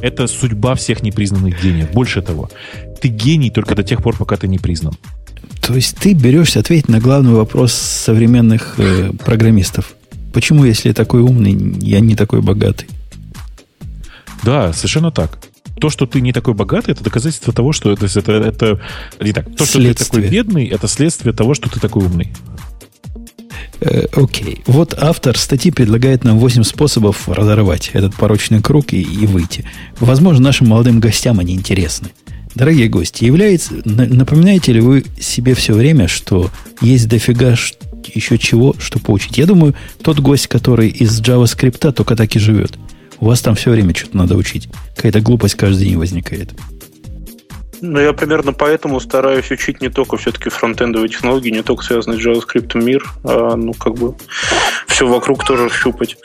Это судьба всех непризнанных гениев. Больше того, ты гений только до тех пор, пока ты не признан. То есть ты берешься ответить на главный вопрос современных э, программистов. Почему, если я такой умный, я не такой богатый? Да, совершенно так. То, что ты не такой богатый, это доказательство того, что это, это, это не так. То, что ты такой бедный, это следствие того, что ты такой умный. Э, окей. Вот автор статьи предлагает нам 8 способов разорвать этот порочный круг и, и выйти. Возможно, нашим молодым гостям они интересны. Дорогие гости, является, напоминаете ли вы себе все время, что есть дофига еще чего, что поучить? Я думаю, тот гость, который из JavaScript только так и живет. У вас там все время что-то надо учить. Какая-то глупость каждый день возникает. Ну, я примерно поэтому стараюсь учить не только все-таки фронтендовые технологии, не только связанный с JavaScript мир, а, ну, как бы все вокруг тоже щупать.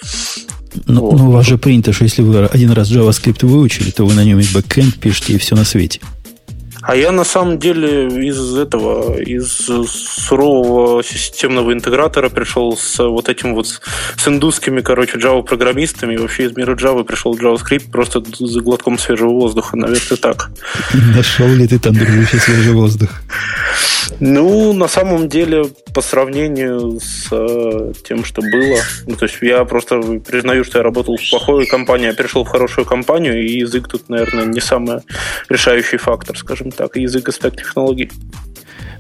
Ну, вот. ну, у вас же принято, что если вы один раз JavaScript выучили, то вы на нем и бэкэнд пишете, и все на свете. А я на самом деле из этого, из сурового системного интегратора пришел с вот этим вот с индусскими, короче, Java-программистами. Вообще из мира Java пришел JavaScript просто за глотком свежего воздуха, наверное, так. Нашел ли ты там, дружище, свежий воздух? Ну, на самом деле, по сравнению с э, тем, что было, ну, то есть я просто признаю, что я работал в плохой компании, а перешел в хорошую компанию, и язык тут, наверное, не самый решающий фактор, скажем так, язык и стек технологий.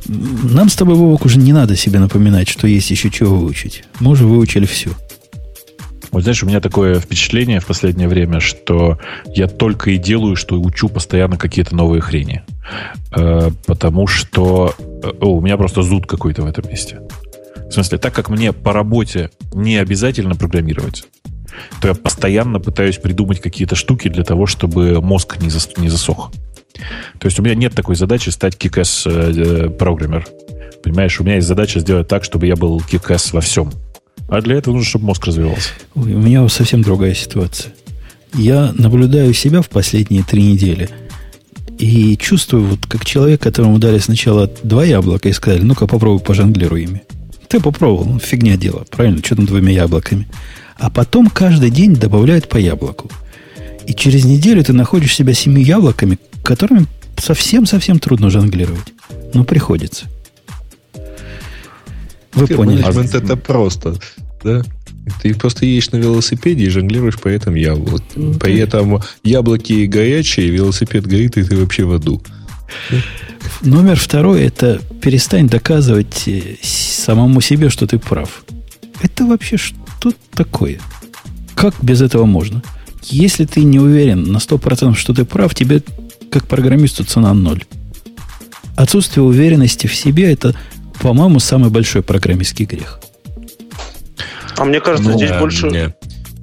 Нам с тобой, Вовок, уже не надо себе напоминать, что есть еще чего выучить. Мы уже выучили все. Вот знаешь, у меня такое впечатление в последнее время, что я только и делаю, что учу постоянно какие-то новые хрени. Э, потому что э, о, у меня просто зуд какой-то в этом месте. В смысле, так как мне по работе не обязательно программировать, то я постоянно пытаюсь придумать какие-то штуки для того, чтобы мозг не, зас, не засох. То есть у меня нет такой задачи стать кикэс э, программер. Понимаешь, у меня есть задача сделать так, чтобы я был кикэс во всем. А для этого нужно, чтобы мозг развивался. Ой, у меня совсем другая ситуация. Я наблюдаю себя в последние три недели и чувствую, вот как человек, которому дали сначала два яблока и сказали, ну-ка попробуй пожонглируй ими. Ты попробовал, ну, фигня дело, правильно, что там двумя яблоками. А потом каждый день добавляют по яблоку. И через неделю ты находишь себя семью яблоками, которыми совсем-совсем трудно жонглировать. Но приходится. Вы Ты поняли. Менеджмент это просто, да? Ты просто едешь на велосипеде и жонглируешь по этому яблоку. Ну, Поэтому яблоки горячие, велосипед горит, и ты вообще в аду. Номер второй – это перестань доказывать э, самому себе, что ты прав. Это вообще что такое? Как без этого можно? Если ты не уверен на 100%, что ты прав, тебе как программисту цена ноль. Отсутствие уверенности в себе – это, по-моему, самый большой программистский грех. А мне кажется, ну, здесь больше... Нет.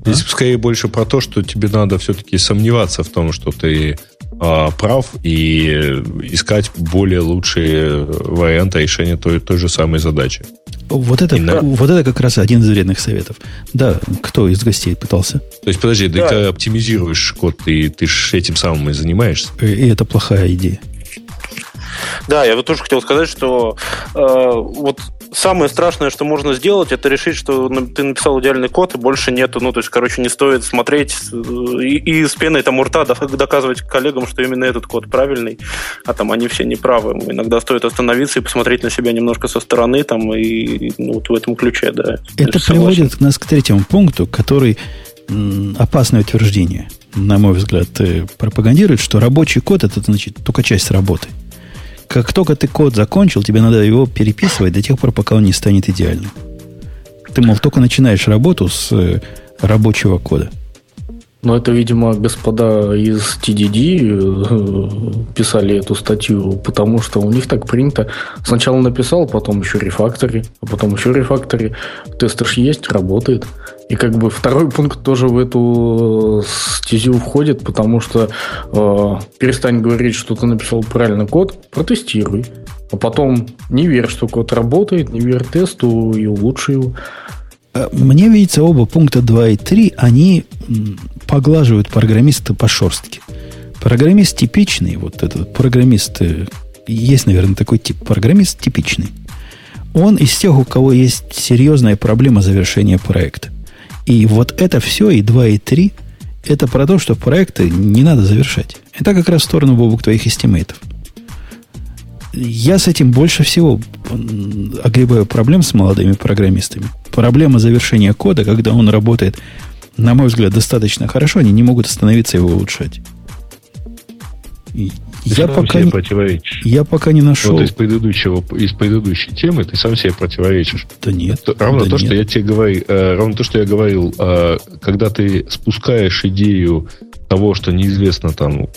Здесь а? скорее больше про то, что тебе надо все-таки сомневаться в том, что ты а, прав, и искать более лучшие варианты решения той, той же самой задачи. Вот это, на... вот это как раз один из вредных советов. Да, кто из гостей пытался? То есть, подожди, да. ты оптимизируешь код, ты, ты же этим самым и занимаешься. И, и это плохая идея. Да, я вот тоже хотел сказать, что э, вот самое страшное, что можно сделать, это решить, что ты написал идеальный код, и больше нету. Ну, то есть, короче, не стоит смотреть э, и, и с пеной там у рта доказывать коллегам, что именно этот код правильный, а там они все неправы. Иногда стоит остановиться и посмотреть на себя немножко со стороны, там, и ну, вот в этом ключе, да. Это приводит нас к третьему пункту, который опасное утверждение, на мой взгляд, э, пропагандирует, что рабочий код это значит только часть работы. Как только ты код закончил, тебе надо его переписывать до тех пор, пока он не станет идеальным. Ты, мол, только начинаешь работу с э, рабочего кода. Ну, это, видимо, господа из TDD э, писали эту статью, потому что у них так принято. Сначала написал, потом еще рефактори, а потом еще рефактори. Тестер есть, работает. И как бы второй пункт тоже в эту стезю входит, потому что э, перестань говорить, что ты написал правильный код, протестируй. А потом не верь, что код работает, не верь тесту и улучши его. Э, мне видится, оба пункта 2 и 3, они поглаживают программиста по шорстке. Программист типичный, вот этот программист, э, есть, наверное, такой тип, программист типичный. Он из тех, у кого есть серьезная проблема завершения проекта. И вот это все, и 2, и 3, это про то, что проекты не надо завершать. Это как раз в сторону, Бобук, твоих эстимейтов. Я с этим больше всего огребаю проблем с молодыми программистами. Проблема завершения кода, когда он работает, на мой взгляд, достаточно хорошо, они не могут остановиться его улучшать. Ты я пока, не, я пока не нашел. Вот из, предыдущего, из предыдущей темы ты сам себе противоречишь. Да нет. Это, ровно да то, нет. что я тебе говорю, э, ровно то, что я говорил, э, когда ты спускаешь идею того, что неизвестно там,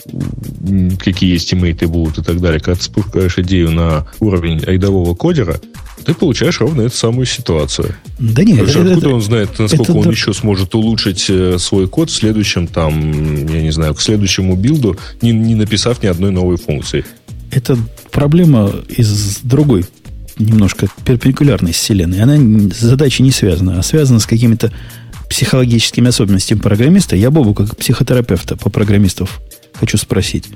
какие есть тиммейты будут и так далее, когда ты спускаешь идею на уровень рядового кодера, ты получаешь ровно эту самую ситуацию. Да нет, это, откуда это, он знает, насколько это, он да... еще сможет улучшить э, свой код в следующем, там, я не знаю, к следующему билду, не, не написав ни одной новой функции? Это проблема из другой немножко перпендикулярной вселенной. Она с задачей не связана, а связана с какими-то психологическими особенностями программиста. Я Бобу, как психотерапевта по программистов, хочу спросить.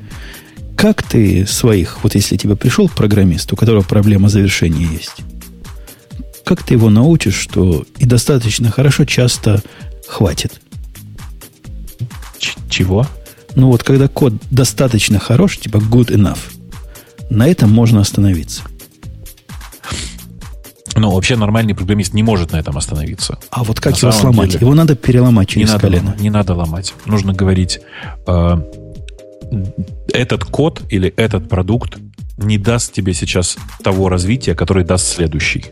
как ты своих, вот если тебе пришел программист, у которого проблема завершения есть, как ты его научишь, что и достаточно хорошо часто хватит? Ч- чего? Ну вот когда код достаточно хорош, типа good enough, на этом можно остановиться. Ну, вообще нормальный программист не может на этом остановиться. А вот как на его сломать? Деле, его надо переломать через не колено. Надо, не надо ломать. Нужно говорить, э, этот код или этот продукт не даст тебе сейчас того развития, который даст следующий.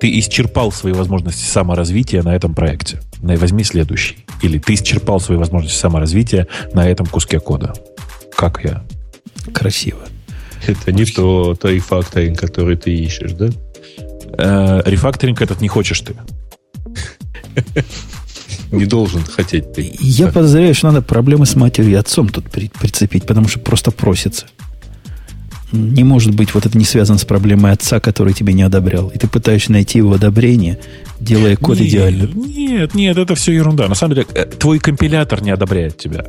Ты исчерпал свои возможности саморазвития на этом проекте. Возьми следующий. Или ты исчерпал свои возможности саморазвития на этом куске кода. Как я? Красиво. Это не то, то рефакторинг, который ты ищешь, да? Э, рефакторинг этот не хочешь ты. Не должен хотеть ты. Я подозреваю, что надо проблемы с матерью и отцом тут прицепить, потому что просто просится. Не может быть вот это не связано с проблемой отца, который тебе не одобрял. И ты пытаешься найти его одобрение, делая код нет, идеальным. Нет, нет, это все ерунда. На самом деле, э, твой компилятор не одобряет тебя.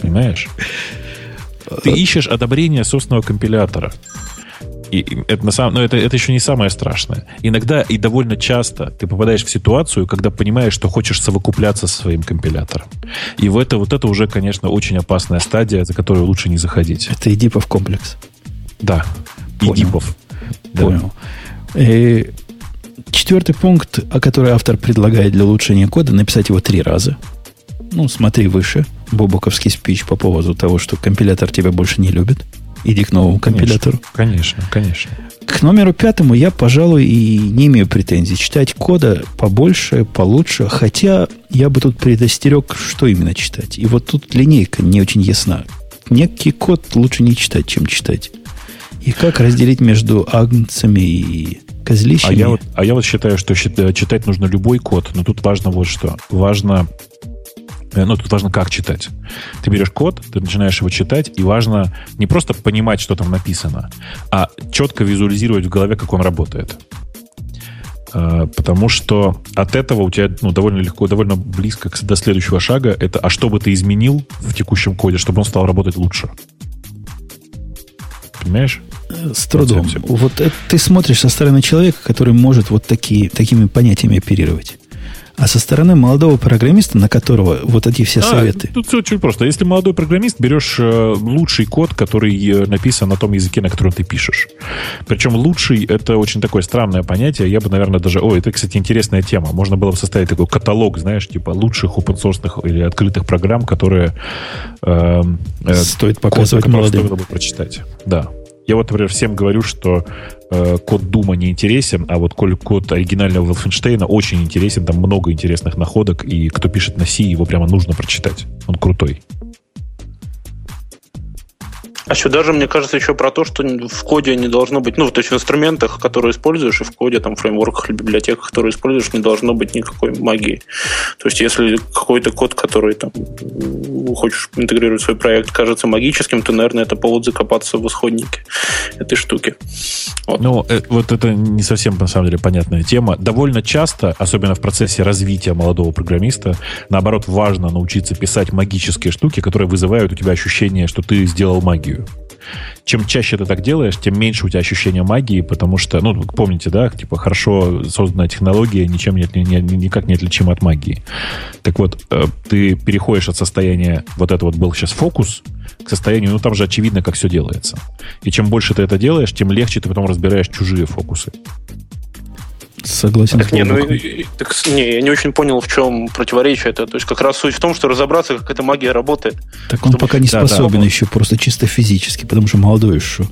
Понимаешь? Ты ищешь одобрение собственного компилятора. И это, на самом, но это, это еще не самое страшное. Иногда и довольно часто ты попадаешь в ситуацию, когда понимаешь, что хочешь совокупляться со своим компилятором. И в это, вот это уже, конечно, очень опасная стадия, за которую лучше не заходить. Это Эдипов комплекс. Да, Понял. Эдипов. Понял. Да. И четвертый пункт, о который автор предлагает для улучшения кода, написать его три раза. Ну, смотри выше. Бобуковский спич по поводу того, что компилятор тебя больше не любит. Иди к новому компилятору. Конечно, конечно. К номеру пятому я, пожалуй, и не имею претензий. Читать кода побольше, получше. Хотя я бы тут предостерег, что именно читать. И вот тут линейка не очень ясна. Некий код лучше не читать, чем читать. И как разделить между агнцами и козлищами? А я, вот, а я вот считаю, что читать нужно любой код, но тут важно вот что. Важно Э, ну, тут важно, как читать. Ты берешь код, ты начинаешь его читать, и важно не просто понимать, что там написано, а четко визуализировать в голове, как он работает. Э, потому что от этого у тебя ну, довольно легко, довольно близко до следующего шага. Это а что бы ты изменил в текущем коде, чтобы он стал работать лучше? Понимаешь? Э, с трудом. Вот это ты смотришь со стороны человека, который может вот такие, такими понятиями оперировать. А со стороны молодого программиста, на которого вот эти все а, советы. Тут все очень просто. Если молодой программист, берешь э, лучший код, который э, написан на том языке, на котором ты пишешь. Причем лучший это очень такое странное понятие. Я бы, наверное, даже. Ой, это, кстати, интересная тема. Можно было бы составить такой каталог, знаешь, типа лучших open source или открытых программ, которые э, э, стоит показывать молодым. Стоило бы прочитать. Да. Я вот, например, всем говорю, что э, код Дума не интересен, а вот код оригинального Wolfenstein очень интересен, там много интересных находок, и кто пишет на C, его прямо нужно прочитать. Он крутой. А сюда же, мне кажется, еще про то, что в коде не должно быть, ну, то есть в инструментах, которые используешь, и в коде, там, фреймворках или библиотеках, которые используешь, не должно быть никакой магии. То есть если какой-то код, который там хочешь интегрировать в свой проект, кажется магическим, то, наверное, это повод закопаться в исходнике этой штуки. Вот. Ну, э, вот это не совсем, на самом деле, понятная тема. Довольно часто, особенно в процессе развития молодого программиста, наоборот, важно научиться писать магические штуки, которые вызывают у тебя ощущение, что ты сделал магию магию. Чем чаще ты так делаешь, тем меньше у тебя ощущения магии, потому что, ну, помните, да, типа хорошо созданная технология ничем не, не, никак не отличима от магии. Так вот, э, ты переходишь от состояния, вот это вот был сейчас фокус, к состоянию, ну, там же очевидно, как все делается. И чем больше ты это делаешь, тем легче ты потом разбираешь чужие фокусы. Согласен. Так, не, ну, так, не, я не очень понял, в чем противоречие это. То есть как раз суть в том, что разобраться, как эта магия работает. Так он пока не способен да. еще, просто чисто физически, потому что молодой еще.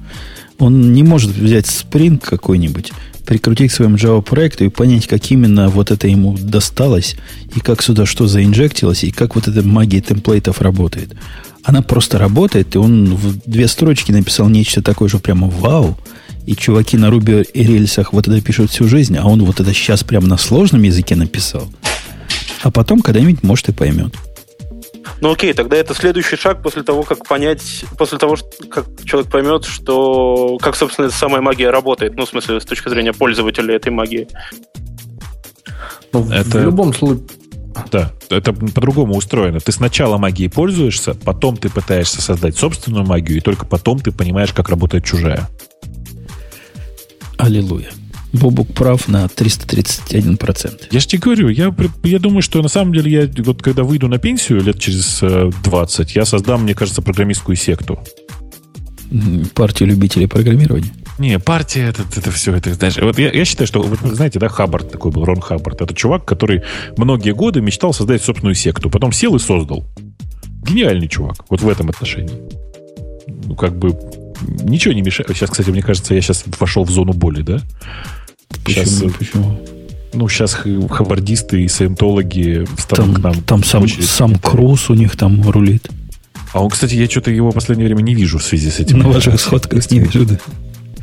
Он не может взять спринг какой-нибудь, прикрутить к своему Java проекту и понять, как именно вот это ему досталось, и как сюда что заинжектилось, и как вот эта магия темплейтов работает. Она просто работает, и он в две строчки написал нечто такое же прямо вау, и чуваки на Руби и рельсах вот это пишут всю жизнь, а он вот это сейчас прямо на сложном языке написал. А потом когда-нибудь, может, и поймет. Ну окей, тогда это следующий шаг после того, как понять, после того, как человек поймет, что как, собственно, эта самая магия работает, ну, в смысле, с точки зрения пользователя этой магии. Ну, это... В любом случае... да. Это по-другому устроено. Ты сначала магией пользуешься, потом ты пытаешься создать собственную магию, и только потом ты понимаешь, как работает чужая. Аллилуйя. Бобук прав на 331%. Я же тебе говорю, я, я думаю, что на самом деле я вот когда выйду на пенсию лет через 20, э, я создам, мне кажется, программистскую секту. Партию любителей программирования? Не, партия, это, это все, это, знаешь, вот я, я считаю, что, вот, знаете, да, Хаббард такой был, Рон Хаббард, это чувак, который многие годы мечтал создать собственную секту, потом сел и создал. Гениальный чувак, вот в этом отношении. Ну, как бы, ничего не мешает. Сейчас, кстати, мне кажется, я сейчас вошел в зону боли, да? Почему? Сейчас, Почему? Ну, сейчас хабардисты и саентологи там, к нам. Там сам, сам Круз у них там рулит. А он, кстати, я что-то его в последнее время не вижу в связи с этим. На ваших сходках не вижу, да.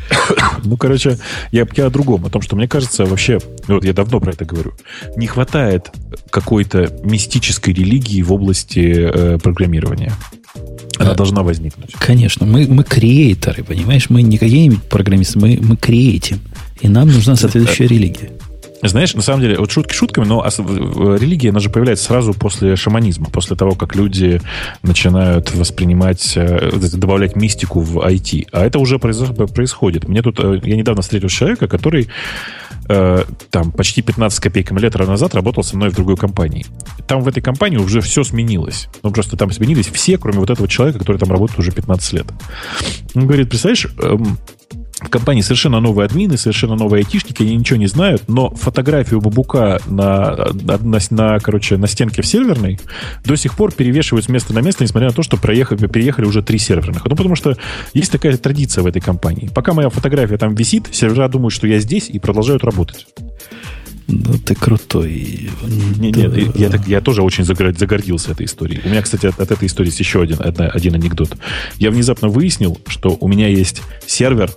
Ну, короче, я, я о другом, о том, что мне кажется, вообще, вот я давно про это говорю, не хватает какой-то мистической религии в области э, программирования. Она должна возникнуть. Конечно, мы, мы креаторы, понимаешь? Мы не какие-нибудь программисты, мы, мы креатим. И нам нужна соответствующая религия. Знаешь, на самом деле, вот шутки шутками, но религия, она же появляется сразу после шаманизма, после того, как люди начинают воспринимать, э, добавлять мистику в IT. А это уже происходит. Мне тут, э, я недавно встретил человека, который э, там почти 15 копейками лет назад работал со мной в другой компании. Там в этой компании уже все сменилось. Ну, просто там сменились все, кроме вот этого человека, который там работает уже 15 лет. Он говорит, представляешь, эм, в компании совершенно новые админы, совершенно новые айтишники, они ничего не знают, но фотографию бабука на, на, на, короче, на стенке в серверной до сих пор перевешивают с места на место, несмотря на то, что проехали, переехали уже три серверных. Ну, потому что есть такая традиция в этой компании. Пока моя фотография там висит, сервера думают, что я здесь и продолжают работать. Ну, ты крутой. Не, да. нет, я, так, я тоже очень загордился этой историей. У меня, кстати, от, от этой истории есть еще один, один анекдот. Я внезапно выяснил, что у меня есть сервер,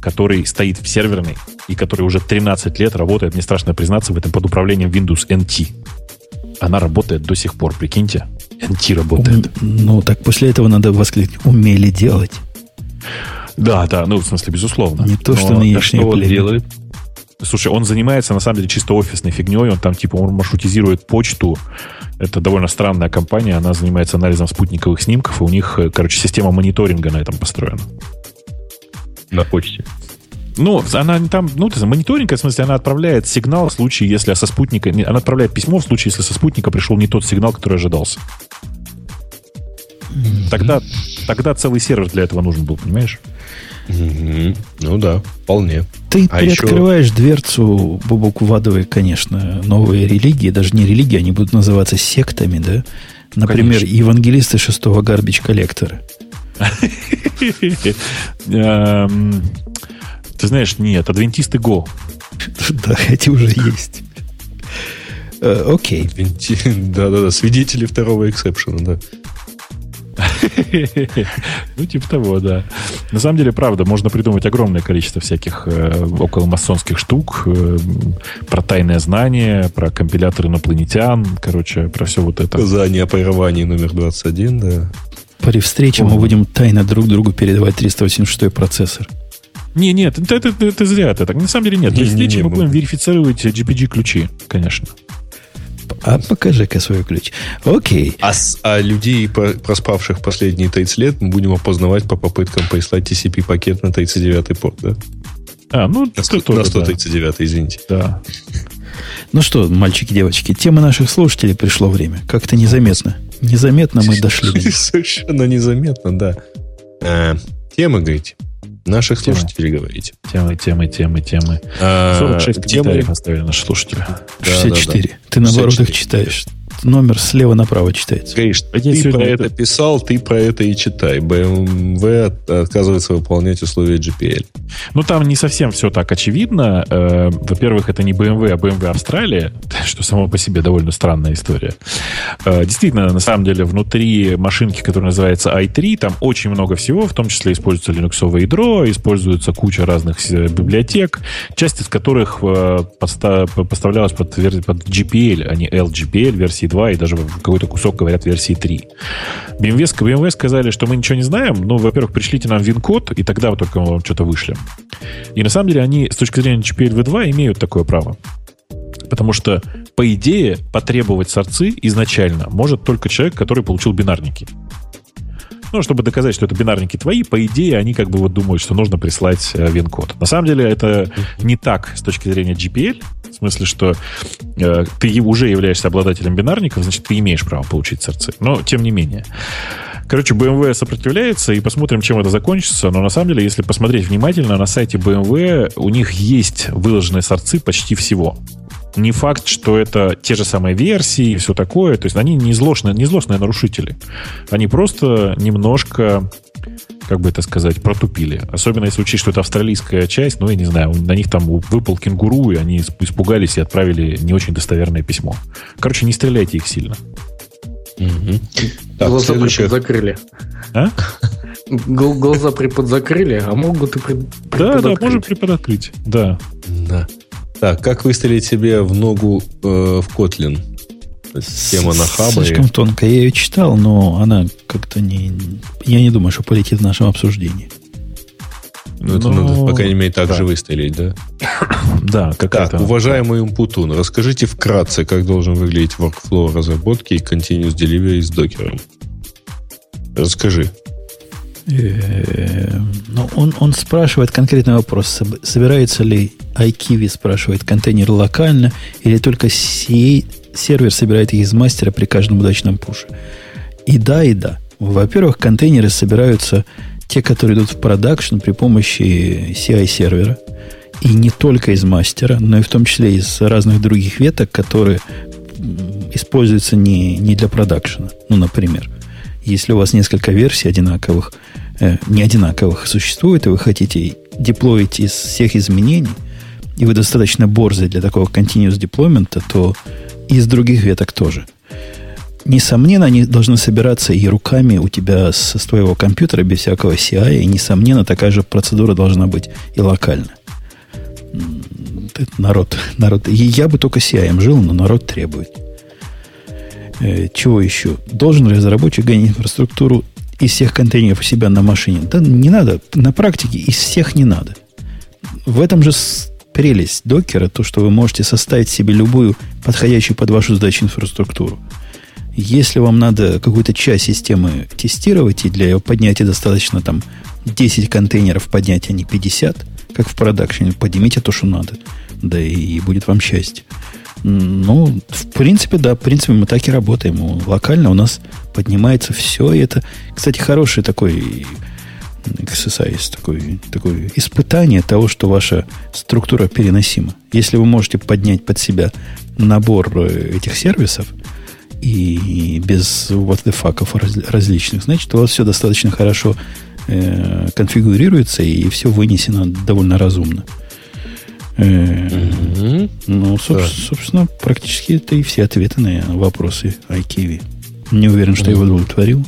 который стоит в серверной и который уже 13 лет работает, мне страшно признаться, в этом под управлением Windows NT. Она работает до сих пор, прикиньте. NT работает. ну, так после этого надо воскликнуть, умели делать. Да, да, ну, в смысле, безусловно. Не то, что нынешние что делают. Слушай, он занимается, на самом деле, чисто офисной фигней. Он там, типа, он маршрутизирует почту. Это довольно странная компания. Она занимается анализом спутниковых снимков. И у них, э, короче, система мониторинга на этом построена. На почте. Ну, она там, ну, ты мониторинг, в смысле, она отправляет сигнал в случае, если со спутника... Она отправляет письмо в случае, если со спутника пришел не тот сигнал, который ожидался. Тогда, тогда целый сервер для этого нужен был, понимаешь? Mm-hmm. Ну да, вполне. Ты а приоткрываешь еще... дверцу, Бубок, вводовой, конечно, новые религии, даже не религии, они будут называться сектами, да? Например, конечно. евангелисты шестого гарбич коллектора. Эм, ты знаешь, нет, адвентисты Go. Да, эти уже есть. Э, окей. Да-да-да, свидетели второго эксепшена, да. Ну, типа того, да. На самом деле, правда, можно придумать огромное количество всяких э, околомасонских штук э, про тайное знание, про компилятор инопланетян, короче, про все вот это. Знание о прерывании номер 21, да. При встрече мы будем тайно друг другу передавать 386 процессор. Не, нет, это, это, это, это зря. Это так. На самом деле нет. Для встречи мы будем верифицировать GPG-ключи, конечно. А покажи-ка свой ключ. Окей. А, а людей, проспавших последние 30 лет, мы будем опознавать по попыткам прислать TCP-пакет на 39-й порт, да? А, ну, на, 100, тоже, на 139 да. извините. Да. Ну что, мальчики, девочки, тема наших слушателей пришло время. Как-то незаметно. Незаметно мы дошли. Совершенно незаметно, да. А, тема, говорите. Наших темы. слушателей говорите. Темы, темы, темы, темы. А, 46 комментариев оставили наши слушатели. 64. Да, да, да. Ты наоборот 64. их читаешь номер слева направо читается. Гриш, ты сегодня... про это писал, ты про это и читай. BMW отказывается выполнять условия GPL. Ну, там не совсем все так очевидно. Э, во-первых, это не BMW, а BMW Австралия, что само по себе довольно странная история. Э, действительно, на самом деле, внутри машинки, которая называется i3, там очень много всего, в том числе используется линуксовое ядро, используется куча разных э, библиотек, часть из которых поставлялась под, под GPL, а не LGPL версии версии 2 и даже какой-то кусок, говорят, версии 3. BMW, BMW сказали, что мы ничего не знаем, но, во-первых, пришлите нам вин-код, и тогда вот только мы вам что-то вышлем. И на самом деле они с точки зрения GPL V2 имеют такое право. Потому что по идее, потребовать сорцы изначально может только человек, который получил бинарники. Ну, чтобы доказать, что это бинарники твои, по идее, они как бы вот думают, что нужно прислать э, вин-код. На самом деле это не так с точки зрения GPL, в смысле, что э, ты уже являешься обладателем бинарников, значит, ты имеешь право получить сорцы. Но, тем не менее. Короче, BMW сопротивляется, и посмотрим, чем это закончится. Но на самом деле, если посмотреть внимательно, на сайте BMW у них есть выложенные сорцы почти всего не факт, что это те же самые версии и все такое. То есть они не злостные, не злостные нарушители. Они просто немножко как бы это сказать, протупили. Особенно если учесть, что это австралийская часть, ну, я не знаю, на них там выпал кенгуру, и они испугались и отправили не очень достоверное письмо. Короче, не стреляйте их сильно. Угу. Так, Глаза следующее... закрыли. А? Глаза приподзакрыли, а могут и при... Да, да, можем приподоткрыть. Да. Да. Так, как выстрелить себе в ногу э, в Kotlin? Тема на хаба. Слишком и... тонко. Я ее читал, но она как-то не... Я не думаю, что полетит в нашем обсуждении. Ну, это но... надо, по крайней мере, так да. же выстрелить, да? да, как Так, это... уважаемый Умпутун, расскажите вкратце, как должен выглядеть workflow разработки и continuous delivery с докером. Расскажи. Э, ну, он, он спрашивает конкретный вопрос. Собирается ли iKiwi, спрашивает, контейнер локально, или только сей сервер собирает их из мастера при каждом удачном пуше? И да, и да. Во-первых, контейнеры собираются те, которые идут в продакшн при помощи CI-сервера. И не только из мастера, но и в том числе из разных других веток, которые используются не, не для продакшена. Ну, например, если у вас несколько версий одинаковых, э, не одинаковых существует, и вы хотите деплоить из всех изменений, и вы достаточно борзый для такого continuous деплоймента, то из других веток тоже. Несомненно, они должны собираться и руками у тебя с, с твоего компьютера без всякого CI, и, несомненно, такая же процедура должна быть и локально. народ, народ. Я бы только CI жил, но народ требует. Э, чего еще? Должен разработчик гонять инфраструктуру из всех контейнеров у себя на машине? Да не надо. На практике из всех не надо. В этом же прелесть докера, то, что вы можете составить себе любую подходящую под вашу задачу инфраструктуру. Если вам надо какую-то часть системы тестировать, и для ее поднятия достаточно там 10 контейнеров поднять, а не 50, как в продакшене, поднимите то, что надо. Да и будет вам счастье. Ну, в принципе, да, в принципе, мы так и работаем. Локально у нас поднимается все и это. Кстати, хороший такой exercise, такой, такое испытание того, что ваша структура переносима. Если вы можете поднять под себя набор э, этих сервисов и без what the fuck различных, значит, у вас все достаточно хорошо э, конфигурируется и все вынесено довольно разумно. Ну, собственно, практически это и все ответы на вопросы iKiwi. Не уверен, что я его удовлетворил.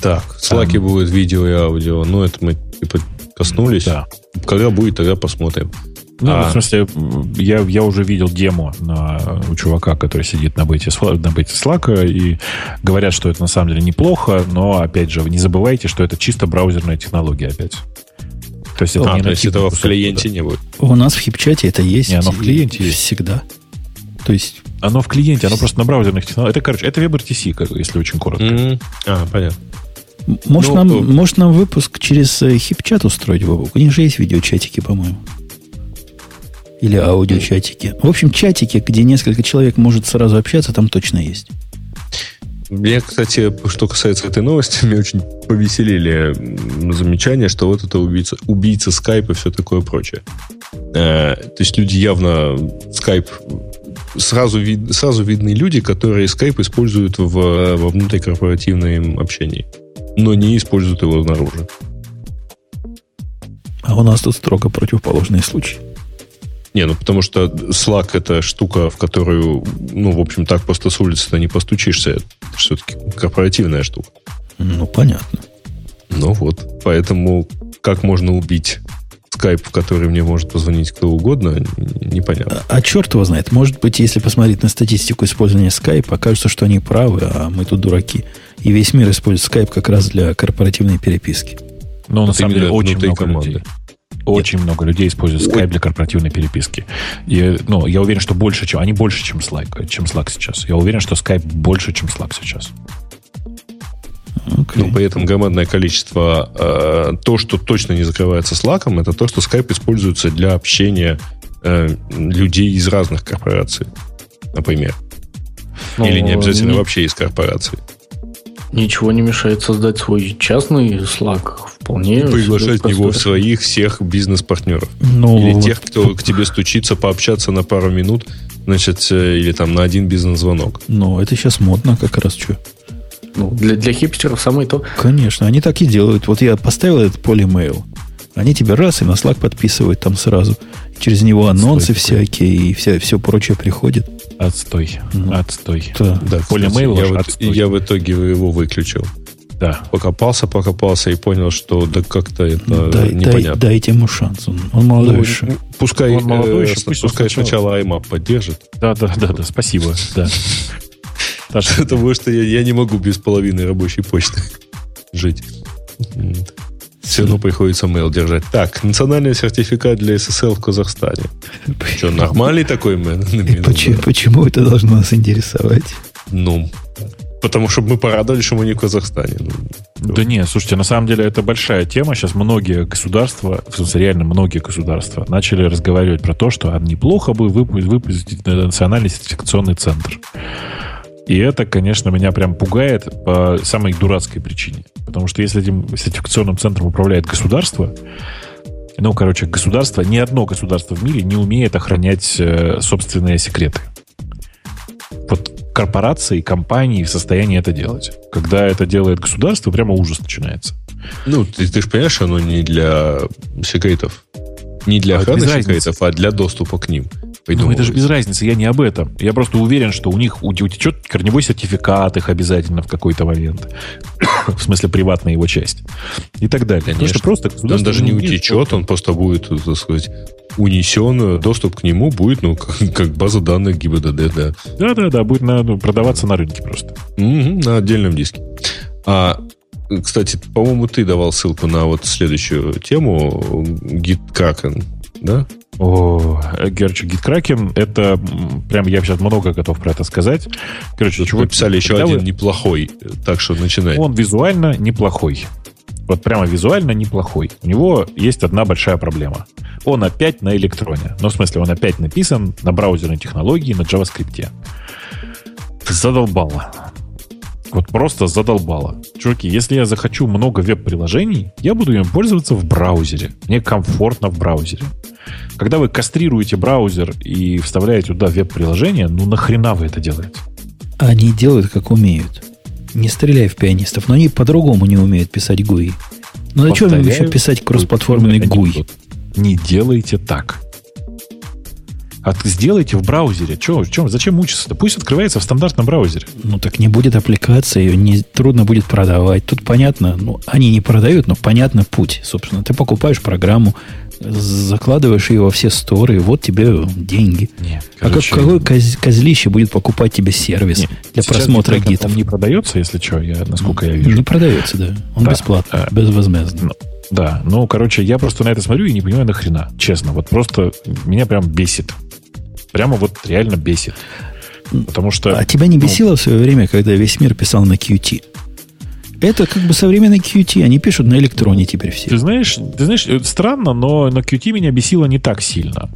Так, в Slack будет видео и аудио. Ну, это мы типа коснулись. Да. Когда будет, тогда посмотрим. Ну, а... в смысле, я, я уже видел демо на, у чувака, который сидит на бете, на бете Slack, и говорят, что это на самом деле неплохо, но, опять же, не забывайте, что это чисто браузерная технология опять. То есть это а, не то есть этого в клиенте туда. не будет. У нас в хипчате это есть. Не, оно в клиенте есть. Всегда. То есть... Оно в клиенте, оно просто на браузерных технологиях. Это, короче, это WebRTC, если очень коротко. Mm-hmm. А, понятно. Может, ну, нам, ну, может нам выпуск через э, хипчат устроить, Вовок? У них же есть видеочатики, по-моему. Или аудиочатики. В общем, чатики, где несколько человек может сразу общаться, там точно есть. Мне, кстати, что касается этой новости, мне очень повеселили замечания, что вот это убийца, убийца Skype и все такое прочее. Э, то есть люди явно Skype сразу, вид, сразу видны люди, которые Skype используют в, во внутрикорпоративном общении, но не используют его снаружи. А у нас тут строго противоположный случай. Не, ну потому что Slack это штука, в которую, ну, в общем, так просто с улицы-то не постучишься. Это все-таки корпоративная штука. Ну, понятно. Ну вот, поэтому как можно убить скайп, в который мне может позвонить кто угодно, непонятно. А, а черт его знает. Может быть, если посмотреть на статистику использования скайпа, окажется, что они правы, а мы тут дураки. И весь мир использует скайп как раз для корпоративной переписки. Но на самом деле очень много команды. Очень Нет. много людей используют Skype для корпоративной переписки. И, ну, я уверен, что больше, чем они больше, чем Slack, чем Slack сейчас. Я уверен, что Skype больше, чем Slack сейчас. Okay. Но при этом громадное количество э, то, что точно не закрывается Slack, это то, что Skype используется для общения э, людей из разных корпораций, например. Но ну, Или не обязательно не... вообще из корпораций. Ничего не мешает создать свой частный Slack. Вполне. И приглашать в него своих всех бизнес-партнеров. Ну, или вот. тех, кто к тебе стучится, пообщаться на пару минут, значит, э, или там на один бизнес-звонок. Ну, это сейчас модно как раз что. Ну, для, для хипстеров самое то. Конечно, они так и делают. Вот я поставил этот полимейл. Они тебе раз и на Slack подписывают там сразу. Через него анонсы Отстой. всякие и вся, все прочее приходит. Отстой. Ну, Отстой. Да, да полимейл я, вот, я в итоге его выключил. Да. Покопался, покопался и понял, что да как-то это ну, дай, непонятно. Дай, дайте ему шанс. Он, он молодой ну, еще. Пускай, он молодой э, еще, пусть пускай сначала IMAP поддержит. Да, да, да, да, спасибо. Да. Потому что я, я не могу без половины рабочей почты жить. Все равно приходится mail держать. Так, национальный сертификат для SSL в Казахстане. Что, нормальный такой mail? Почему, почему это должно нас интересовать? Ну, потому что мы порадовались, что мы не в Казахстане. Ну, да нет, слушайте, на самом деле это большая тема. Сейчас многие государства, в смысле реально многие государства, начали разговаривать про то, что неплохо бы выпустить национальный сертификационный центр. И это, конечно, меня прям пугает по самой дурацкой причине. Потому что если этим сертификационным центром управляет государство, ну, короче, государство, ни одно государство в мире не умеет охранять э, собственные секреты. Корпорации, компании в состоянии это делать. Когда это делает государство, прямо ужас начинается. Ну, ты, ты же понимаешь, оно не для секретов. Не для а охраны секретов, а для доступа к ним. Ну, это же без разницы, я не об этом. Я просто уверен, что у них утечет корневой сертификат их обязательно в какой-то момент. в смысле, приватная его часть. И так далее. Конечно. Потому что просто он даже не утечет, он просто будет, так сказать, унесен, доступ к нему будет, ну, как, как база данных ГИБДД, да. Да-да-да, будет на, ну, продаваться на рынке просто. Угу, на отдельном диске. А кстати, по-моему, ты давал ссылку на вот следующую тему GitKraken, да? О, короче, GitKraken, это прям я сейчас много готов про это сказать. Короче, чего писали еще один вы... неплохой, так что начинай. Он визуально неплохой. Вот прямо визуально неплохой. У него есть одна большая проблема. Он опять на электроне. Ну, в смысле, он опять написан на браузерной технологии, на JavaScript. Задолбало. Вот просто задолбало. Чуваки, если я захочу много веб-приложений, я буду им пользоваться в браузере. Мне комфортно в браузере. Когда вы кастрируете браузер и вставляете туда веб-приложение, ну нахрена вы это делаете? Они делают, как умеют. Не стреляй в пианистов, но они по-другому не умеют писать GUI. Ну зачем им еще писать кроссплатформенный GUI? Не делайте так. От, сделайте в браузере. Че, че, зачем мучиться-то? Пусть открывается в стандартном браузере. Ну так не будет аппликации, ее не трудно будет продавать. Тут понятно, ну, они не продают, но понятно путь. Собственно, ты покупаешь программу, закладываешь ее во все сторы, и вот тебе деньги. Короче, а как, какое коз, козлище будет покупать тебе сервис нет, для просмотра гитов? Он не продается, если что, я, насколько я вижу. Не продается, да. Он да, бесплатно, а, безвозмездно. Ну, да, ну, короче, я просто на это смотрю и не понимаю нахрена, честно. Вот просто меня прям бесит. Прямо вот реально бесит. Потому что... А тебя не ну, бесило ну, в свое время, когда весь мир писал на Qt? Это как бы современный Qt. Они пишут на электроне теперь все. Ты знаешь, ты знаешь, странно, но на Qt меня бесило не так сильно.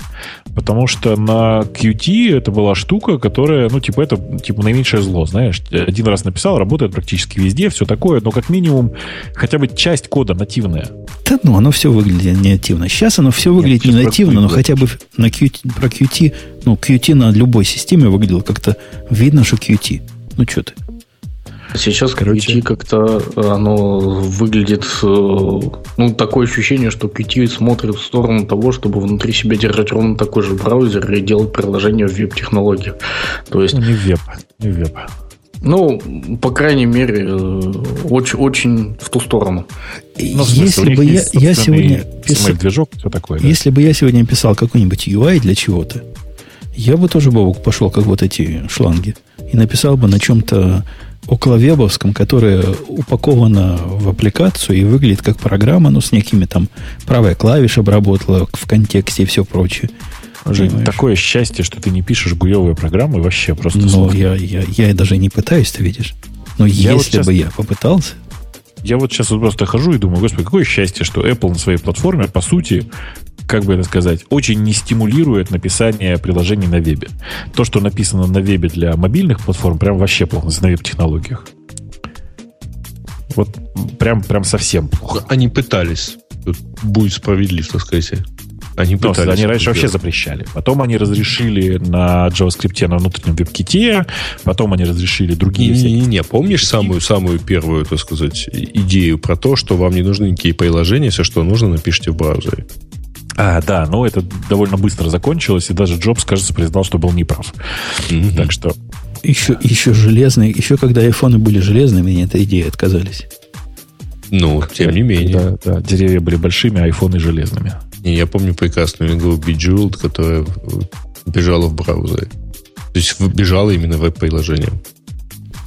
Потому что на Qt это была штука, которая, ну, типа, это типа наименьшее зло, знаешь. Один раз написал, работает практически везде, все такое, но как минимум хотя бы часть кода нативная. Да ну, оно все выглядит нативно. Сейчас оно все выглядит Нет, не нативно, но хотя бы на Qt, про Qt, ну, Qt на любой системе выглядело как-то видно, что Qt. Ну, что ты. Сейчас Короче. Qt как-то оно выглядит, э, ну, такое ощущение, что Qt смотрит в сторону того, чтобы внутри себя держать ровно такой же браузер и делать приложение в веб-технологиях. То есть... Ну, не веб, не веб. Ну, по крайней мере, очень, очень в ту сторону. Ну, если бы я, я сегодня писал, движок, все такое. Да? Если бы я сегодня писал какой-нибудь UI для чего-то, я бы тоже, Бобок, пошел как вот эти шланги и написал бы на чем-то около вебовском, которая упакована в аппликацию и выглядит как программа, но с некими там правая клавиша обработала в контексте и все прочее. Жень, такое счастье, что ты не пишешь гуевые программы вообще просто. Ну, я, я, я даже не пытаюсь, ты видишь. Но я если вот сейчас... бы я попытался. Я вот сейчас вот просто хожу и думаю, господи, какое счастье, что Apple на своей платформе, по сути, как бы это сказать, очень не стимулирует написание приложений на вебе. То, что написано на вебе для мобильных платформ, прям вообще плохо на веб-технологиях. Вот прям, прям совсем плохо. Они пытались. Тут будет справедлив, так сказать. Они пытались. Но, они раньше вообще запрещали. Потом они разрешили на JavaScript на внутреннем веб-ките, потом они разрешили другие не, всякие. Не, не, помнишь самую, самую первую, так сказать, идею про то, что вам не нужны никакие приложения, все, что нужно, напишите в браузере. А, да, но это довольно быстро закончилось, и даже Джобс, кажется, признал, что был неправ. Mm-hmm. Так что... Еще, еще железные, еще когда айфоны были железными, они этой идеи отказались. Ну, тем не менее. Да, да, деревья были большими, а айфоны железными. Не, я помню прекрасную игру Bejeweled, которая бежала в браузере. То есть бежала именно веб-приложением.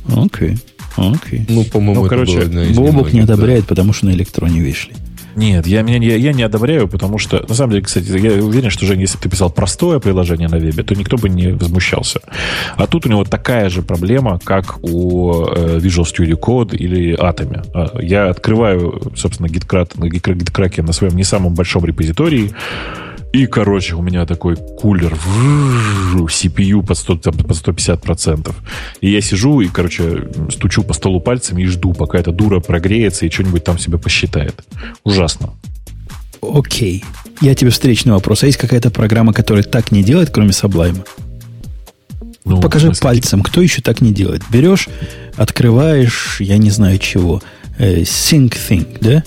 Окей. Окей. Ну, по-моему, ну, короче, Бобок не одобряет, да. потому что на электроне вышли. Нет, я, я, я не одобряю, потому что, на самом деле, кстати, я уверен, что, Жень, если бы ты писал простое приложение на вебе, то никто бы не возмущался. А тут у него такая же проблема, как у э, Visual Studio Code или Atom. А, я открываю, собственно, GitKraken на своем не самом большом репозитории, и, короче, у меня такой кулер, CPU под, 100, под 150%. И я сижу и, короче, стучу по столу пальцами и жду, пока эта дура прогреется и что-нибудь там себе посчитает. Ужасно. Окей. Я тебе встречный вопрос. А есть какая-то программа, которая так не делает, кроме Sublime? Ну, Покажи пальцем, кто еще так не делает. Берешь, открываешь, я не знаю чего, э, SyncThing, да?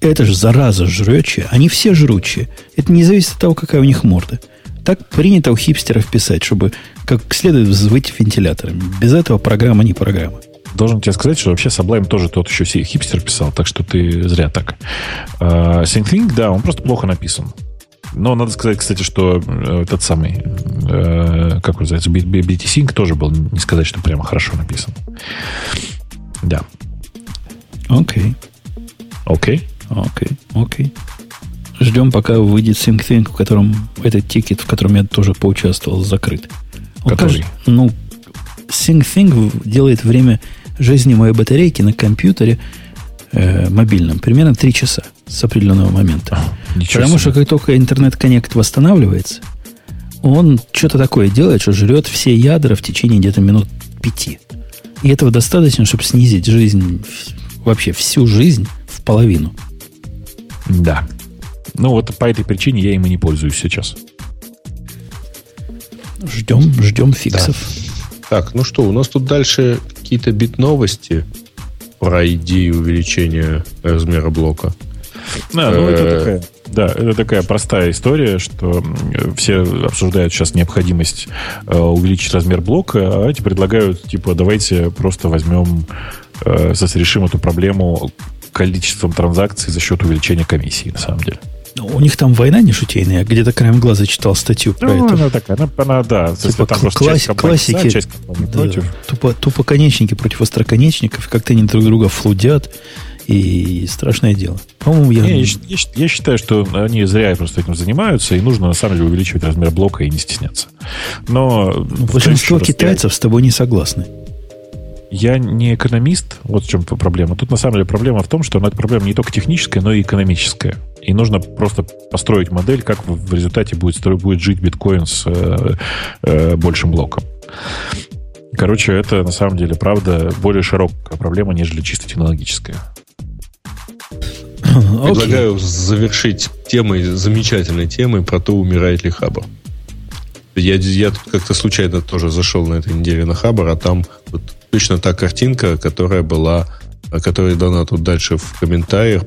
Это же зараза жречая, они все жручие. Это не зависит от того, какая у них морда. Так принято у хипстеров писать, чтобы как следует взвыть вентиляторами. Без этого программа не программа. Должен тебе сказать, что вообще Sublime тоже тот еще хипстер писал, так что ты зря так. Uh, SyncThing, да, он просто плохо написан. Но надо сказать, кстати, что э, этот самый, э, как называется, BT-Sync тоже был, не сказать, что прямо хорошо написан. Да. Окей. Okay. Окей. Okay. Окей, окей. Ждем, пока выйдет SyncThing, в котором этот тикет, в котором я тоже поучаствовал, закрыт. Он Который? Кажется, ну, SyncThing делает время жизни моей батарейки на компьютере э, мобильном примерно 3 часа с определенного момента. А, Потому себе. что как только интернет-коннект восстанавливается, он что-то такое делает, что жрет все ядра в течение где-то минут пяти. И этого достаточно, чтобы снизить жизнь, вообще всю жизнь в половину. Да. Ну вот по этой причине я им и не пользуюсь сейчас. Ждем, ждем фиксов. Да. Так, ну что, у нас тут дальше какие-то бит-новости про идею увеличения размера блока. Да, ну это э, такая, да, это такая простая история, что все обсуждают сейчас необходимость э, увеличить размер блока, а эти предлагают, типа, давайте просто возьмем, э, решим эту проблему количеством транзакций за счет увеличения комиссии, на самом деле. Ну, у них там война не шутейная. Я где-то краем глаза читал статью про ну, это. Она такая, она, она да. Типа там класс, часть классики, за, часть да, против. Тупо, тупоконечники против остроконечников, как-то они друг друга флудят. И страшное дело. По-моему, я... Не, я, я... Я считаю, что они зря просто этим занимаются, и нужно на самом деле увеличивать размер блока и не стесняться. Но... Ну, большинство китайцев я... с тобой не согласны. Я не экономист, вот в чем проблема. Тут на самом деле проблема в том, что эта проблема не только техническая, но и экономическая. И нужно просто построить модель, как в результате будет, будет жить биткоин с э, э, большим блоком. Короче, это на самом деле, правда, более широкая проблема, нежели чисто технологическая. Okay. Предлагаю завершить темой, замечательной темой про то, умирает ли Хабр. Я, я как-то случайно тоже зашел на этой неделе на Хабр, а там вот точно та картинка, которая была, которая дана тут дальше в комментариях,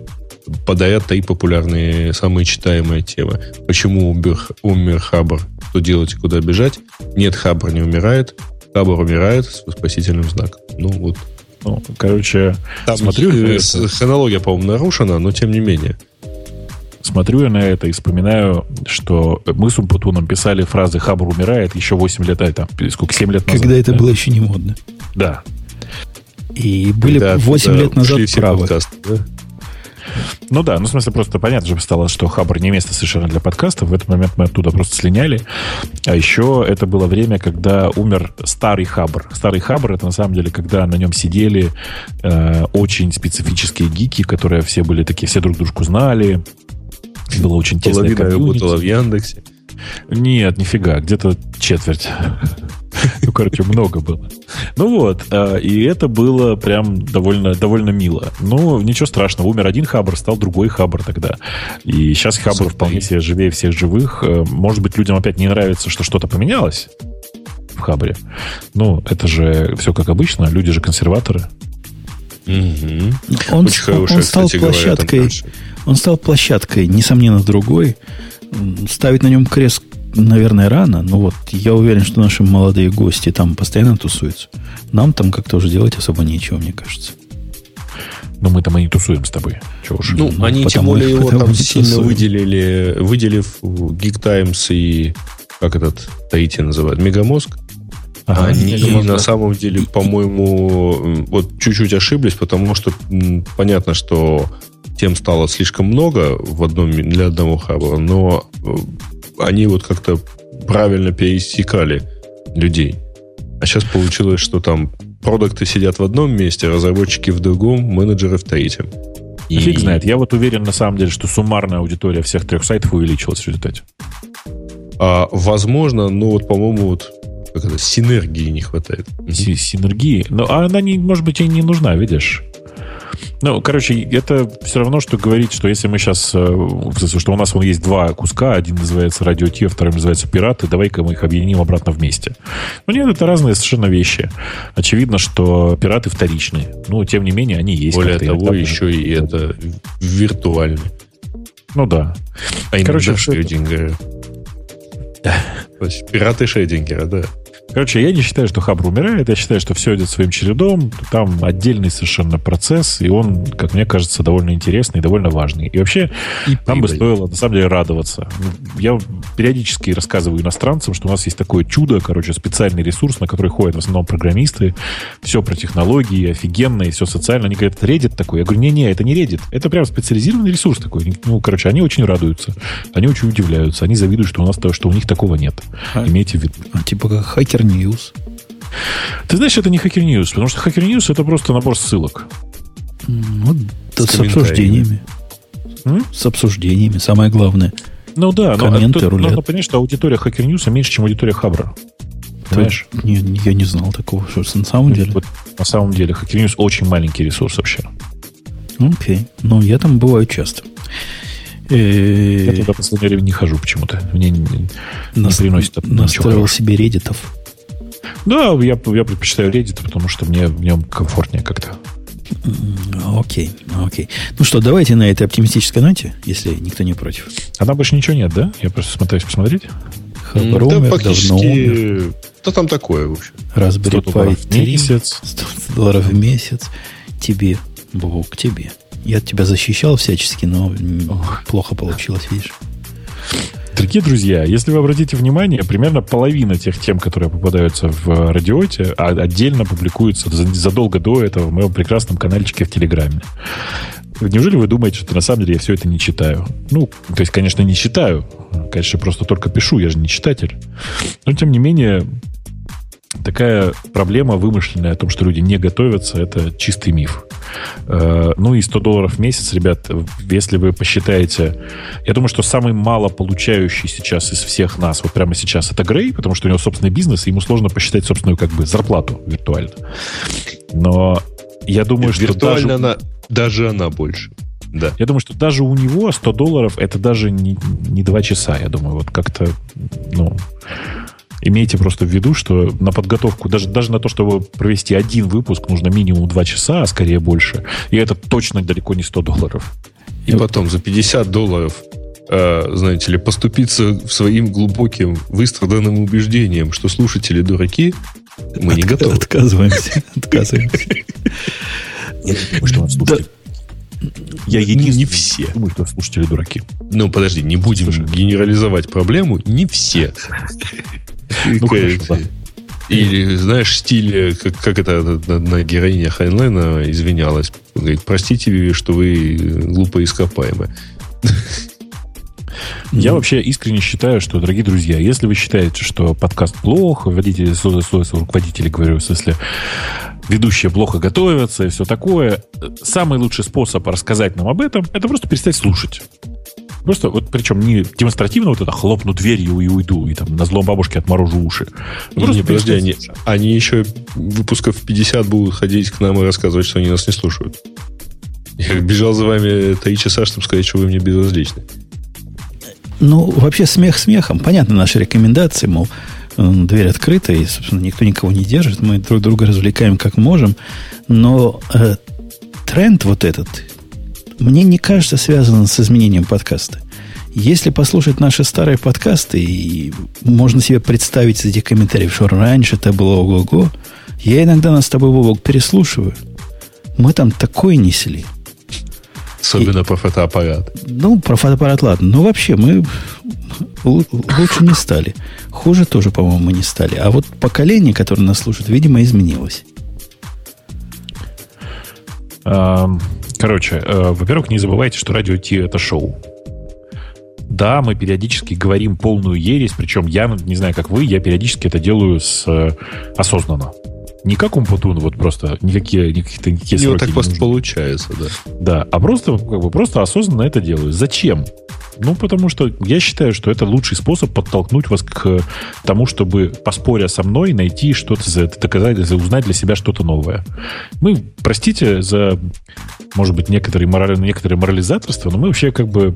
подает три популярные, самые читаемые темы. Почему умер, умер Хабр? Что делать и куда бежать? Нет, Хабр не умирает. Хабр умирает с спасительным знаком. Ну, вот. Ну, короче, Там смотрю... Э, хронология, по-моему, нарушена, но тем не менее. Смотрю я на это и вспоминаю, что мы с Умпутуном писали фразы «Хабр умирает» еще 8 лет, а, там, сколько, 7 лет назад. Когда это да? было еще не модно. Да. И были Когда 8 лет назад правы. Подкасты, да? Ну да, ну в смысле просто понятно же стало, что Хабр не место совершенно для подкастов. В этот момент мы оттуда просто слиняли. А еще это было время, когда умер старый Хабр. Старый Хабр это на самом деле, когда на нем сидели э, очень специфические гики, которые все были такие, все друг дружку знали. Было очень тесное Половина работала в Яндексе. Нет, нифига, где-то четверть. Ну, короче, много было. Ну вот, а, и это было прям довольно, довольно мило. Ну, ничего страшного, умер один хабр, стал другой хабр тогда. И сейчас хабр вполне себе живее всех живых. Э, может быть, людям опять не нравится, что что-то поменялось в хабре. Ну, это же все как обычно, люди же консерваторы. Угу. Он, он стал площадкой, он стал площадкой, несомненно, другой. Ставить на нем крест наверное, рано, но вот я уверен, что наши молодые гости там постоянно тусуются. Нам там как-то уже делать особо нечего, мне кажется. Но мы там и не тусуем с тобой. Чего уж. Ну, ну они тем более его там сильно тусуем. выделили, выделив Geek Times и как этот Таити называют, Мегамозг. Ага, они Мегамозг, на да. самом деле, по-моему, вот чуть-чуть ошиблись, потому что понятно, что тем стало слишком много в одном, для одного хаба, но э, они вот как-то правильно пересекали людей. А сейчас получилось, что там продукты сидят в одном месте, разработчики в другом, менеджеры в третьем. И... Фиг знает. Я вот уверен, на самом деле, что суммарная аудитория всех трех сайтов увеличилась в результате. А, возможно, ну вот, по-моему, вот как это, синергии не хватает. Синергии? Ну, а она, не, может быть, и не нужна, видишь? Ну, короче, это все равно, что говорить, что если мы сейчас, э, что у нас вон есть два куска, один называется радио Ти, второй называется пираты, давай-ка мы их объединим обратно вместе. Ну нет, это разные совершенно вещи. Очевидно, что пираты вторичные. Ну, тем не менее, они есть. Более того, еще и это виртуальные. Ну да. А Короче, Шрёдингера. То есть пираты Шрёдингера, да. Короче, я не считаю, что Хабр умирает. Я считаю, что все идет своим чередом. Там отдельный совершенно процесс, и он, как мне кажется, довольно интересный и довольно важный. И вообще, и нам бы стоило, на самом деле, радоваться. Я периодически рассказываю иностранцам, что у нас есть такое чудо, короче, специальный ресурс, на который ходят в основном программисты. Все про технологии, офигенно, и все социально. Они говорят, Reddit такой. Я говорю, не-не, это не Reddit. Это прям специализированный ресурс такой. Ну, короче, они очень радуются. Они очень удивляются. Они завидуют, что у нас что у них такого нет. А, Имейте в виду. А, типа как хакер Hacker News. Ты знаешь, это не Hacker News, потому что Hacker News это просто набор ссылок. Ну, с, с обсуждениями. М? С обсуждениями, самое главное. Ну да, Комменты, но тут нужно понять, что аудитория Hacker News меньше, чем аудитория Хабра. Понимаешь? Не, я не знал такого, что на самом деле. Вот, на самом деле, Hacker News очень маленький ресурс вообще. Окей. Ну, я там бываю часто. Э, я туда в последнее время не хожу почему-то. Мне не, не Нас, приносит Настроил себе реддитов. Да, я, я предпочитаю Reddit, потому что мне в нем комфортнее как-то. Окей, окей. Ну что, давайте на этой оптимистической ноте, если никто не против. А там больше ничего нет, да? Я просто смотрюсь посмотреть. Хабар да, умер, давно умер. Да там такое, в общем. Raspberry Pi 3, месяц. 100 долларов в месяц. Тебе, Бог, тебе. Я тебя защищал всячески, но Ох. плохо получилось, видишь. Дорогие друзья, если вы обратите внимание, примерно половина тех тем, которые попадаются в радиоте, а отдельно публикуются задолго до этого в моем прекрасном каналчике в Телеграме. Неужели вы думаете, что на самом деле я все это не читаю? Ну, то есть, конечно, не читаю. Конечно, просто только пишу, я же не читатель. Но, тем не менее, такая проблема вымышленная о том, что люди не готовятся, это чистый миф. Э, ну и 100 долларов в месяц, ребят, если вы посчитаете... Я думаю, что самый мало получающий сейчас из всех нас, вот прямо сейчас, это Грей, потому что у него собственный бизнес, и ему сложно посчитать собственную как бы зарплату виртуально. Но я думаю, Нет, что виртуально даже... она, даже она больше. Да. Я думаю, что даже у него 100 долларов это даже не, не 2 часа. Я думаю, вот как-то, ну, имейте просто в виду, что на подготовку, даже, даже на то, чтобы провести один выпуск, нужно минимум 2 часа, а скорее больше. И это точно далеко не 100 долларов. И потом за 50 долларов э, знаете ли, поступиться своим глубоким выстраданным убеждением, что слушатели дураки, мы не готовы. Отказываемся. Отказываемся. Я единственный не все. Думаю, что слушатели дураки. Ну, подожди, не будем генерализовать проблему. Не все. Ну, конечно, Или, знаешь, стиль, как, как это на героине Хайнлена извинялась. Говорит, простите, что вы глупо ископаемы. Я вообще искренне считаю, что, дорогие друзья, если вы считаете, что подкаст плох, водители, руководители, говорю, в смысле, ведущие плохо готовятся и все такое, самый лучший способ рассказать нам об этом, это просто перестать слушать. Просто, вот причем не демонстративно вот это хлопну дверью и уйду, и там на злом бабушке отморожу уши. Не, не, подожди, они, они еще выпусков 50 будут ходить к нам и рассказывать, что они нас не слушают. Я бежал за вами три часа, чтобы сказать, что вы мне безразличны. Ну, вообще смех смехом. Понятно наши рекомендации, мол, дверь открыта, и, собственно, никто никого не держит. Мы друг друга развлекаем как можем. Но э, тренд вот этот, мне не кажется связанным с изменением подкаста. Если послушать наши старые подкасты, и можно себе представить этих комментариев, что раньше это было ого-го, я иногда нас с тобой, Вовок, переслушиваю. Мы там такое несли. Особенно и, про фотоаппарат. Ну, про фотоаппарат ладно. Но вообще мы лучше не стали. Хуже тоже, по-моему, мы не стали. А вот поколение, которое нас слушает, видимо, изменилось. Короче, э, во-первых, не забывайте, что радио Ти это шоу. Да, мы периодически говорим полную ересь, причем я, не знаю, как вы, я периодически это делаю с, э, осознанно. Не как Умпутун, вот просто никакие, никакие, никакие сроки. Вот так просто получается, да. Да, а просто, как бы, просто осознанно это делаю. Зачем? Ну, потому что я считаю, что это лучший способ подтолкнуть вас к тому, чтобы, поспоря со мной, найти что-то, за это доказать, за узнать для себя что-то новое. Мы, простите за, может быть, некоторые, мораль, некоторые морализаторство, но мы вообще как бы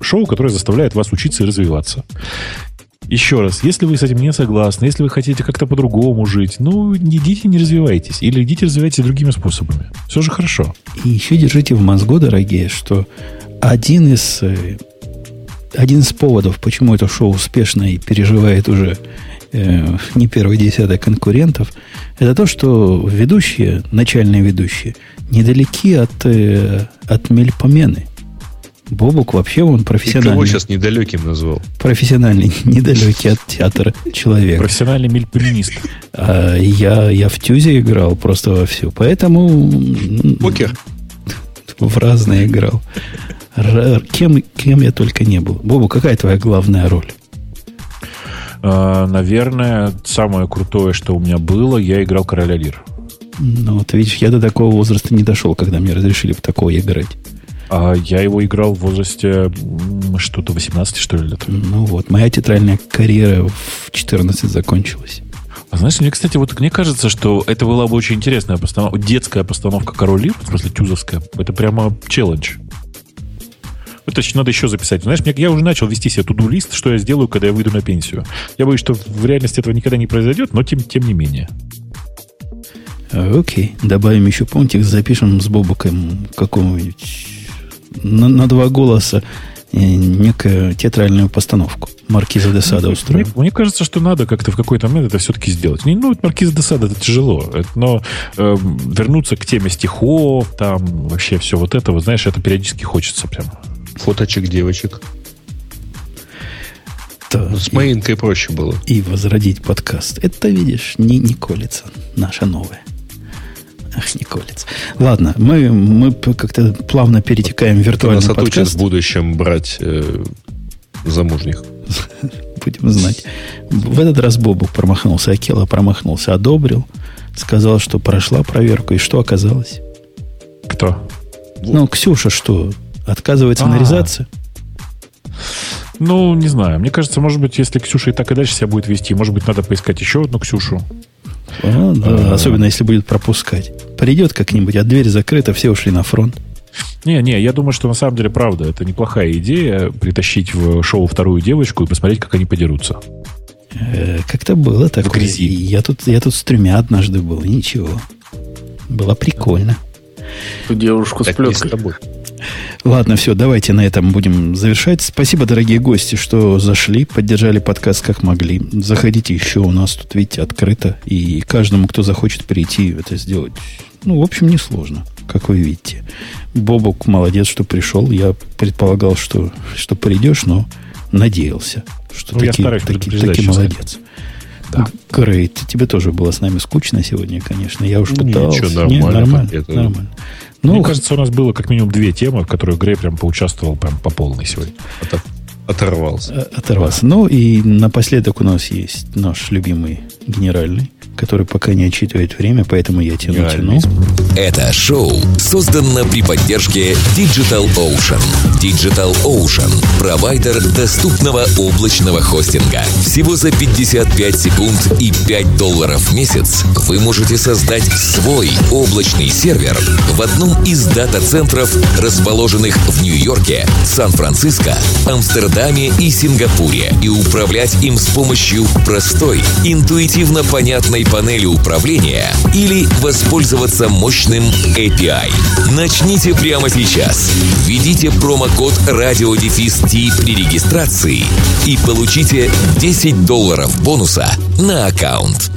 шоу, которое заставляет вас учиться и развиваться. Еще раз, если вы с этим не согласны, если вы хотите как-то по-другому жить, ну, идите, не развивайтесь. Или идите, развивайтесь другими способами. Все же хорошо. И еще держите в мозгу, дорогие, что один из, э, один из поводов, почему это шоу успешно и переживает уже э, не первый десяток конкурентов, это то, что ведущие, начальные ведущие, недалеки от, э, от мельпомены – Бобук вообще он профессиональный. Ты кого сейчас недалеким назвал? Профессиональный, недалекий от театра человек. Профессиональный мельпоминист. А, я, я в Тюзе играл просто во всю. Поэтому... Покер. В разные играл. Кем, кем я только не был. Бобу, какая твоя главная роль? А, наверное, самое крутое, что у меня было, я играл короля Лир. Ну, вот видишь, я до такого возраста не дошел, когда мне разрешили в такое играть. А я его играл в возрасте что-то 18, что ли, лет. Ну вот, моя театральная карьера в 14 закончилась. А знаешь, мне, кстати, вот мне кажется, что это была бы очень интересная постановка, детская постановка Король Лир, в смысле тюзовская. Это прямо челлендж. Это надо еще записать. Знаешь, мне, я уже начал вести себе туду-лист, что я сделаю, когда я выйду на пенсию. Я боюсь, что в реальности этого никогда не произойдет, но тем, тем не менее. Окей, добавим еще пунктик, запишем с Бобуком какого-нибудь на, на два голоса э, некую театральную постановку. Маркиза де Сада устроил. Мне, мне кажется, что надо как-то в какой-то момент это все-таки сделать. Не, ну, Маркиза де Сада это тяжело, но э, вернуться к теме стихов, там вообще все вот это, вот, знаешь, это периодически хочется прям. Фоточек девочек. Да, С Маинкой проще было. И возродить подкаст. Это, видишь, не, не колется. Наша новая. Ах, не колется. Ладно, мы, мы как-то плавно перетекаем в виртуальный Нас подкаст. в будущем брать э, замужних. Будем знать. В этот раз Бобук промахнулся, Акела промахнулся, одобрил, сказал, что прошла проверку. И что оказалось? Кто? Ну, Ксюша что, отказывается А-а-а. нарезаться? Ну, не знаю. Мне кажется, может быть, если Ксюша и так и дальше себя будет вести, может быть, надо поискать еще одну Ксюшу. А, да, а, особенно если будет пропускать. Придет как-нибудь, а дверь закрыта, все ушли на фронт. Не, не, я думаю, что на самом деле правда. Это неплохая идея притащить в шоу вторую девочку и посмотреть, как они подерутся. Э, как-то было такое. Я тут, я тут с тремя однажды был, ничего. Было прикольно. Ту девушку так с плеткой. Ладно, все, давайте на этом будем завершать. Спасибо, дорогие гости, что зашли, поддержали подкаст как могли. Заходите еще, у нас тут, видите, открыто. И каждому, кто захочет прийти, это сделать, ну, в общем, несложно, как вы видите. Бобок молодец, что пришел. Я предполагал, что, что придешь, но надеялся, что ну, таки, таки, таки молодец. Да. Грейт, тебе тоже было с нами скучно сегодня, конечно. Я уж ну, пытался. Ничего, нормально. Не, нормально, это... нормально. Ну, Мне кажется, у нас было как минимум две темы, в которых Грей прям поучаствовал прям по полной сегодня. Это оторвался. Э, оторвался. Ну и напоследок у нас есть наш любимый генеральный который пока не отчитывает время, поэтому я тяну, тяну. Это шоу создано при поддержке Digital Ocean. Digital Ocean – провайдер доступного облачного хостинга. Всего за 55 секунд и 5 долларов в месяц вы можете создать свой облачный сервер в одном из дата-центров, расположенных в Нью-Йорке, Сан-Франциско, Амстердаме и Сингапуре, и управлять им с помощью простой, интуитивно понятной панели управления или воспользоваться мощным API. Начните прямо сейчас. Введите промокод RadioDefist при регистрации и получите 10 долларов бонуса на аккаунт.